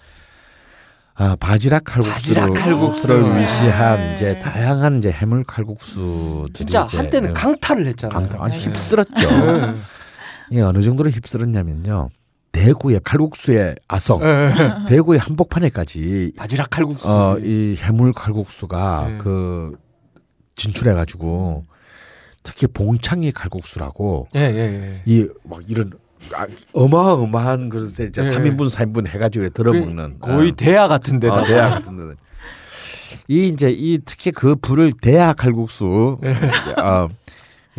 Speaker 2: 아, 바지락 칼국수를,
Speaker 1: 바지락 칼국수.
Speaker 2: 를 위시한
Speaker 3: 네.
Speaker 2: 이제 다양한 이제 해물 칼국수들이
Speaker 1: 진짜
Speaker 2: 이제
Speaker 1: 한때는
Speaker 2: 예,
Speaker 1: 강타를 했잖아요.
Speaker 2: 아주
Speaker 1: 네.
Speaker 2: 휩쓸었죠.
Speaker 1: 네.
Speaker 2: 이게 어느 정도로 휩쓸었냐면요. 대구의 칼국수의 아성,
Speaker 1: 네.
Speaker 2: 대구의 한복판에까지
Speaker 1: 바지락 칼국수.
Speaker 2: 어, 이 해물 칼국수가
Speaker 1: 네.
Speaker 2: 그 진출해가지고 특히 봉창이 칼국수라고
Speaker 1: 예, 예, 예.
Speaker 2: 이막 이런 아, 어마어마한 그릇에 이제
Speaker 1: 네.
Speaker 2: 3인분 4인분 해가지고 들어먹는
Speaker 1: 거의
Speaker 2: 어.
Speaker 1: 대야 같은 데다.
Speaker 2: 어, 대야 같은 데는 이 이제 이 특히 그 불을 대야 칼국수
Speaker 1: 네.
Speaker 2: 어,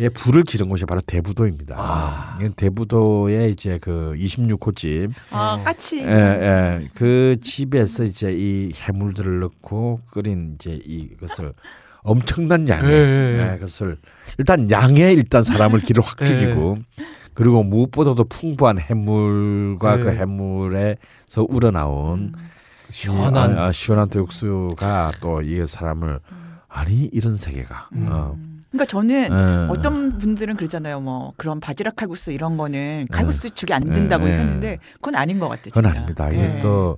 Speaker 2: 예, 불을 지른 곳이 바로 대부도입니다.
Speaker 1: 아.
Speaker 2: 대부도의 이제 그 26호 집,
Speaker 3: 아 까치.
Speaker 2: 예, 예, 그 집에서 이제 이 해물들을 넣고 끓인 이제 이것을 엄청난 양의
Speaker 1: 예, 예.
Speaker 2: 예, 그것을 일단 양에 일단 사람을 기를 확 죽이고 그리고 무엇보다도 풍부한 해물과
Speaker 1: 네.
Speaker 2: 그 해물에서 우러나온
Speaker 1: 시원한
Speaker 2: 아, 아, 시원한 또 육수가 또 이 사람을 아니 이런 세계가
Speaker 1: 음.
Speaker 2: 어.
Speaker 3: 그러니까 저는
Speaker 2: 예.
Speaker 3: 어떤 분들은 그러잖아요. 뭐 그런 바지락 칼국수 이런 거는 칼국수 죽이 안
Speaker 2: 예,
Speaker 3: 된다고
Speaker 2: 예.
Speaker 3: 하는데 그건 아닌 것 같아요.
Speaker 2: 그건. 아닙니다.
Speaker 3: 예.
Speaker 2: 이게 또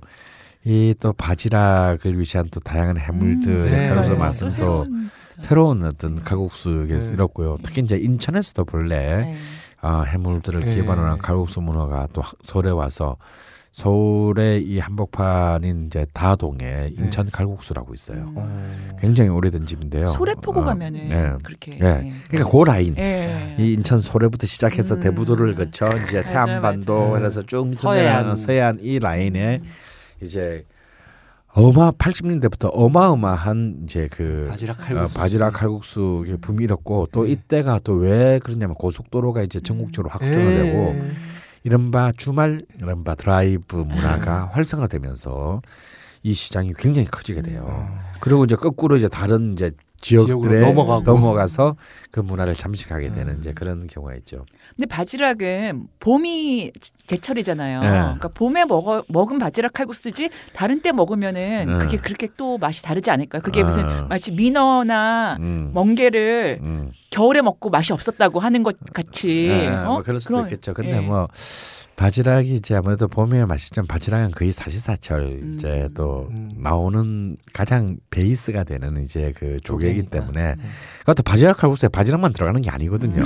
Speaker 2: 이 또 바지락을 위시한 또 다양한 해물들의
Speaker 1: 네.
Speaker 2: 칼국수
Speaker 1: 맞아요.
Speaker 2: 맛은 또또
Speaker 3: 새로운
Speaker 2: 새로운 어떤 칼국수에
Speaker 1: 네.
Speaker 2: 이렇고요. 특히 이제 인천에서도 본래
Speaker 3: 네.
Speaker 2: 아, 해물들을
Speaker 1: 네.
Speaker 2: 기반으로 한 칼국수 문화가 또 하- 서울에 와서 서울의 이 한복판인 이제 다동에 인천 칼국수라고 있어요.
Speaker 3: 음.
Speaker 1: 어.
Speaker 2: 굉장히 오래된 집인데요.
Speaker 3: 소래포구
Speaker 2: 어,
Speaker 3: 가면은
Speaker 2: 네.
Speaker 3: 그렇게
Speaker 2: 예. 그러니까 그 라인.
Speaker 3: 예.
Speaker 2: 이 인천 소래부터 시작해서
Speaker 3: 음.
Speaker 2: 대부도를 거쳐 이제 태안반도. 해서 쭉
Speaker 1: 서해안.
Speaker 2: 서해안 이 라인에
Speaker 3: 음.
Speaker 2: 이제 어마 80년대부터 어마어마한 이제 그
Speaker 1: 바지락
Speaker 2: 어,
Speaker 1: 칼국수.
Speaker 2: 바지락 칼국수 의 붐이 일었고 또
Speaker 1: 네.
Speaker 2: 이때가 또 왜 그러냐면 고속도로가 이제 전국적으로 확정되고
Speaker 1: 예.
Speaker 2: 이른바 주말 이른바 드라이브 문화가
Speaker 1: 네.
Speaker 2: 활성화되면서 이 시장이 굉장히 커지게 돼요.
Speaker 1: 어.
Speaker 2: 그리고 이제 거꾸로 이제 다른 이제
Speaker 1: 지역으로 넘어가고.
Speaker 2: 넘어가서 그 문화를 잠식하게 되는
Speaker 1: 음.
Speaker 2: 이제 그런 경우가 있죠.
Speaker 3: 근데 바지락은 봄이 제철이잖아요.
Speaker 2: 네.
Speaker 3: 그러니까 봄에 먹어 먹은 바지락 칼국수지 다른 때 먹으면은
Speaker 2: 네.
Speaker 3: 그게 그렇게 또 맛이 다르지 않을까요? 그게
Speaker 2: 아.
Speaker 3: 무슨 마치 민어나
Speaker 2: 음.
Speaker 3: 멍게를
Speaker 2: 음.
Speaker 3: 겨울에 먹고 맛이 없었다고 하는 것 같이
Speaker 2: 예,
Speaker 3: 어?
Speaker 2: 뭐 그럴 수도
Speaker 3: 그런-
Speaker 2: 있겠죠. 근데
Speaker 3: 예.
Speaker 2: 뭐 바지락이 이제 아무래도 봄에 맛있지만 바지락은 거의 사시사철
Speaker 3: 음.
Speaker 2: 이제 또
Speaker 1: 음.
Speaker 2: 나오는 가장 베이스가 되는 이제 그 조개이기. 때문에
Speaker 1: 음.
Speaker 2: 그것도 바지락 칼국수에 바지락만 들어가는 게 아니거든요.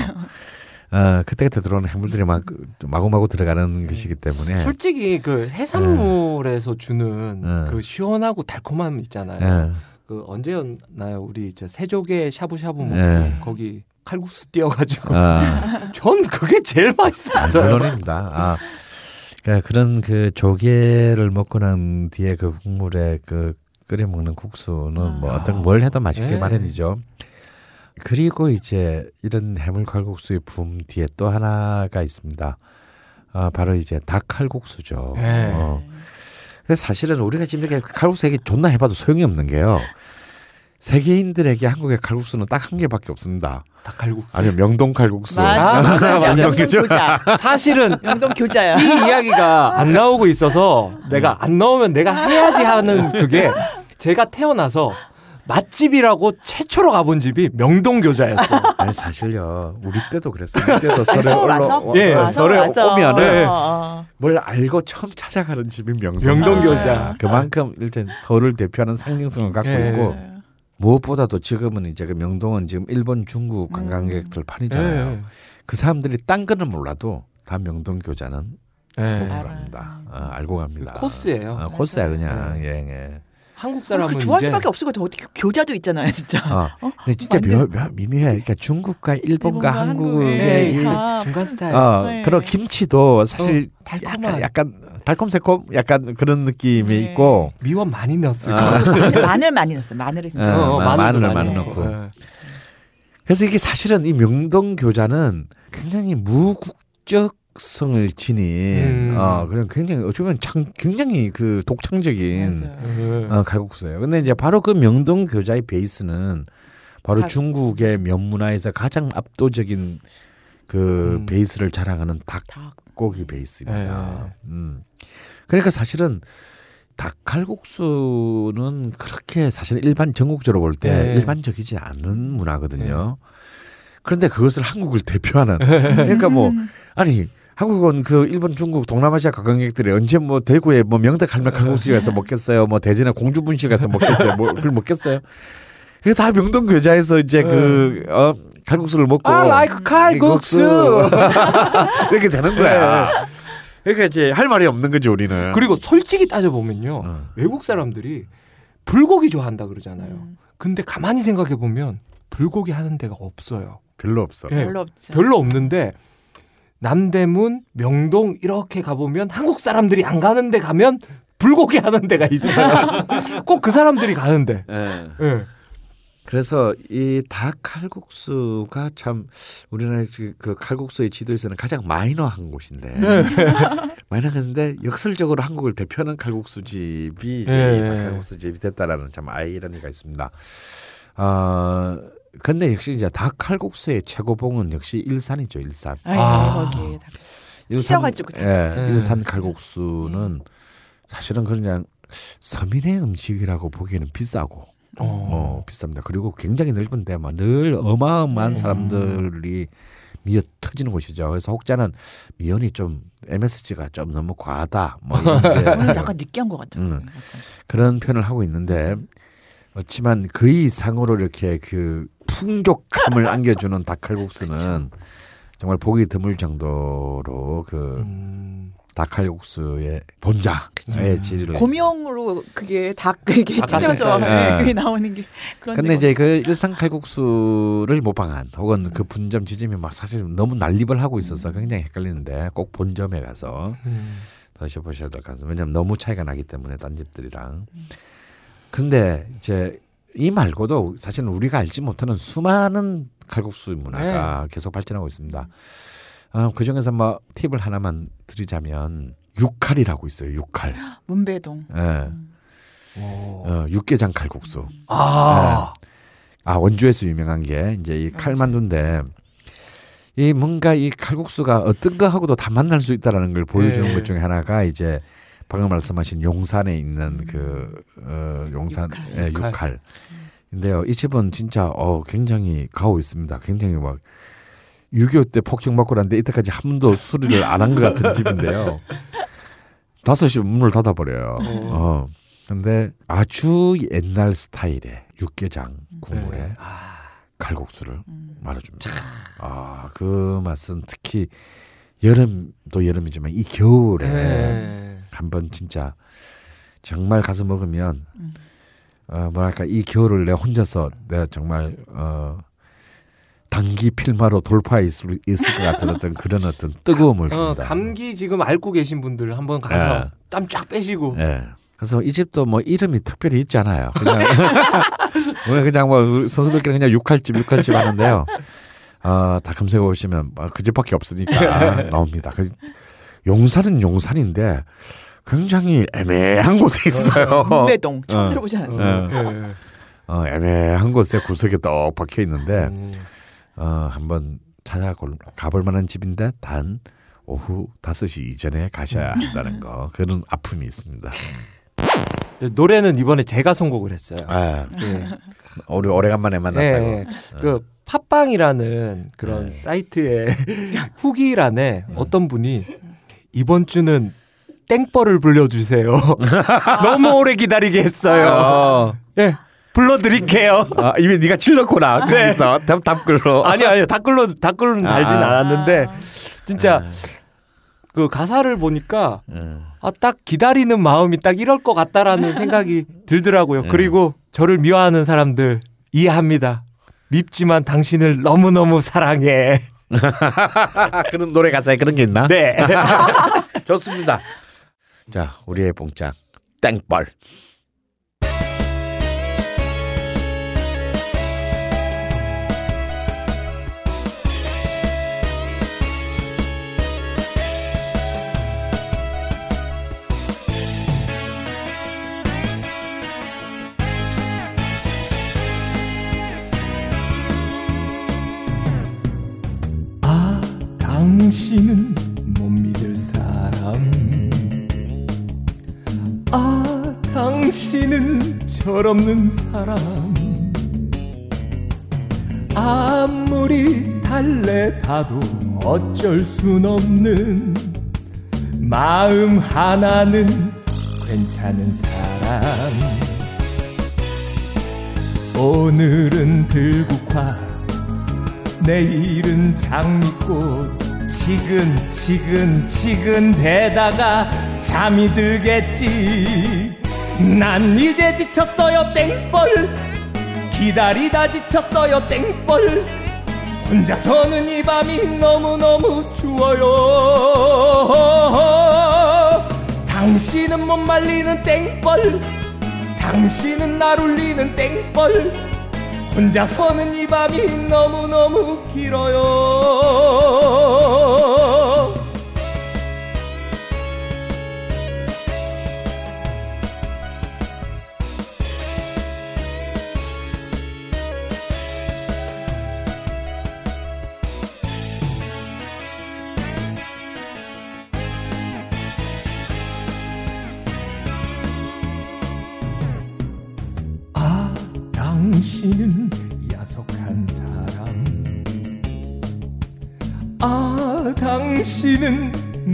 Speaker 2: 어, 그때그때 들어오는 해물들이 막 마구마구 들어가는 것이기 때문에
Speaker 1: 솔직히 그 해산물에서 주는
Speaker 2: 네.
Speaker 1: 그 시원하고 달콤함 있잖아요.
Speaker 2: 예,
Speaker 1: 그 언제였나요? 우리 저 세조개 샤브샤브 먹고
Speaker 2: 예.
Speaker 1: 거기 칼국수 띄어가지고
Speaker 2: 아,
Speaker 1: 전 그게 제일
Speaker 2: 아,
Speaker 1: 맛있었어요.
Speaker 2: 물론입니다. 아, 그러니까 그런 그 조개를 먹고 난 뒤에 그 국물에 그 끓여 먹는 국수는 뭐
Speaker 1: 아.
Speaker 2: 어떤 뭘 해도 맛있게
Speaker 1: 네.
Speaker 2: 마련이죠. 그리고 이제 이런 해물 칼국수의 붐 뒤에 또 하나가 있습니다. 아, 바로 이제 닭 칼국수죠.
Speaker 1: 네.
Speaker 2: 어. 근데 사실은 우리가 지금 이렇게 칼국수 얘기 존나 해봐도 소용이 없는 게요. 세계인들에게 한국의 칼국수는 딱 한 개밖에 없습니다.
Speaker 1: 닭칼국수.
Speaker 2: 아니면 명동 칼국수.
Speaker 3: 맞아,
Speaker 1: 아,
Speaker 3: 맞아,
Speaker 1: 맞아.
Speaker 3: 명동.
Speaker 2: 교자,
Speaker 1: 사실은
Speaker 3: 명동 교자야.
Speaker 1: 이 이야기가 안 나오고 있어서 내가 안 나오면 내가 해야지 하는 그게 제가 태어나서 맛집이라고 최초로 가본 집이 명동 교자였어.
Speaker 2: 아니 사실요 우리 때도 그랬어요. 우리 때도 설에
Speaker 3: 서울
Speaker 2: 올라
Speaker 3: 와서?
Speaker 1: 예,
Speaker 2: 어,
Speaker 3: 와서
Speaker 2: 설에
Speaker 3: 와서.
Speaker 2: 오면은
Speaker 1: 네.
Speaker 2: 뭘 알고 처음 찾아가는 집이 명동,
Speaker 1: 명동
Speaker 2: 교자야.
Speaker 1: 교자.
Speaker 2: 그만큼 일단 서울을 대표하는 상징성을 갖고
Speaker 1: 예.
Speaker 2: 있고 무엇보다도 지금은 이제 그 명동은 지금 일본, 중국 관광객들 판이잖아요.
Speaker 1: 예.
Speaker 2: 그 사람들이 딴 거는 몰라도 다 명동 교자는
Speaker 1: 예.
Speaker 2: 보고
Speaker 3: 알아요.
Speaker 2: 갑니다. 어, 알고 갑니다.
Speaker 1: 그 코스예요.
Speaker 2: 어, 코스야 그냥
Speaker 1: 네.
Speaker 2: 예, 예.
Speaker 1: 한국 사람은
Speaker 3: 그 좋아할
Speaker 1: 이제
Speaker 3: 수밖에 없을 것 같아. 어떻게 교자도 있잖아요, 진짜.
Speaker 2: 어.
Speaker 3: 어?
Speaker 2: 근데 진짜 묘, 묘, 미묘해. 그러니까 중국과 일본과,
Speaker 3: 일본과
Speaker 2: 한국의
Speaker 1: 네,
Speaker 3: 이다
Speaker 1: 중간 스타일.
Speaker 2: 어,
Speaker 3: 네.
Speaker 2: 그런 김치도 사실
Speaker 1: 달콤한.
Speaker 2: 약간, 약간 달콤새콤 약간 그런 느낌이
Speaker 3: 네.
Speaker 2: 있고
Speaker 1: 미원 많이 넣었을
Speaker 2: 아.
Speaker 1: 것 같아.
Speaker 3: 마늘, 마늘 많이 넣었어. 마늘을 진짜.
Speaker 2: 어,
Speaker 1: 어,
Speaker 2: 마-
Speaker 1: 마늘도
Speaker 2: 마늘을 많이
Speaker 1: 넣고.
Speaker 2: 넣고.
Speaker 1: 예.
Speaker 2: 그래서 이게 사실은 이 명동 교자는 굉장히 무국적 성을 지닌
Speaker 1: 음.
Speaker 2: 어 그런 굉장히 어쩌면 참 굉장히 그 독창적인
Speaker 3: 맞아요.
Speaker 1: 예.
Speaker 2: 어, 칼국수예요. 근데 이제 바로 그 명동 교자의 베이스는 바로
Speaker 3: 닭.
Speaker 2: 중국의 면 문화에서 가장 압도적인 그
Speaker 1: 음.
Speaker 2: 베이스를 자랑하는 닭
Speaker 3: 닭.
Speaker 2: 고기 베이스입니다.
Speaker 1: 예.
Speaker 2: 음. 그러니까 사실은 닭칼국수는 그렇게 사실 일반 전국적으로 볼때
Speaker 1: 네.
Speaker 2: 일반적이지 않은 문화거든요. 그런데 그것을 한국을 대표하는 그러니까 뭐 아니 한국은 그 일본, 중국, 동남아시아 관광객들이 언제 뭐 대구에 뭐 명덕 할매 칼국수 가서 먹겠어요. 뭐 대전에 공주분식 가서 먹겠어요. 뭐 그걸 먹겠어요. 그게 다 명동 교자에서 이제 그 어, 칼국수를 먹고
Speaker 1: I like 칼국수.
Speaker 2: 이렇게 되는 거야. 그러니까 이제 할 말이 없는 거죠 우리는.
Speaker 1: 그리고 솔직히 따져 보면요.
Speaker 2: 어.
Speaker 1: 외국 사람들이 불고기 좋아한다 그러잖아요.
Speaker 3: 음.
Speaker 1: 근데 가만히 생각해 보면 불고기 하는 데가 없어요.
Speaker 2: 별로 없어.
Speaker 1: 예,
Speaker 3: 별로 없죠.
Speaker 1: 별로 없는데 남대문, 명동 이렇게 가보면 한국 사람들이 안 가는 데 가면 불고기 하는 데가 있어요. 꼭 그 사람들이 가는데.
Speaker 2: 예.
Speaker 1: 예.
Speaker 2: 그래서 이 닭 칼국수가 참 우리나라 그 칼국수의 지도에서는 가장 마이너한 곳인데 마이너한데 역설적으로 한국을 대표하는 칼국수 집이 이제
Speaker 1: 예.
Speaker 2: 이 닭칼국수 집이 됐다라는 참 아이러니가 있습니다. 어, 근데 역시 이제 닭 칼국수의 최고봉은 역시 일산이죠 일산.
Speaker 3: 아이,
Speaker 1: 아.
Speaker 3: 거기에 다
Speaker 2: 일산, 예,
Speaker 1: 네.
Speaker 2: 일산 칼국수는 사실은 그냥 서민의 음식이라고 보기에는 비싸고 어, 비쌉니다. 그리고 굉장히 넓은데 막늘 어마어마한
Speaker 3: 네.
Speaker 2: 사람들이 미어 터지는 곳이죠. 그래서 혹자는 미연이 좀 MSG가 좀 너무 과하다. 뭐
Speaker 3: 오늘 약간 느끼한 것 같아요.
Speaker 2: 음.
Speaker 3: 약간.
Speaker 2: 그런 표현을 하고 있는데 그렇지만 그 이상으로 이렇게 그 풍족함을 안겨주는 닭칼국수는 정말 보기 드물 정도로 그
Speaker 1: 음.
Speaker 2: 닭칼국수의 본자의 질을
Speaker 3: 고명으로 그게 닭 그게
Speaker 1: 닭가슴살.
Speaker 3: 찢어져
Speaker 2: 예.
Speaker 3: 네, 그게 나오는 게 그런.
Speaker 2: 근데 이제 그 일산 칼국수를 모방한 혹은 그 분점 지점이 막 사실 너무 난립을 하고 있어서 굉장히 헷갈리는데 꼭 본점에 가서
Speaker 1: 음.
Speaker 2: 드셔보셔야 될 것 같습니다. 왜냐하면 너무 차이가 나기 때문에 딴 집들이랑. 근데 이제 이 말고도 사실은 우리가 알지 못하는 수많은 칼국수 문화가 계속 발전하고 있습니다. 어, 그 중에서 뭐 팁을 하나만 드리자면 육칼이라고 있어요. 육칼.
Speaker 3: 문배동.
Speaker 2: 예.
Speaker 1: 오.
Speaker 2: 어, 육개장 칼국수.
Speaker 1: 아.
Speaker 2: 아 원주에서 유명한 게 이제 이 칼만두인데 이 뭔가 이 칼국수가 어떤 거하고도 다 만날 수 있다라는 걸 보여주는
Speaker 1: 네.
Speaker 2: 것 중에 하나가 이제 방금 말씀하신 용산에 있는 그 어, 용산
Speaker 3: 육칼.
Speaker 2: 예,
Speaker 1: 육칼.
Speaker 2: 육칼. 인데요 이 집은 진짜 어 굉장히 가오 있습니다. 굉장히 막 6.25 때 폭격받고 났는데 이때까지 한 번도 수리를 안 한 것 같은 집인데요. 다섯 시 문을 닫아버려요. 어. 근데 아주 옛날 스타일의 육개장 국물에
Speaker 1: 네. 아.
Speaker 2: 칼국수를
Speaker 3: 음.
Speaker 2: 말아줍니다. 아, 그 맛은 특히 여름도 여름이지만 이 겨울에
Speaker 1: 네.
Speaker 2: 한번 진짜 정말 가서 먹으면
Speaker 3: 음.
Speaker 2: 어, 뭐랄까 이 겨울을 내 혼자서 내가 정말 어 단기 필마로 돌파할 수 있을 것 같은 어떤 그런 어떤 뜨거움을
Speaker 1: 어,
Speaker 2: 줍니다.
Speaker 1: 감기 지금 앓고 계신 분들 한번 가서
Speaker 2: 예.
Speaker 1: 땀쫙 빼시고
Speaker 2: 예. 그래서 이 집도 뭐 이름이 특별히 있지 않아요. 그냥 오늘 그냥 뭐 선수들끼리 그냥 육할집 육할집 하는데요. 어, 다 검색해 보시면 뭐그 집밖에 없으니까 나옵니다. 그 용산은 용산인데 굉장히 애매한 곳에 있어요.
Speaker 3: 문배동 처음
Speaker 2: 어.
Speaker 3: 들어보지 않았어요.
Speaker 2: 어.
Speaker 1: 예.
Speaker 2: 어, 애매한 곳에 구석에 떡 박혀 있는데
Speaker 1: 음.
Speaker 2: 어, 한번 찾아 가볼 만한 집인데 단 오후 5시 이전에 가셔야 한다는 거 그런 아픔이 있습니다.
Speaker 1: 노래는 이번에 제가 선곡을 했어요.
Speaker 2: 아,
Speaker 1: 예.
Speaker 2: 우리 오래간만에 만났다고.
Speaker 1: 예, 예. 그 팟빵이라는 그런
Speaker 2: 네.
Speaker 1: 사이트의 후기란에 어떤 분이 이번 주는 땡벌을 불려주세요. 너무 오래 기다리게 했어요.
Speaker 2: 어.
Speaker 1: 예, 불러드릴게요.
Speaker 2: 아, 이미 네가 질렀구나.
Speaker 1: 네.
Speaker 2: 거기서 답 답글로.
Speaker 1: 아니 아니요 댓글로 댓글은 달진
Speaker 2: 아.
Speaker 1: 않았는데 진짜
Speaker 2: 네.
Speaker 1: 그 가사를 보니까
Speaker 2: 음.
Speaker 1: 아, 딱 기다리는 마음이 딱 이럴 것 같다라는 생각이 들더라고요.
Speaker 2: 네.
Speaker 1: 그리고 저를 미워하는 사람들 이해합니다. 밉지만 당신을 너무너무 사랑해.
Speaker 2: 아, 그런 노래 가사에 그런 게 있나?
Speaker 1: 네.
Speaker 2: 좋습니다. 자, 우리의 봉짝 땡벌.
Speaker 1: 당신은 못 믿을 사람. 아, 당신은 철없는 사람. 아무리 달래봐도 어쩔 순 없는 마음 하나는 괜찮은 사람. 오늘은 들국화 내일은 장미꽃 지근 지근 지근 대다가 잠이 들겠지. 난 이제 지쳤어요 땡벌. 기다리다 지쳤어요 땡벌. 혼자서는 이 밤이 너무너무 추워요. 당신은 못 말리는 땡벌. 당신은 날 울리는 땡벌. 혼자서는 이 밤이 너무너무 길어요.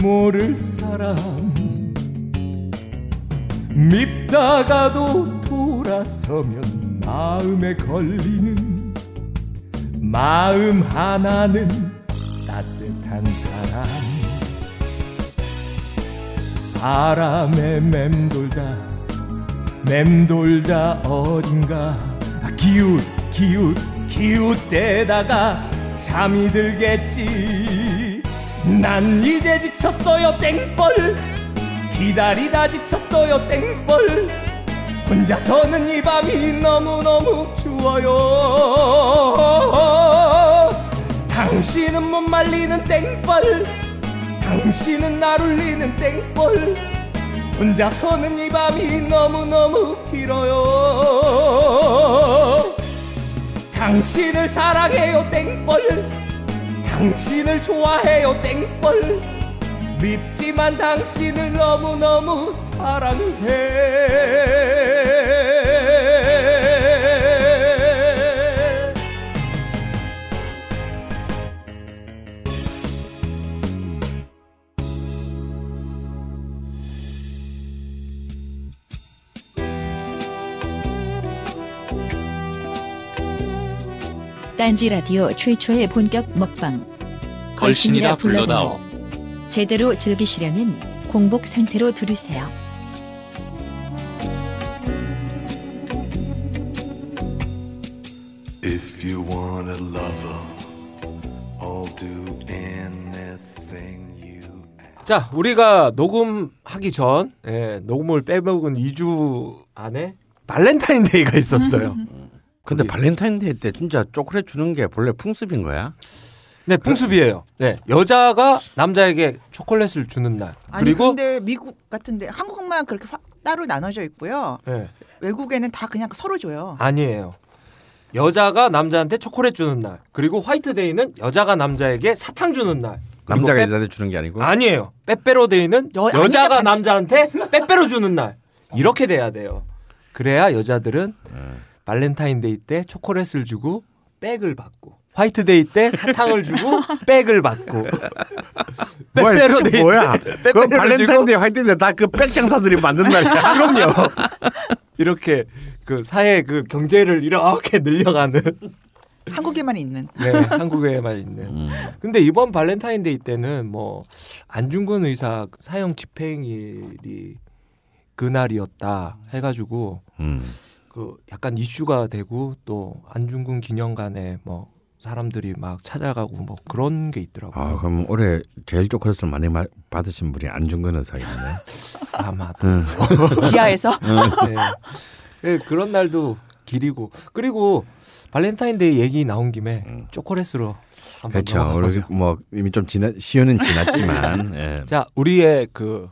Speaker 5: 모를 사람. 밉다가도 돌아서면 마음에 걸리는 마음 하나는 따뜻한 사람. 바람에 맴돌다 맴돌다 어딘가. 아, 기웃 기웃 기웃대다가 잠이 들겠지 난 이제 지쳤어요 땡벌. 기다리다 지쳤어요 땡벌. 혼자서는 이 밤이 너무너무 추워요. 당신은 못 말리는 땡벌. 당신은 날 울리는 땡벌. 혼자서는 이 밤이 너무너무 길어요. 당신을 사랑해요 땡벌 당신을 좋아해요 땡벌. 밉지만 당신을 너무너무 사랑해
Speaker 4: 딴지 라디오 최초의 본격 먹방.
Speaker 6: 걸신이라 불러다오.
Speaker 4: 제대로 즐기시려면 공복 상태로 들으세요.
Speaker 7: If you want a lover, I'll do anything you
Speaker 1: 자, 우리가 녹음하기 전, 예, 녹음을 빼먹은 2주 안에 발렌타인데이가 있었어요.
Speaker 2: 근데 발렌타인데이 때 진짜 초콜릿 주는 게 본래 풍습인 거야?
Speaker 1: 네, 풍습이에요. 네, 여자가 남자에게 초콜릿을 주는 날.
Speaker 3: 아니
Speaker 1: 그리고
Speaker 3: 근데 미국 같은데 한국만 그렇게 화- 따로 나눠져 있고요.
Speaker 1: 예,
Speaker 3: 외국에는 다 그냥 서로 줘요.
Speaker 1: 아니에요. 여자가 남자한테 초콜릿 주는 날. 그리고 화이트데이는 여자가 남자에게 사탕 주는 날.
Speaker 2: 남자가
Speaker 1: 빼-
Speaker 2: 여자한테 주는 게 아니고?
Speaker 1: 아니에요. 빼빼로데이는
Speaker 3: 여-
Speaker 1: 여자가
Speaker 3: 아니다,
Speaker 1: 남자한테 빼빼로 주는 날. 이렇게 돼야 돼요. 그래야 여자들은 발렌타인데이 때 초콜릿을 주고 백을 받고 화이트데이 때 사탕을 주고 백을 받고
Speaker 2: 뭐야,
Speaker 1: 빼빼로데이
Speaker 2: 뭐야? 때그
Speaker 1: 주고
Speaker 2: 발렌타인데이 화이트데이 다 그 백장사들이 만든 날이야.
Speaker 1: 그럼요. 이렇게 그 사회 그 경제를 이렇게 늘려가는
Speaker 3: 한국에만 있는.
Speaker 1: 네, 한국에만 있는.
Speaker 2: 음.
Speaker 1: 근데 이번 발렌타인데이 때는 뭐 안중근 의사 사형 집행일이 그날이었다 해가지고
Speaker 2: 음.
Speaker 1: 그 약간 이슈가 되고 또 안중근 기념관에 뭐 사람들이 막 찾아가고 뭐 그런 게 있더라고요.
Speaker 2: 아, 그럼 올해 제일 초콜릿을 많이 마- 받으신 분이 안중근 의사겠네.
Speaker 1: 아마도.
Speaker 2: 음.
Speaker 3: 지하에서
Speaker 1: 네. 네, 그런 날도 기리고 그리고 발렌타인데이 얘기 나온 김에 초콜릿으로 한번
Speaker 2: 그렇죠. 우리. 뭐 이미 좀 지나 시효는 지났지만. 예.
Speaker 1: 자, 우리의 그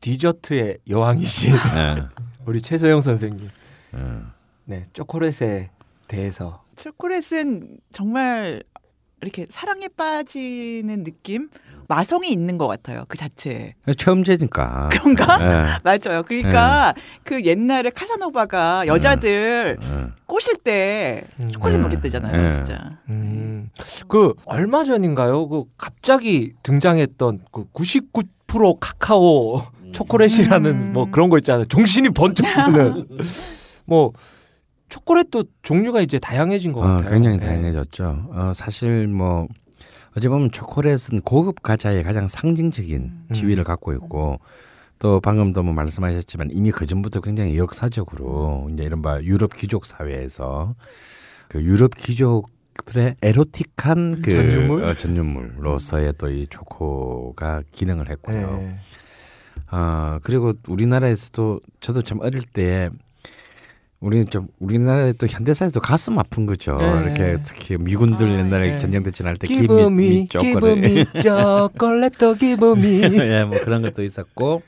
Speaker 1: 디저트의 여왕이신
Speaker 2: 예.
Speaker 1: 우리 최소영 선생님.
Speaker 2: 예.
Speaker 1: 네, 초콜릿에 대해서
Speaker 3: 초콜릿은 정말 이렇게 사랑에 빠지는 느낌, 마성이 있는 것 같아요. 그 자체에.
Speaker 2: 처음제니까.
Speaker 3: 그런가?
Speaker 2: 예.
Speaker 3: 맞아요. 그러니까 그 옛날에 카사노바가 여자들
Speaker 2: 예.
Speaker 3: 꼬실 때
Speaker 1: 음.
Speaker 3: 초콜릿
Speaker 2: 음.
Speaker 3: 먹였대잖아요,
Speaker 2: 음.
Speaker 3: 진짜.
Speaker 1: 음, 그 얼마 전인가요? 그 갑자기 등장했던 그 99% 카카오 초콜릿이라는
Speaker 3: 음.
Speaker 1: 뭐 그런 거 있잖아요. 정신이 번쩍 드는 뭐 초콜릿도 종류가 이제 다양해진 것
Speaker 2: 어,
Speaker 1: 같아요.
Speaker 2: 굉장히
Speaker 1: 네.
Speaker 2: 다양해졌죠. 어, 사실 뭐 어찌 보면 초콜릿은 고급 과자의 가장 상징적인
Speaker 1: 음.
Speaker 2: 지위를 갖고 있고 또 방금도 뭐 말씀하셨지만 이미 그 전부터 굉장히 역사적으로 이제 이른바 유럽 귀족 사회에서 그 유럽 귀족들의 에로틱한 그
Speaker 1: 전유물?
Speaker 2: 어, 전유물로서의 또 이 초코가 기능을 했고요.
Speaker 1: 네.
Speaker 2: 아 그리고 우리나라에서도 저도 참 어릴 때 우리는 좀 우리나라에 또 현대사에도 가슴 아픈 거죠.
Speaker 1: 네.
Speaker 2: 이렇게 특히 미군들
Speaker 3: 아,
Speaker 2: 옛날에
Speaker 1: 네.
Speaker 2: 전쟁 대전할 때
Speaker 1: Give me, give me chocolate, give me.
Speaker 2: 예, 뭐 그런 것도 있었고.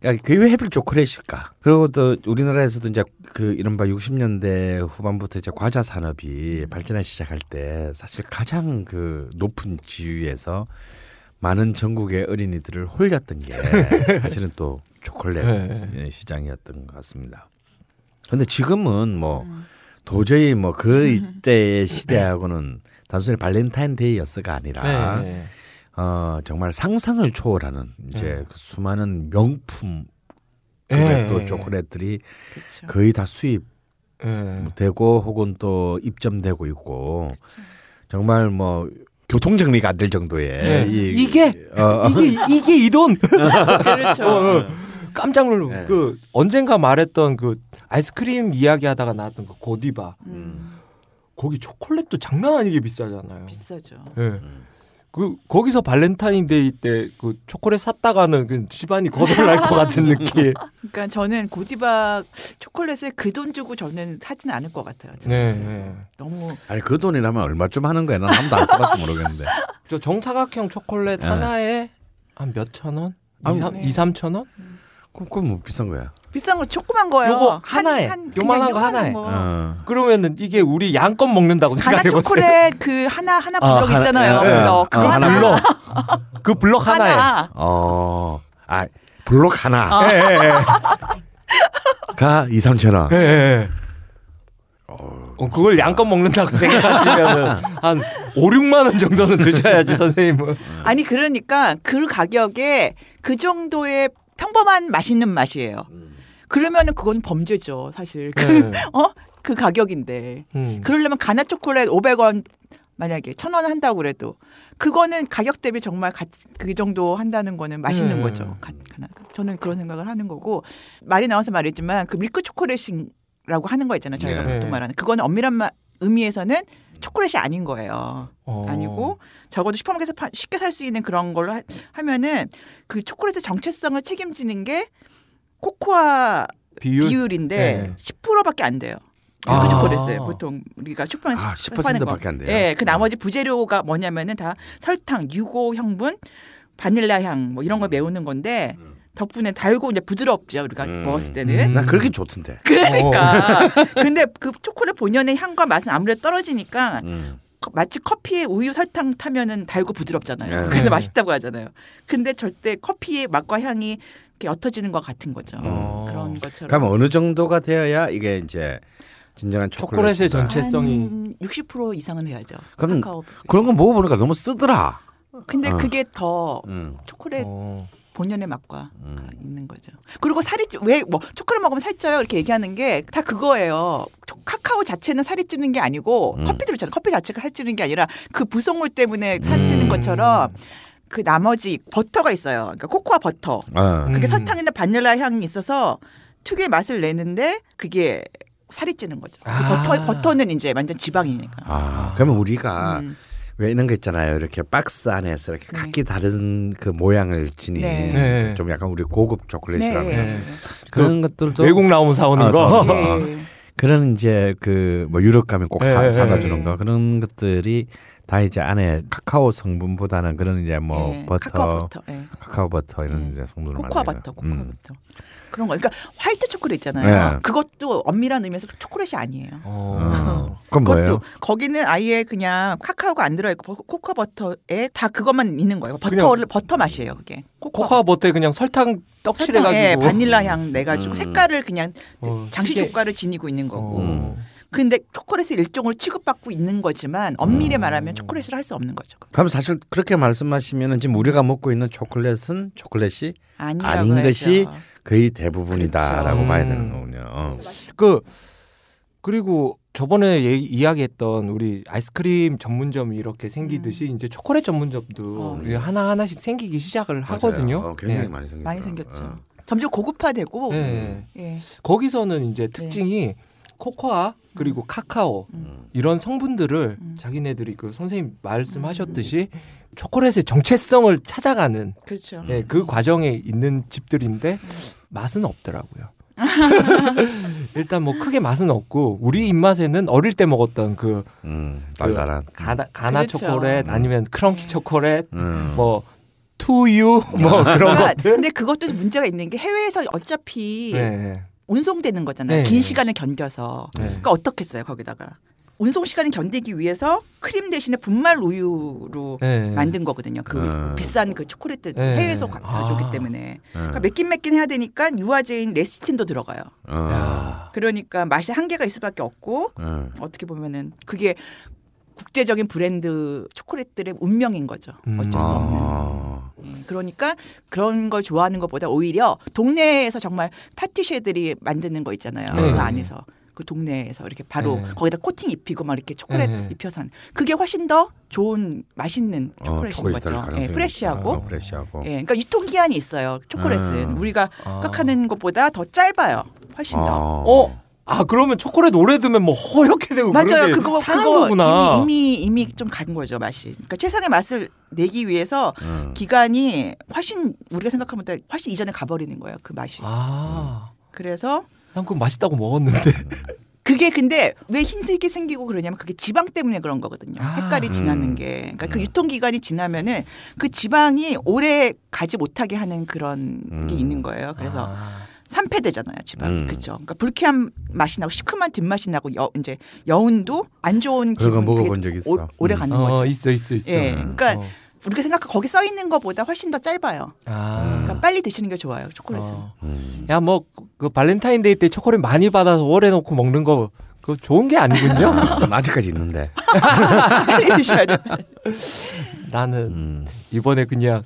Speaker 2: 그러니까 그왜 하필 초콜릿일까? 그리고 또 우리나라에서도 이제 그 이른바 60년대 후반부터 이제 과자 산업이 발전하기 시작할 때 사실 가장 그 높은 지위에서 많은 전국의 어린이들을 홀렸던 게 사실은 또 초콜릿
Speaker 1: 네.
Speaker 2: 시장이었던 것 같습니다. 근데 지금은 뭐 도저히 뭐 그 이때의 시대하고는 단순히 발렌타인데이여서가 아니라
Speaker 1: 네.
Speaker 2: 어 정말 상상을 초월하는 이제
Speaker 1: 네.
Speaker 2: 그 수많은 명품
Speaker 1: 네.
Speaker 2: 또 초콜릿들이
Speaker 3: 그렇죠.
Speaker 2: 거의 다 수입되고
Speaker 1: 네.
Speaker 2: 혹은 또 입점되고 있고 정말 뭐 교통 정리가 안 될 정도의
Speaker 1: 네.
Speaker 2: 이,
Speaker 1: 이게
Speaker 2: 어, 어.
Speaker 1: 이게 이게 이 돈.
Speaker 3: 그렇죠.
Speaker 1: 깜짝 놀라.
Speaker 2: 네.
Speaker 1: 그 언젠가 말했던 그 아이스크림 이야기하다가 나왔던 그 고디바.
Speaker 3: 음,
Speaker 1: 거기 초콜릿도 장난 아니게 비싸잖아요.
Speaker 3: 비싸죠.
Speaker 1: 예. 그 거기서 발렌타인데이 때 그 초콜릿 샀다가는 그 집안이 거덜날 것 같은 느낌.
Speaker 3: 그러니까 저는 고디바 초콜릿을 그 돈 주고 저는 사지는 않을 것 같아요.
Speaker 1: 네. 네.
Speaker 3: 너무
Speaker 2: 아니 그 돈이라면 얼마쯤 하는 거야? 난한 번도 안 써봤어 모르겠는데.
Speaker 1: 저 정사각형 초콜릿
Speaker 2: 네.
Speaker 1: 하나에 한 몇 천 원?
Speaker 2: 아우,
Speaker 1: 2, 3,
Speaker 3: 네.
Speaker 1: 2, 3천 원?
Speaker 2: 그럼 그건 뭐 비싼 거야.
Speaker 3: 비싼 거 조그만 거예요.
Speaker 1: 요거
Speaker 3: 한-
Speaker 1: 하나에,
Speaker 3: 한-
Speaker 1: 요만한 거 하나에.
Speaker 3: 거.
Speaker 2: 어.
Speaker 1: 그러면은 이게 우리 양껏 먹는다고
Speaker 3: 가나
Speaker 1: 생각해 보세요.
Speaker 3: 초콜릿 그 하나 하나
Speaker 2: 어,
Speaker 3: 블럭
Speaker 2: 하나,
Speaker 3: 있잖아요.
Speaker 2: 예, 예.
Speaker 3: 블럭 그거
Speaker 2: 어,
Speaker 3: 하나
Speaker 2: 하나
Speaker 1: 블럭. 그 블럭 하나에.
Speaker 3: 하나.
Speaker 2: 어. 아 블록 하나.
Speaker 3: 어.
Speaker 1: 예, 예, 예.
Speaker 2: 가 2, 3천 원.
Speaker 1: 예, 예. 어, 그걸 양껏 먹는다고 생각하시면은 한 5, 6만 원 정도는 드셔야지 선생님은.
Speaker 3: 아니 그러니까 그 가격에 그 정도의 평범한 맛있는 맛이에요. 그러면은 그건 범죄죠, 사실. 그,
Speaker 1: 네.
Speaker 3: 어? 그 가격인데.
Speaker 1: 음.
Speaker 3: 그러려면 가나 초콜릿 500원 만약에 1000원 한다고 그래도 그거는 가격 대비 정말 가, 그 정도 한다는 거는 맛있는
Speaker 1: 네.
Speaker 3: 거죠. 가, 가나. 저는 그런 생각을 하는 거고 말이 나와서 말했지만 그 밀크 초콜릿이라고 하는 거 있잖아요. 저희가
Speaker 2: 네.
Speaker 3: 보통 말하는 그거는 엄밀한 마, 의미에서는 초콜릿이 아닌 거예요.
Speaker 1: 어.
Speaker 3: 아니고 적어도 슈퍼마켓에서 파- 쉽게 살 수 있는 그런 걸로 하, 하면은 그 초콜릿의 정체성을 책임지는 게 코코아
Speaker 1: 비율.
Speaker 3: 인데
Speaker 1: 네.
Speaker 3: 10%밖에 안 돼요.
Speaker 1: 아.
Speaker 3: 밀크 초콜릿을 보통 우리가 슈퍼마켓에서
Speaker 2: 아,
Speaker 3: 파는
Speaker 2: 10%
Speaker 3: 거.
Speaker 2: 밖에 안 돼요?
Speaker 3: 예, 그 나머지 부재료가 뭐냐면은 다 설탕, 유고 성분, 바닐라 향 뭐 이런 걸 메우는 건데 덕분에 달고 이제 부드럽죠 우리가
Speaker 2: 음.
Speaker 3: 먹었을 때는.
Speaker 1: 음.
Speaker 2: 나 그렇게 좋던데.
Speaker 3: 그러니까. 근데 그 초콜릿 본연의 향과 맛은 아무래도 떨어지니까
Speaker 2: 음.
Speaker 3: 커- 마치 커피에 우유 설탕 타면은 달고 부드럽잖아요.
Speaker 2: 네.
Speaker 3: 근데
Speaker 1: 네.
Speaker 3: 맛있다고 하잖아요. 근데 절대 커피의 맛과 향이 이렇게 옅어지는 것 같은 거죠.
Speaker 1: 어.
Speaker 3: 그런 것처럼.
Speaker 2: 그러면 어느 정도가 되어야 이게 이제 진정한
Speaker 1: 초콜릿의
Speaker 2: 초콜릿이다.
Speaker 1: 전체성이
Speaker 3: 한60% 이상은 해야죠.
Speaker 2: 그럼
Speaker 3: 카카오.
Speaker 2: 그런 거 먹어보니까 너무 쓰더라.
Speaker 3: 근데
Speaker 2: 어.
Speaker 3: 그게 더
Speaker 2: 음.
Speaker 3: 초콜릿
Speaker 1: 어.
Speaker 3: 본연의 맛과
Speaker 2: 음.
Speaker 3: 있는 거죠. 그리고 살이 왜 뭐 초콜릿 먹으면 살쪄요 이렇게 얘기하는 게 다 그거예요. 초- 카카오 자체는 살이 찌는 게 아니고
Speaker 2: 음.
Speaker 3: 커피도 그렇잖아요. 커피 자체가 살이 찌는 게 아니라 그 부속물 때문에 살이 찌는
Speaker 2: 음.
Speaker 3: 것처럼 그 나머지 버터가 있어요. 그러니까 코코아 버터.
Speaker 2: 어.
Speaker 3: 그게
Speaker 1: 음.
Speaker 3: 설탕이나 바닐라 향이 있어서 특유의 맛을 내는데 그게 살이 찌는 거죠. 그
Speaker 1: 아.
Speaker 3: 버터 버터는 이제 완전 지방이니까.
Speaker 2: 아, 그러면 우리가
Speaker 3: 음.
Speaker 2: 왜 이런 거 있잖아요. 이렇게 박스 안에서 이렇게
Speaker 3: 네.
Speaker 2: 각기 다른 그 모양을 지닌
Speaker 3: 네.
Speaker 1: 네.
Speaker 2: 좀 약간 우리 고급 초콜릿이라고
Speaker 3: 네.
Speaker 1: 네.
Speaker 2: 그런 것들도
Speaker 1: 외국 나오면 사오는
Speaker 2: 아,
Speaker 1: 거.
Speaker 2: 거.
Speaker 3: 네.
Speaker 2: 그런 이제 그 뭐 유럽 가면 꼭 사,
Speaker 1: 네.
Speaker 2: 사다 주는 거 그런 것들이 다 이제 안에 카카오 성분보다는 그런 이제 뭐
Speaker 3: 네.
Speaker 2: 버터,
Speaker 3: 카카오 버터. 네.
Speaker 2: 카카오 버터 이런
Speaker 3: 네.
Speaker 2: 이제 성분을
Speaker 3: 코코아 버터. 코코아
Speaker 2: 음.
Speaker 3: 버터. 그런 거. 그러니까 화이트 초콜릿 있잖아요.
Speaker 2: 네.
Speaker 3: 그것도 엄밀한 의미에서 초콜릿이 아니에요.
Speaker 1: 어.
Speaker 2: 그건 뭐예요?
Speaker 3: 그것도 거기는 아예 그냥 카카오가 안 들어 있고 코코아 버터에 다 그것만 있는 거예요. 버터를 버터 맛이에요, 그게.
Speaker 1: 코코아 버터에 그냥 설탕 떡칠해
Speaker 3: 설탕에
Speaker 1: 가지고
Speaker 3: 바닐라 향 내 가지고
Speaker 2: 음.
Speaker 3: 색깔을 그냥
Speaker 1: 어,
Speaker 3: 장식 효과를 지니고 있는 거고.
Speaker 1: 어.
Speaker 3: 근데 초콜릿을 일종으로 취급받고 있는 거지만 엄밀히
Speaker 1: 음.
Speaker 3: 말하면 초콜릿을 할 수 없는 거죠.
Speaker 2: 그럼 사실 그렇게 말씀하시면은 지금 우리가 먹고 있는 초콜릿은 초콜릿이 아닌
Speaker 3: 해야죠.
Speaker 2: 것이 거의 대부분이다라고
Speaker 3: 그렇죠.
Speaker 2: 봐야
Speaker 1: 음.
Speaker 2: 되는 거군요. 어.
Speaker 1: 그 그리고 저번에 얘기, 이야기했던 우리 아이스크림 전문점이 이렇게 생기듯이 이제 초콜릿 전문점도
Speaker 3: 어.
Speaker 1: 하나 하나씩 생기기 시작을 하거든요.
Speaker 2: 맞아요. 어, 굉장히
Speaker 1: 네.
Speaker 2: 많이 생겼
Speaker 3: 많이 생겼죠. 점점 고급화되고
Speaker 1: 네.
Speaker 3: 예.
Speaker 1: 거기서는 이제 특징이 코코아 그리고 카카오
Speaker 3: 음.
Speaker 1: 이런 성분들을
Speaker 3: 음.
Speaker 1: 자기네들이 그 선생님 말씀하셨듯이 초콜릿의 정체성을 찾아가는
Speaker 3: 그렇죠.
Speaker 1: 네, 그 과정에 있는 집들인데 맛은 없더라고요. 일단 뭐 크게 맛은 없고 우리 입맛에는 어릴 때 먹었던 그,
Speaker 2: 음,
Speaker 1: 그
Speaker 2: 달달한.
Speaker 1: 가나, 가나
Speaker 3: 그렇죠.
Speaker 1: 초콜릿 아니면 크런키
Speaker 3: 네.
Speaker 1: 초콜릿
Speaker 2: 음.
Speaker 1: 뭐 투유 뭐 그런
Speaker 3: 그러니까
Speaker 1: 것들
Speaker 3: 근데 그것도 문제가 있는 게 해외에서 어차피
Speaker 1: 네.
Speaker 3: 운송되는 거잖아요.
Speaker 1: 네.
Speaker 3: 긴 시간을 견뎌서.
Speaker 1: 네.
Speaker 3: 그러니까 어떻겠어요 거기다가 운송 시간을 견디기 위해서 크림 대신에 분말 우유로
Speaker 1: 네.
Speaker 3: 만든 거거든요. 그
Speaker 2: 음.
Speaker 3: 비싼 그 초콜릿들
Speaker 1: 네.
Speaker 3: 해외에서 가-
Speaker 1: 아.
Speaker 3: 가져오기 때문에
Speaker 2: 음.
Speaker 3: 그러니까 매끈매끈해야 되니까 유화제인 레시틴도 들어가요.
Speaker 2: 어.
Speaker 1: 야.
Speaker 3: 그러니까 맛이 한계가 있을 수밖에 없고
Speaker 2: 어.
Speaker 3: 어떻게 보면은 그게 국제적인 브랜드 초콜릿들의 운명인 거죠.
Speaker 1: 음.
Speaker 3: 어쩔 수 없는.
Speaker 2: 아.
Speaker 3: 예, 그러니까 그런 걸 좋아하는 것보다 오히려 동네에서 정말 파티쉐들이 만드는 거 있잖아요.
Speaker 1: 네.
Speaker 3: 그 안에서 그 동네에서 이렇게 바로
Speaker 1: 네.
Speaker 3: 거기다 코팅 입히고 막 이렇게 초콜릿
Speaker 1: 네.
Speaker 3: 입혀서 하는 그게 훨씬 더 좋은 맛있는
Speaker 2: 어,
Speaker 3: 초콜릿인
Speaker 2: 초콜릿이 될
Speaker 3: 거죠. 예, 프레시하고.
Speaker 2: 어, 프레시하고.
Speaker 3: 예, 그러니까 유통 기한이 있어요. 초콜릿은
Speaker 2: 음.
Speaker 3: 우리가
Speaker 1: 아.
Speaker 3: 생각하는 것보다 더 짧아요. 훨씬 더.
Speaker 2: 어.
Speaker 1: 어? 아 그러면 초콜릿 오래 두면 뭐 허옇게 되고
Speaker 3: 맞아요.
Speaker 1: 그런 게
Speaker 3: 그거 그거
Speaker 1: 거구나.
Speaker 3: 이미 이미 이미 좀 간 거죠 맛이. 그러니까 최상의 맛을 내기 위해서
Speaker 2: 음.
Speaker 3: 기간이 훨씬 우리가 생각하는 것보다 훨씬 이전에 가버리는 거예요 그 맛이.
Speaker 1: 아,
Speaker 3: 그래서
Speaker 1: 난 그거 맛있다고 먹었는데.
Speaker 3: 그게 근데 왜 흰색이 생기고 그러냐면 그게 지방 때문에 그런 거거든요.
Speaker 1: 아.
Speaker 3: 색깔이 지나는
Speaker 2: 음.
Speaker 3: 게. 그러니까 그
Speaker 2: 음.
Speaker 3: 유통 기간이 지나면은 그 지방이 오래 가지 못하게 하는 그런 게
Speaker 2: 음.
Speaker 3: 있는 거예요. 그래서
Speaker 1: 아.
Speaker 3: 산패되잖아요, 지방.
Speaker 2: 음.
Speaker 3: 그렇죠. 그러니까 불쾌한 맛이 나고 시큼한 뒷맛이 나고 여, 이제 여운도 안 좋은 기분
Speaker 2: 먹어본 적 있어.
Speaker 3: 오, 오래
Speaker 2: 음.
Speaker 3: 가는
Speaker 1: 어,
Speaker 3: 거죠.
Speaker 1: 있어 있어 있어.
Speaker 3: 예, 그러니까
Speaker 1: 어.
Speaker 3: 우리가 생각한 거기 써 있는 것보다 훨씬 더 짧아요.
Speaker 1: 아.
Speaker 3: 그러니까 빨리 드시는 게 좋아요, 초콜릿은.
Speaker 1: 어.
Speaker 2: 음.
Speaker 1: 야, 뭐, 그 발렌타인데이 때 초콜릿 많이 받아서 오래 놓고 먹는 거, 그거 좋은 게 아니군요.
Speaker 2: 아, 아직까지 있는데.
Speaker 3: 빨리 드셔야 돼요.
Speaker 1: 나는
Speaker 2: 음.
Speaker 1: 이번에 그냥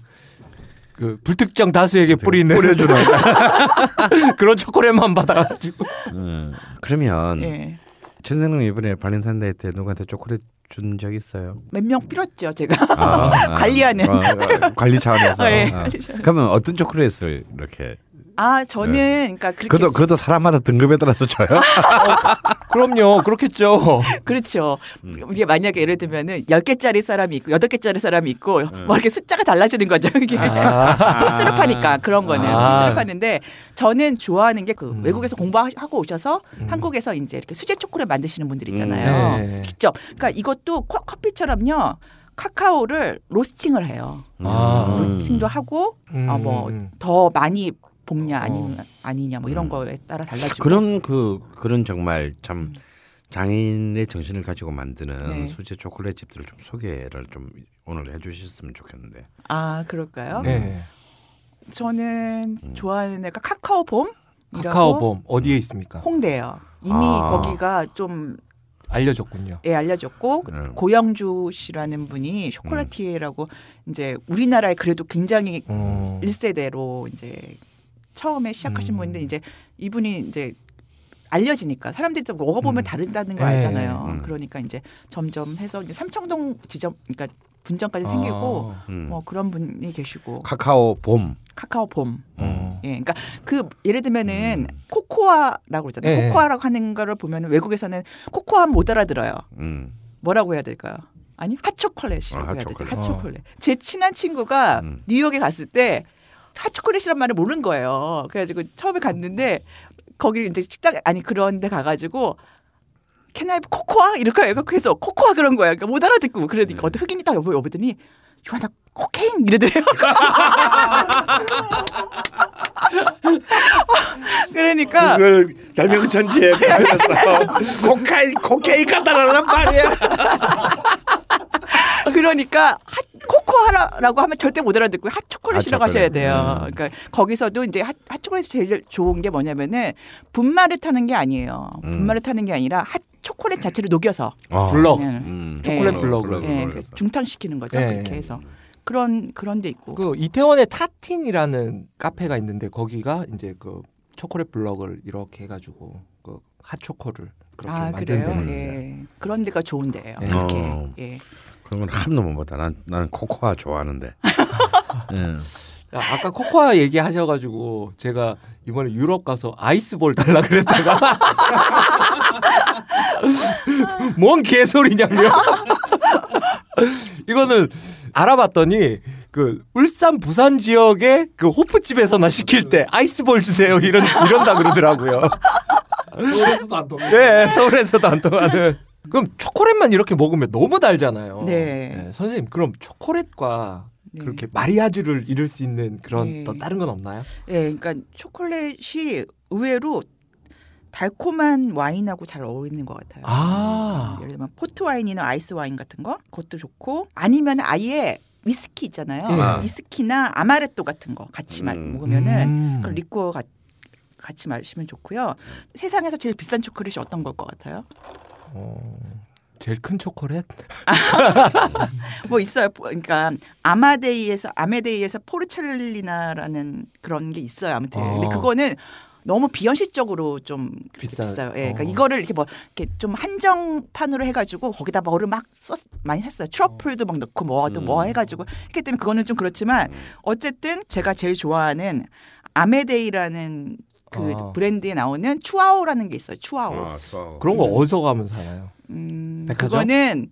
Speaker 1: 그 불특정 다수에게 뿌리는
Speaker 2: 뿌려주는.
Speaker 1: 그런 초콜릿만 받아가지고.
Speaker 2: 음. 그러면
Speaker 3: 예.
Speaker 2: 천 선생님 이번에 발렌타인데이 때 누구한테 초콜릿 준 적 있어요?
Speaker 3: 몇명 필요했죠, 제가.
Speaker 2: 아, 아.
Speaker 3: 관리하는.
Speaker 2: 어, 어, 관리 차원에서.
Speaker 3: 예,
Speaker 2: 어.
Speaker 3: 관리 차원.
Speaker 2: 그러면 어떤 초콜릿을 이렇게?
Speaker 3: 아, 저는 그러니까 그렇게
Speaker 2: 그것도 그것도 사람마다 등급에 따라서 줘요.
Speaker 1: 그럼요, 그렇겠죠.
Speaker 3: 그렇죠.
Speaker 2: 음.
Speaker 3: 이게 만약에 예를 들면은 10개짜리 사람이 있고 8개짜리 사람이 있고
Speaker 2: 음.
Speaker 3: 뭐 이렇게 숫자가 달라지는 거죠. 이게 piece를 파니까 그런 거는
Speaker 1: 아.
Speaker 3: piece를 파는데 저는 좋아하는 게그
Speaker 1: 음.
Speaker 3: 외국에서 공부하고 오셔서
Speaker 1: 음.
Speaker 3: 한국에서 이제 이렇게 수제 초콜릿 만드시는 분들 있잖아요.
Speaker 1: 네.
Speaker 3: 직접. 그러니까 이것도 커- 커피처럼요. 카카오를 로스팅을 해요.
Speaker 1: 아,
Speaker 2: 음.
Speaker 3: 로스팅도 하고
Speaker 1: 음,
Speaker 3: 어, 뭐
Speaker 1: 음.
Speaker 3: 더 많이 볶냐
Speaker 1: 어.
Speaker 3: 아니면 아니냐 뭐 이런
Speaker 2: 음.
Speaker 3: 거에 따라 달라지고
Speaker 2: 그런 그 그런 정말 참 장인의 정신을 가지고 만드는
Speaker 3: 네.
Speaker 2: 수제 초콜릿 집들을 좀 소개를 좀 오늘 해주셨으면 좋겠는데.
Speaker 3: 아 그럴까요?
Speaker 1: 네.
Speaker 3: 저는
Speaker 2: 음.
Speaker 3: 좋아하는 애가 카카오 봄
Speaker 1: 카카오봄 어디에 있습니까?
Speaker 3: 홍대예요. 이미
Speaker 2: 아.
Speaker 3: 거기가 좀
Speaker 1: 알려줬군요.
Speaker 3: 예, 알려졌고
Speaker 2: 음.
Speaker 3: 고영주 씨라는 분이 쇼콜라티에라고 이제 우리나라에 그래도 굉장히
Speaker 1: 어.
Speaker 3: 1세대로 이제 처음에 시작하신
Speaker 1: 음.
Speaker 3: 분인데 이제 이분이 이제 알려지니까 사람들이 또 먹어보면
Speaker 1: 음.
Speaker 3: 다른다는 거
Speaker 1: 네.
Speaker 3: 알잖아요.
Speaker 2: 음.
Speaker 3: 그러니까 이제 점점 해서 이제 삼청동 지점 그러니까 분점까지 생기고
Speaker 1: 아,
Speaker 2: 음.
Speaker 3: 뭐 그런 분이 계시고
Speaker 2: 카카오 봄.
Speaker 3: 카카오 봄
Speaker 1: 어.
Speaker 3: 예, 그러니까 그 예를 들면은
Speaker 2: 음.
Speaker 3: 코코아라고 그러잖아요.
Speaker 1: 예, 예.
Speaker 3: 코코아라고 하는 거를 보면 외국에서는 코코아 못 알아들어요.
Speaker 2: 음.
Speaker 3: 뭐라고 해야 될까요? 아니 핫초콜릿이라고
Speaker 2: 아,
Speaker 3: 해야 되죠.
Speaker 2: 핫초콜릿.
Speaker 3: 핫초콜릿. 제 친한 친구가
Speaker 2: 음.
Speaker 3: 뉴욕에 갔을 때 핫초콜릿이란 말을 모르는 거예요. 그래가지고 처음에 갔는데 거기 이제 식당 아니 그런데 가가지고 캐나이 코코아 이렇게 해서 그래서 코코아 그런 거예요. 그러니까 못 알아듣고 그러니까
Speaker 2: 네.
Speaker 3: 어떤 흑인이 딱 여보 여보더니 이거 나 코케인 이러더래요. 그러니까
Speaker 2: 그걸 대명천지에 표현해서 코카인 cocaine 갖다 달라는 말이야.
Speaker 3: 그러니까 hot cocoa라고 하면 절대 못 알아듣고 hot chocolate이라고
Speaker 2: hot chocolate.
Speaker 3: 하셔야 돼요.
Speaker 2: 음.
Speaker 3: 그러니까 거기서도 이제 hot, hot chocolate이 제일 좋은 게 뭐냐면은 분말을 타는 게 아니에요.
Speaker 2: 음.
Speaker 3: 분말을 타는 게 아니라 hot chocolate 자체를 녹여서
Speaker 1: 블럭.
Speaker 3: 예,
Speaker 2: 음.
Speaker 1: 초콜릿
Speaker 3: 예.
Speaker 1: 블럭을.
Speaker 3: 예,
Speaker 2: 블럭을 해서.
Speaker 3: 중탕시키는 거죠.
Speaker 1: 예.
Speaker 3: 그렇게 해서 그런 그런 데 있고.
Speaker 1: 그 이태원에 타틴이라는 카페가 있는데 거기가 이제 그 초콜릿 블럭을 이렇게 해가지고 그 핫초코를 그렇게
Speaker 3: 아
Speaker 1: 만든
Speaker 3: 그래요?
Speaker 1: 데가 있어요.
Speaker 3: 예. 그런 데가 좋은데요.
Speaker 1: 예.
Speaker 3: 이렇게.
Speaker 2: 어.
Speaker 3: 예.
Speaker 2: 그런 건한 놈은 못다. 난 나는 코코아 좋아하는데. 음.
Speaker 1: 야, 아까 코코아 얘기하셔가지고 제가 이번에 유럽 가서 아이스볼 달라 그랬다가 뭔 개소리냐면 이거는 알아봤더니 그 울산 부산 지역의 그 호프집에서나 시킬 때 ice ball 주세요 이런 이런다 그러더라고요.
Speaker 2: 서울에서도 안 통해.
Speaker 1: 네, 서울에서도 안 통하는. 그럼 초콜릿만 이렇게 먹으면 너무 달잖아요.
Speaker 3: 네.
Speaker 1: 선생님 그럼 초콜릿과
Speaker 3: 네.
Speaker 1: 그렇게 mariage를 이룰 수 있는 그런
Speaker 3: 네.
Speaker 1: 또 다른 건 없나요?
Speaker 3: 예, 그러니까 초콜릿이 의외로 달콤한 와인하고 잘 어울리는 것 같아요.
Speaker 1: 아.
Speaker 3: 예를 들면 포트 와인이나 아이스 와인 같은 거 그것도 좋고 아니면 아예 위스키 있잖아요.
Speaker 1: 예.
Speaker 3: 위스키나 아마레또 같은 거 같이 마-
Speaker 2: 음.
Speaker 3: 먹으면은
Speaker 1: 음.
Speaker 3: 그런 리코어 가- 같이 마시면 좋고요. 세상에서 제일 비싼 초콜릿이 어떤 걸 것 같아요?
Speaker 1: 어, 제일 큰 초콜릿?
Speaker 3: 뭐 있어요. 그러니까 아마데이에서 아메데이에서 포르첼리나라는 그런 게 있어요. 아무튼 근데
Speaker 1: 어.
Speaker 3: 그거는 너무 비현실적으로 좀
Speaker 1: 비싸-
Speaker 3: 비싸요. 예, 그러니까
Speaker 1: 어.
Speaker 3: 이거를 이렇게 뭐 이렇게 좀 한정판으로 해가지고 거기다 뭐를 막 썼, 많이 했어요. 트러플도 막 넣고 뭐도 뭐
Speaker 2: 음.
Speaker 3: 해가지고 했기 때문에 그거는 좀 그렇지만 어쨌든 제가 제일 좋아하는 아메데이라는 그
Speaker 1: 아.
Speaker 3: 브랜드에 나오는 추아오라는 게 있어요. 추아오.
Speaker 2: 아, 좋아.
Speaker 1: 그런 거 어디서 가면 사나요?
Speaker 3: 음,
Speaker 1: 백화점?
Speaker 3: 그거는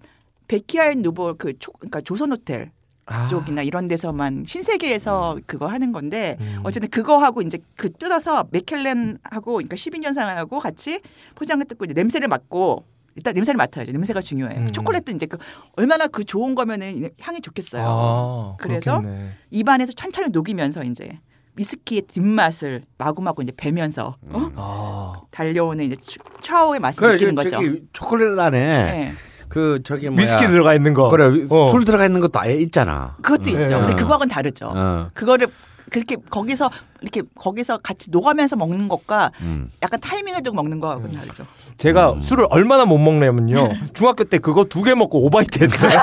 Speaker 3: 베키아인 누보 그 초, 그러니까 조선 호텔
Speaker 1: 아.
Speaker 3: 쪽이나 이런 데서만 신세계에서 그거 하는 건데
Speaker 1: 음.
Speaker 3: 어쨌든 그거 하고 이제 그 뜯어서 맥켈렌하고 그러니까 12년 상하고 같이 포장을 뜯고 이제 냄새를 맡고 일단 냄새를 맡아야죠. 냄새가 중요해요.
Speaker 1: 음.
Speaker 3: 초콜릿도 이제 그 얼마나 그 좋은 거면은 향이 좋겠어요.
Speaker 1: 아,
Speaker 3: 그래서
Speaker 1: 그렇겠네.
Speaker 3: 입안에서 천천히 녹이면서 이제 위스키의 뒷맛을 마구마구 이제 배면서 어?
Speaker 2: 음.
Speaker 1: 아.
Speaker 3: 달려오는 이제 추- 차오의 맛을
Speaker 2: 그
Speaker 3: 느끼는 거죠.
Speaker 2: 저기 초콜릿 안에
Speaker 3: 네.
Speaker 2: 그 저기 뭐야
Speaker 1: 위스키 들어가 있는 거.
Speaker 2: 그래 위-
Speaker 1: 어.
Speaker 2: 술 들어가 있는 것도 아예 있잖아.
Speaker 3: 그것도
Speaker 1: 음.
Speaker 3: 있죠.
Speaker 2: 네.
Speaker 3: 근데 그거하고는 다르죠.
Speaker 2: 어.
Speaker 3: 그거를 그렇게 거기서 이렇게 거기서 같이 녹아면서 먹는 것과
Speaker 2: 음.
Speaker 3: 약간 타이밍을 두고 먹는 거하고는 다르죠.
Speaker 1: 제가
Speaker 2: 음.
Speaker 1: 술을 얼마나 못 먹냐면요. 중학교 때 그거 두 개 먹고 오바이트 했어요.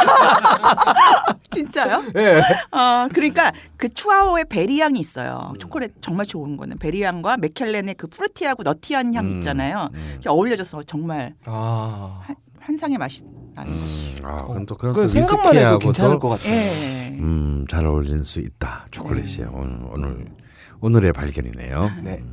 Speaker 3: 진짜요?
Speaker 1: 예.
Speaker 3: 아 그러니까 그 추아오의 베리향이 있어요.
Speaker 2: 음.
Speaker 3: 초콜릿 정말 좋은 거는 베리향과 맥켈렌의 그 프루티하고 너티한 향
Speaker 2: 음.
Speaker 3: 있잖아요.
Speaker 2: 음.
Speaker 3: 이렇게 어울려져서 정말
Speaker 1: 아.
Speaker 3: 한, 환상의 맛이 나는.
Speaker 2: 음. 아, 그럼 또 그런
Speaker 1: 그
Speaker 2: 또
Speaker 1: 생각만 해도 괜찮을 것 같아요.
Speaker 3: 예.
Speaker 2: 음, 잘 어울릴 수 있다. 초콜릿이 오늘 오늘 오늘의 발견이네요.
Speaker 1: 네.
Speaker 8: 내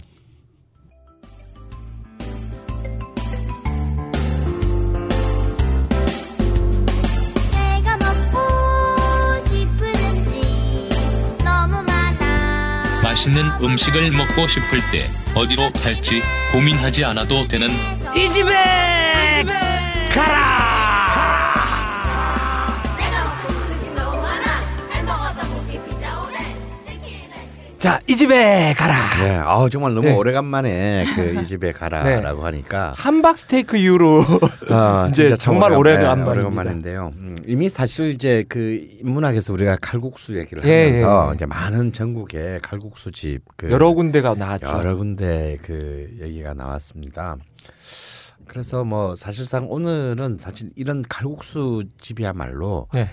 Speaker 6: 맛있는 음식을 먹고 싶을 때 어디로 갈지 고민하지 않아도 되는
Speaker 8: 이 집에 내가 자, 이
Speaker 1: 집에 가라.
Speaker 2: 네, 아 정말 너무
Speaker 1: 네.
Speaker 2: 오래간만에 그 이 집에 가라라고 하니까
Speaker 1: 함박 스테이크 이후로
Speaker 2: 아,
Speaker 1: 이제 정말
Speaker 2: 오래간-
Speaker 1: 오래간만입니다.
Speaker 2: 네, 오래간만인데요. 음, 이미 사실 이제 그 인문학에서 우리가 칼국수 얘기를
Speaker 1: 예,
Speaker 2: 하면서
Speaker 1: 예.
Speaker 2: 이제 많은 전국의 칼국수 집 그
Speaker 1: 여러 군데가 나왔죠.
Speaker 2: 여러 군데 그 얘기가 나왔습니다. 그래서 뭐 사실상 오늘은 사실 이런 칼국수 집이야말로
Speaker 1: 네.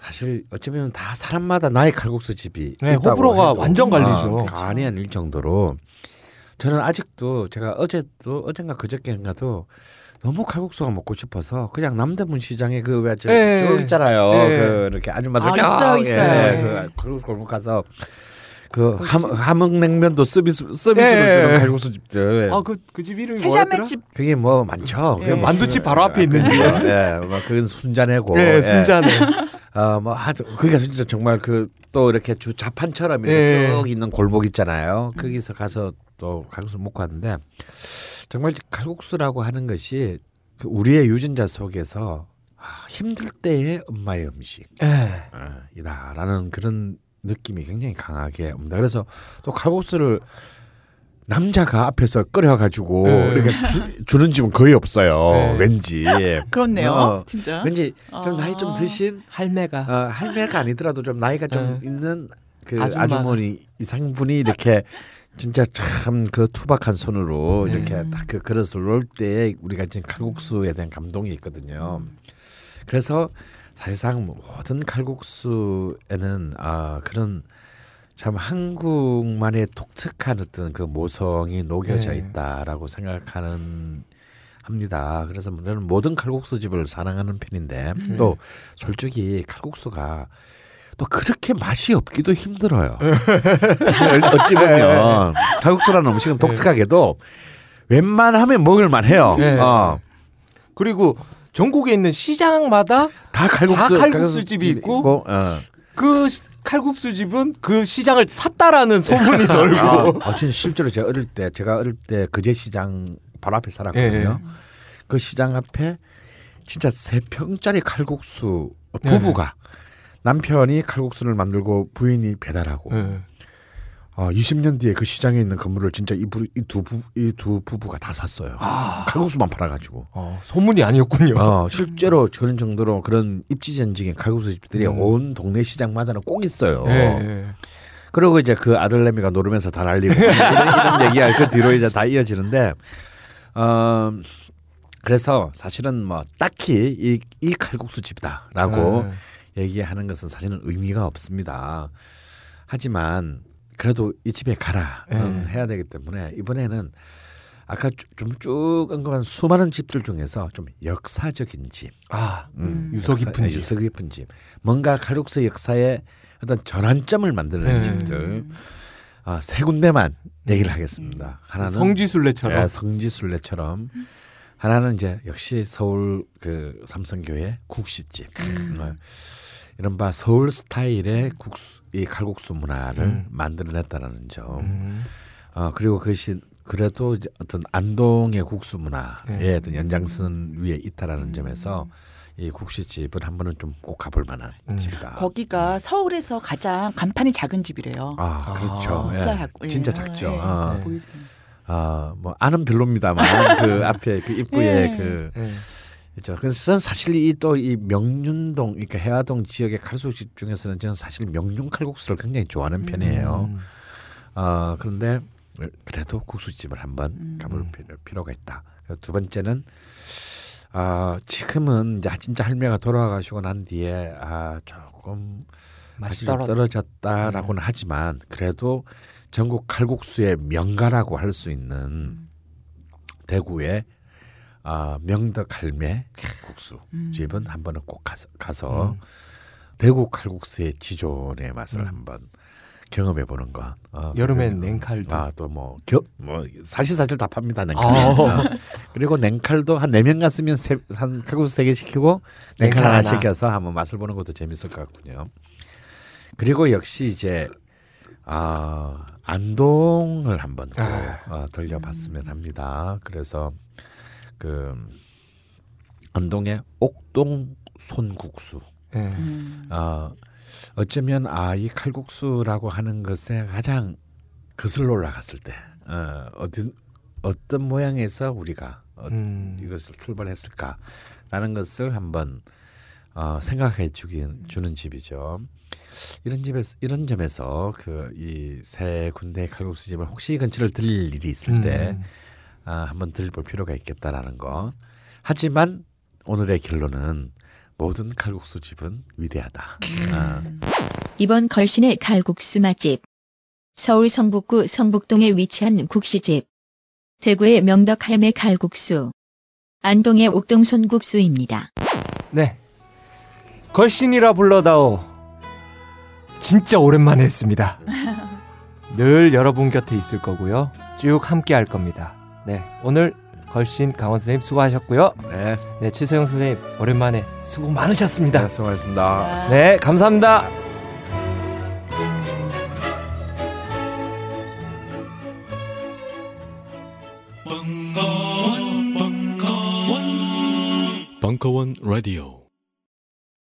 Speaker 2: 사실 어쩌면 다 사람마다 나의 칼국수 집이
Speaker 1: 네, 호불호가
Speaker 2: 해도
Speaker 1: 완전 갈리죠.
Speaker 2: 아, 아닐 정도로 저는 아직도 제가 어제도 어젠가 그저께인가도 너무 칼국수가 먹고 싶어서 그냥 남대문 시장에 그 왜저
Speaker 1: 네.
Speaker 2: 쭉 있잖아요.
Speaker 1: 네.
Speaker 2: 그 이렇게 아줌마들
Speaker 3: 아,
Speaker 2: 쫙,
Speaker 3: 있어요, 있어요.
Speaker 2: 예,
Speaker 3: 네.
Speaker 2: 그 골목 가서 그 함, 함흥냉면도 서비스 서비스로
Speaker 1: 예,
Speaker 2: 주는
Speaker 1: 예.
Speaker 2: 칼국수 집들.
Speaker 1: 아, 그, 그 집 이름이 뭐였더라?
Speaker 3: 세자매집
Speaker 2: 그게 뭐 많죠. 그게
Speaker 3: 예.
Speaker 2: 뭐
Speaker 1: 만두집
Speaker 2: 순-
Speaker 1: 바로 앞에 있는
Speaker 2: 그,
Speaker 1: 집.
Speaker 2: 예, 뭐 그건 순자네고.
Speaker 1: 예,
Speaker 2: 예.
Speaker 1: 순자네.
Speaker 2: 어뭐 하여튼 그게 진짜 정말 그 또 이렇게 주 자판처럼 이렇게
Speaker 1: 예.
Speaker 2: 쭉 있는 골목 있잖아요. 거기서 가서 또 칼국수 먹고 왔는데 정말 칼국수라고 하는 것이 그 우리의 유전자 속에서 아, 힘들 때의 엄마의 음식.
Speaker 1: 예.
Speaker 2: 아, 이다라는 그런 느낌이 굉장히 강하게 옵니다. 그래서 또 칼국수를 남자가 앞에서 끓여가지고
Speaker 1: 네.
Speaker 2: 이렇게 주, 는 집은 거의 없어요.
Speaker 1: 네.
Speaker 2: 왠지
Speaker 3: 그렇네요.
Speaker 2: 어,
Speaker 3: 진짜.
Speaker 2: 왠지 좀
Speaker 3: 아.
Speaker 2: 나이 좀 드신
Speaker 1: 할매가.
Speaker 2: 어, 할매가 아니더라도 좀 나이가 좀
Speaker 1: 네.
Speaker 2: 있는 그
Speaker 1: 아줌마.
Speaker 2: 아주머니 이상분이 이렇게 진짜 참 그 투박한 손으로
Speaker 1: 네.
Speaker 2: 이렇게 딱 그 그릇을 놓을 때 우리가 지금 칼국수에 대한 감동이 있거든요. 그래서 사실상 모든 칼국수에는 아 그런 참 한국만의 독특한 어떤 그 모성이 녹여져
Speaker 1: 네.
Speaker 2: 있다라고 생각하는 합니다. 그래서 저는 모든 칼국수 집을 사랑하는 편인데
Speaker 1: 네.
Speaker 2: 또 솔직히 칼국수가 또 그렇게 맛이 없기도 힘들어요. 사실 어찌 보면 칼국수라는 음식은 독특하게도 웬만하면 먹을 만 해요.
Speaker 1: 네.
Speaker 2: 어.
Speaker 1: 그리고 전국에 있는 시장마다
Speaker 2: 다 칼국수,
Speaker 1: 다 칼국수 집이 있고
Speaker 2: 어.
Speaker 1: 그 시- 칼국수 집은 그 시장을 샀다라는 소문이 돌고.
Speaker 2: 아, 아, 진 실제로 제가 어릴 때 제가 어릴 때 그제 시장 바로 앞에 살았거든요.
Speaker 1: 예.
Speaker 2: 그 시장 앞에 진짜 세 평짜리 칼국수
Speaker 1: 네네.
Speaker 2: 부부가 남편이 칼국수를 만들고 부인이 배달하고
Speaker 1: 예.
Speaker 2: 어, 20년 뒤에 그 시장에 있는 건물을 진짜 이두 부, 이두 부부가 다 샀어요. 칼국수만 팔아가지고.
Speaker 1: 어, 소문이 아니었군요.
Speaker 2: 어, 실제로 그런 정도로 그런 입지 전직인 칼국수 집들이
Speaker 1: 음.
Speaker 2: 온 동네 시장마다는 꼭 있어요.
Speaker 1: 예, 예.
Speaker 2: 그리고 이제 그 아들내미가 노르면서 다 날리고 이런, 이런 얘기가 그 뒤로 이제 다 이어지는데, 어, 그래서 사실은 뭐 딱히 이, 이 칼국수 집이다라고
Speaker 1: 예.
Speaker 2: 얘기하는 것은 사실은 의미가 없습니다. 하지만 그래도 이 집에 가라 는
Speaker 1: 예.
Speaker 2: 해야 되기 때문에 이번에는 아까 좀 쭉 언급한 수많은 집들 중에서 좀 역사적인 집,
Speaker 1: 아,
Speaker 2: 음,
Speaker 1: 유서
Speaker 2: 역사-
Speaker 1: 깊은
Speaker 2: 예,
Speaker 1: 집.
Speaker 2: 유서 깊은 집, 뭔가 칼국수 역사의 어떤 전환점을 만드는
Speaker 1: 네.
Speaker 2: 집들 아, 세 군데만 얘기를 하겠습니다. 하나는
Speaker 1: 성지순례처럼.
Speaker 2: 예, 성지순례처럼 하나는 이제 역시 서울 그 삼성교회 국시집 어, 이른바 서울 스타일의 국수 이 칼국수 문화를
Speaker 1: 음.
Speaker 2: 만들어냈다는 점.
Speaker 1: 음.
Speaker 2: 어 그리고 그것이 그래도 이제 어떤 안동의 국수 문화의
Speaker 1: 네.
Speaker 2: 어떤 연장선 위에 있다라는 점에서 이 국시집은 한 번은 좀 꼭 가볼 만한
Speaker 1: 음.
Speaker 2: 집이다.
Speaker 3: 거기가 서울에서 가장 간판이 작은 집이래요.
Speaker 2: 아 그렇죠.
Speaker 1: 아,
Speaker 2: 예.
Speaker 3: 진짜 작고,
Speaker 2: 진짜
Speaker 3: 예.
Speaker 2: 작죠.
Speaker 3: 예.
Speaker 2: 어.
Speaker 1: 네.
Speaker 2: 아, 뭐 아는 별로입니다만 그 앞에 그 입구에
Speaker 3: 예.
Speaker 2: 그
Speaker 1: 예.
Speaker 2: 있죠. 그래서 저는 사실 이 또 이 명륜동 그러니까 해화동 지역의 칼국수집 중에서는 저는 사실 명륜 칼국수를 굉장히 좋아하는 편이에요.
Speaker 1: 음.
Speaker 2: 어 그런데 그래도 국수집을 한번
Speaker 3: 음.
Speaker 2: 가볼 필요, 필요가 있다. 두 번째는 아 지금은 이제 진짜 할매가 돌아가시고 난 뒤에 아 조금
Speaker 1: 맛이 떨어.
Speaker 2: 떨어졌다라고는 하지만 그래도 전국 칼국수의 명가라고 할 수 있는 대구의 아, 명덕 할매 국수
Speaker 3: 음.
Speaker 2: 집은 한 번은 꼭 가서, 가서
Speaker 1: 음.
Speaker 2: 대구 칼국수의 지존의 맛을
Speaker 1: 음.
Speaker 2: 한번 경험해 보는 것. 어,
Speaker 1: 여름엔 냉칼도.
Speaker 2: 아 또뭐 뭐 사실사실 다 팝니다 냉칼.
Speaker 1: 아.
Speaker 2: 어. 그리고 냉칼도 한 네 명 갔으면 세, 한 칼국수 세 개 시키고 냉칼
Speaker 1: 냉칼
Speaker 2: 하나
Speaker 1: 하나.
Speaker 2: 시켜서 한번 맛을 보는 것도 재밌을 것 같군요. 그리고 역시 이제 아 안동을 한번 또
Speaker 1: 아.
Speaker 2: 어, 들려봤으면 합니다. 그래서 그 안동의 옥동 손국수.
Speaker 1: 예.
Speaker 3: 음.
Speaker 2: 어, 어쩌면 아 이 칼국수라고 하는 것에 가장 거슬러 올라갔을 때 어, 어떤 어떤 모양에서 우리가 어,
Speaker 1: 음.
Speaker 2: 이것을 출발했을까라는 것을 한번 어, 생각해 주긴 주는 집이죠. 이런 집에서 이런 점에서 그 이 세 군데의 칼국수 집을 혹시 근처를 들릴 일이 있을 때
Speaker 1: 음.
Speaker 2: 아, 한번 들볼 필요가 있겠다라는 거. 하지만 오늘의 결론은 모든 칼국수 집은 위대하다. 아,
Speaker 4: 이번 걸신의 칼국수 맛집. 서울 성북구 성북동에 위치한 국시집. 대구의 명덕 할매 칼국수. 안동의 옥동 손국수입니다.
Speaker 1: 네. 걸신이라 불러다오. 진짜 오랜만에 했습니다. 늘 여러분 곁에 있을 거고요. 쭉 함께 할 겁니다. 네. 오늘 걸신 강원 선생님 수고하셨고요.
Speaker 2: 네,
Speaker 1: 네, 최소영 선생님 오랜만에 수고 많으셨습니다.
Speaker 2: 네, 수고하셨습니다.
Speaker 1: 네, 감사합니다.
Speaker 7: 벙커원 라디오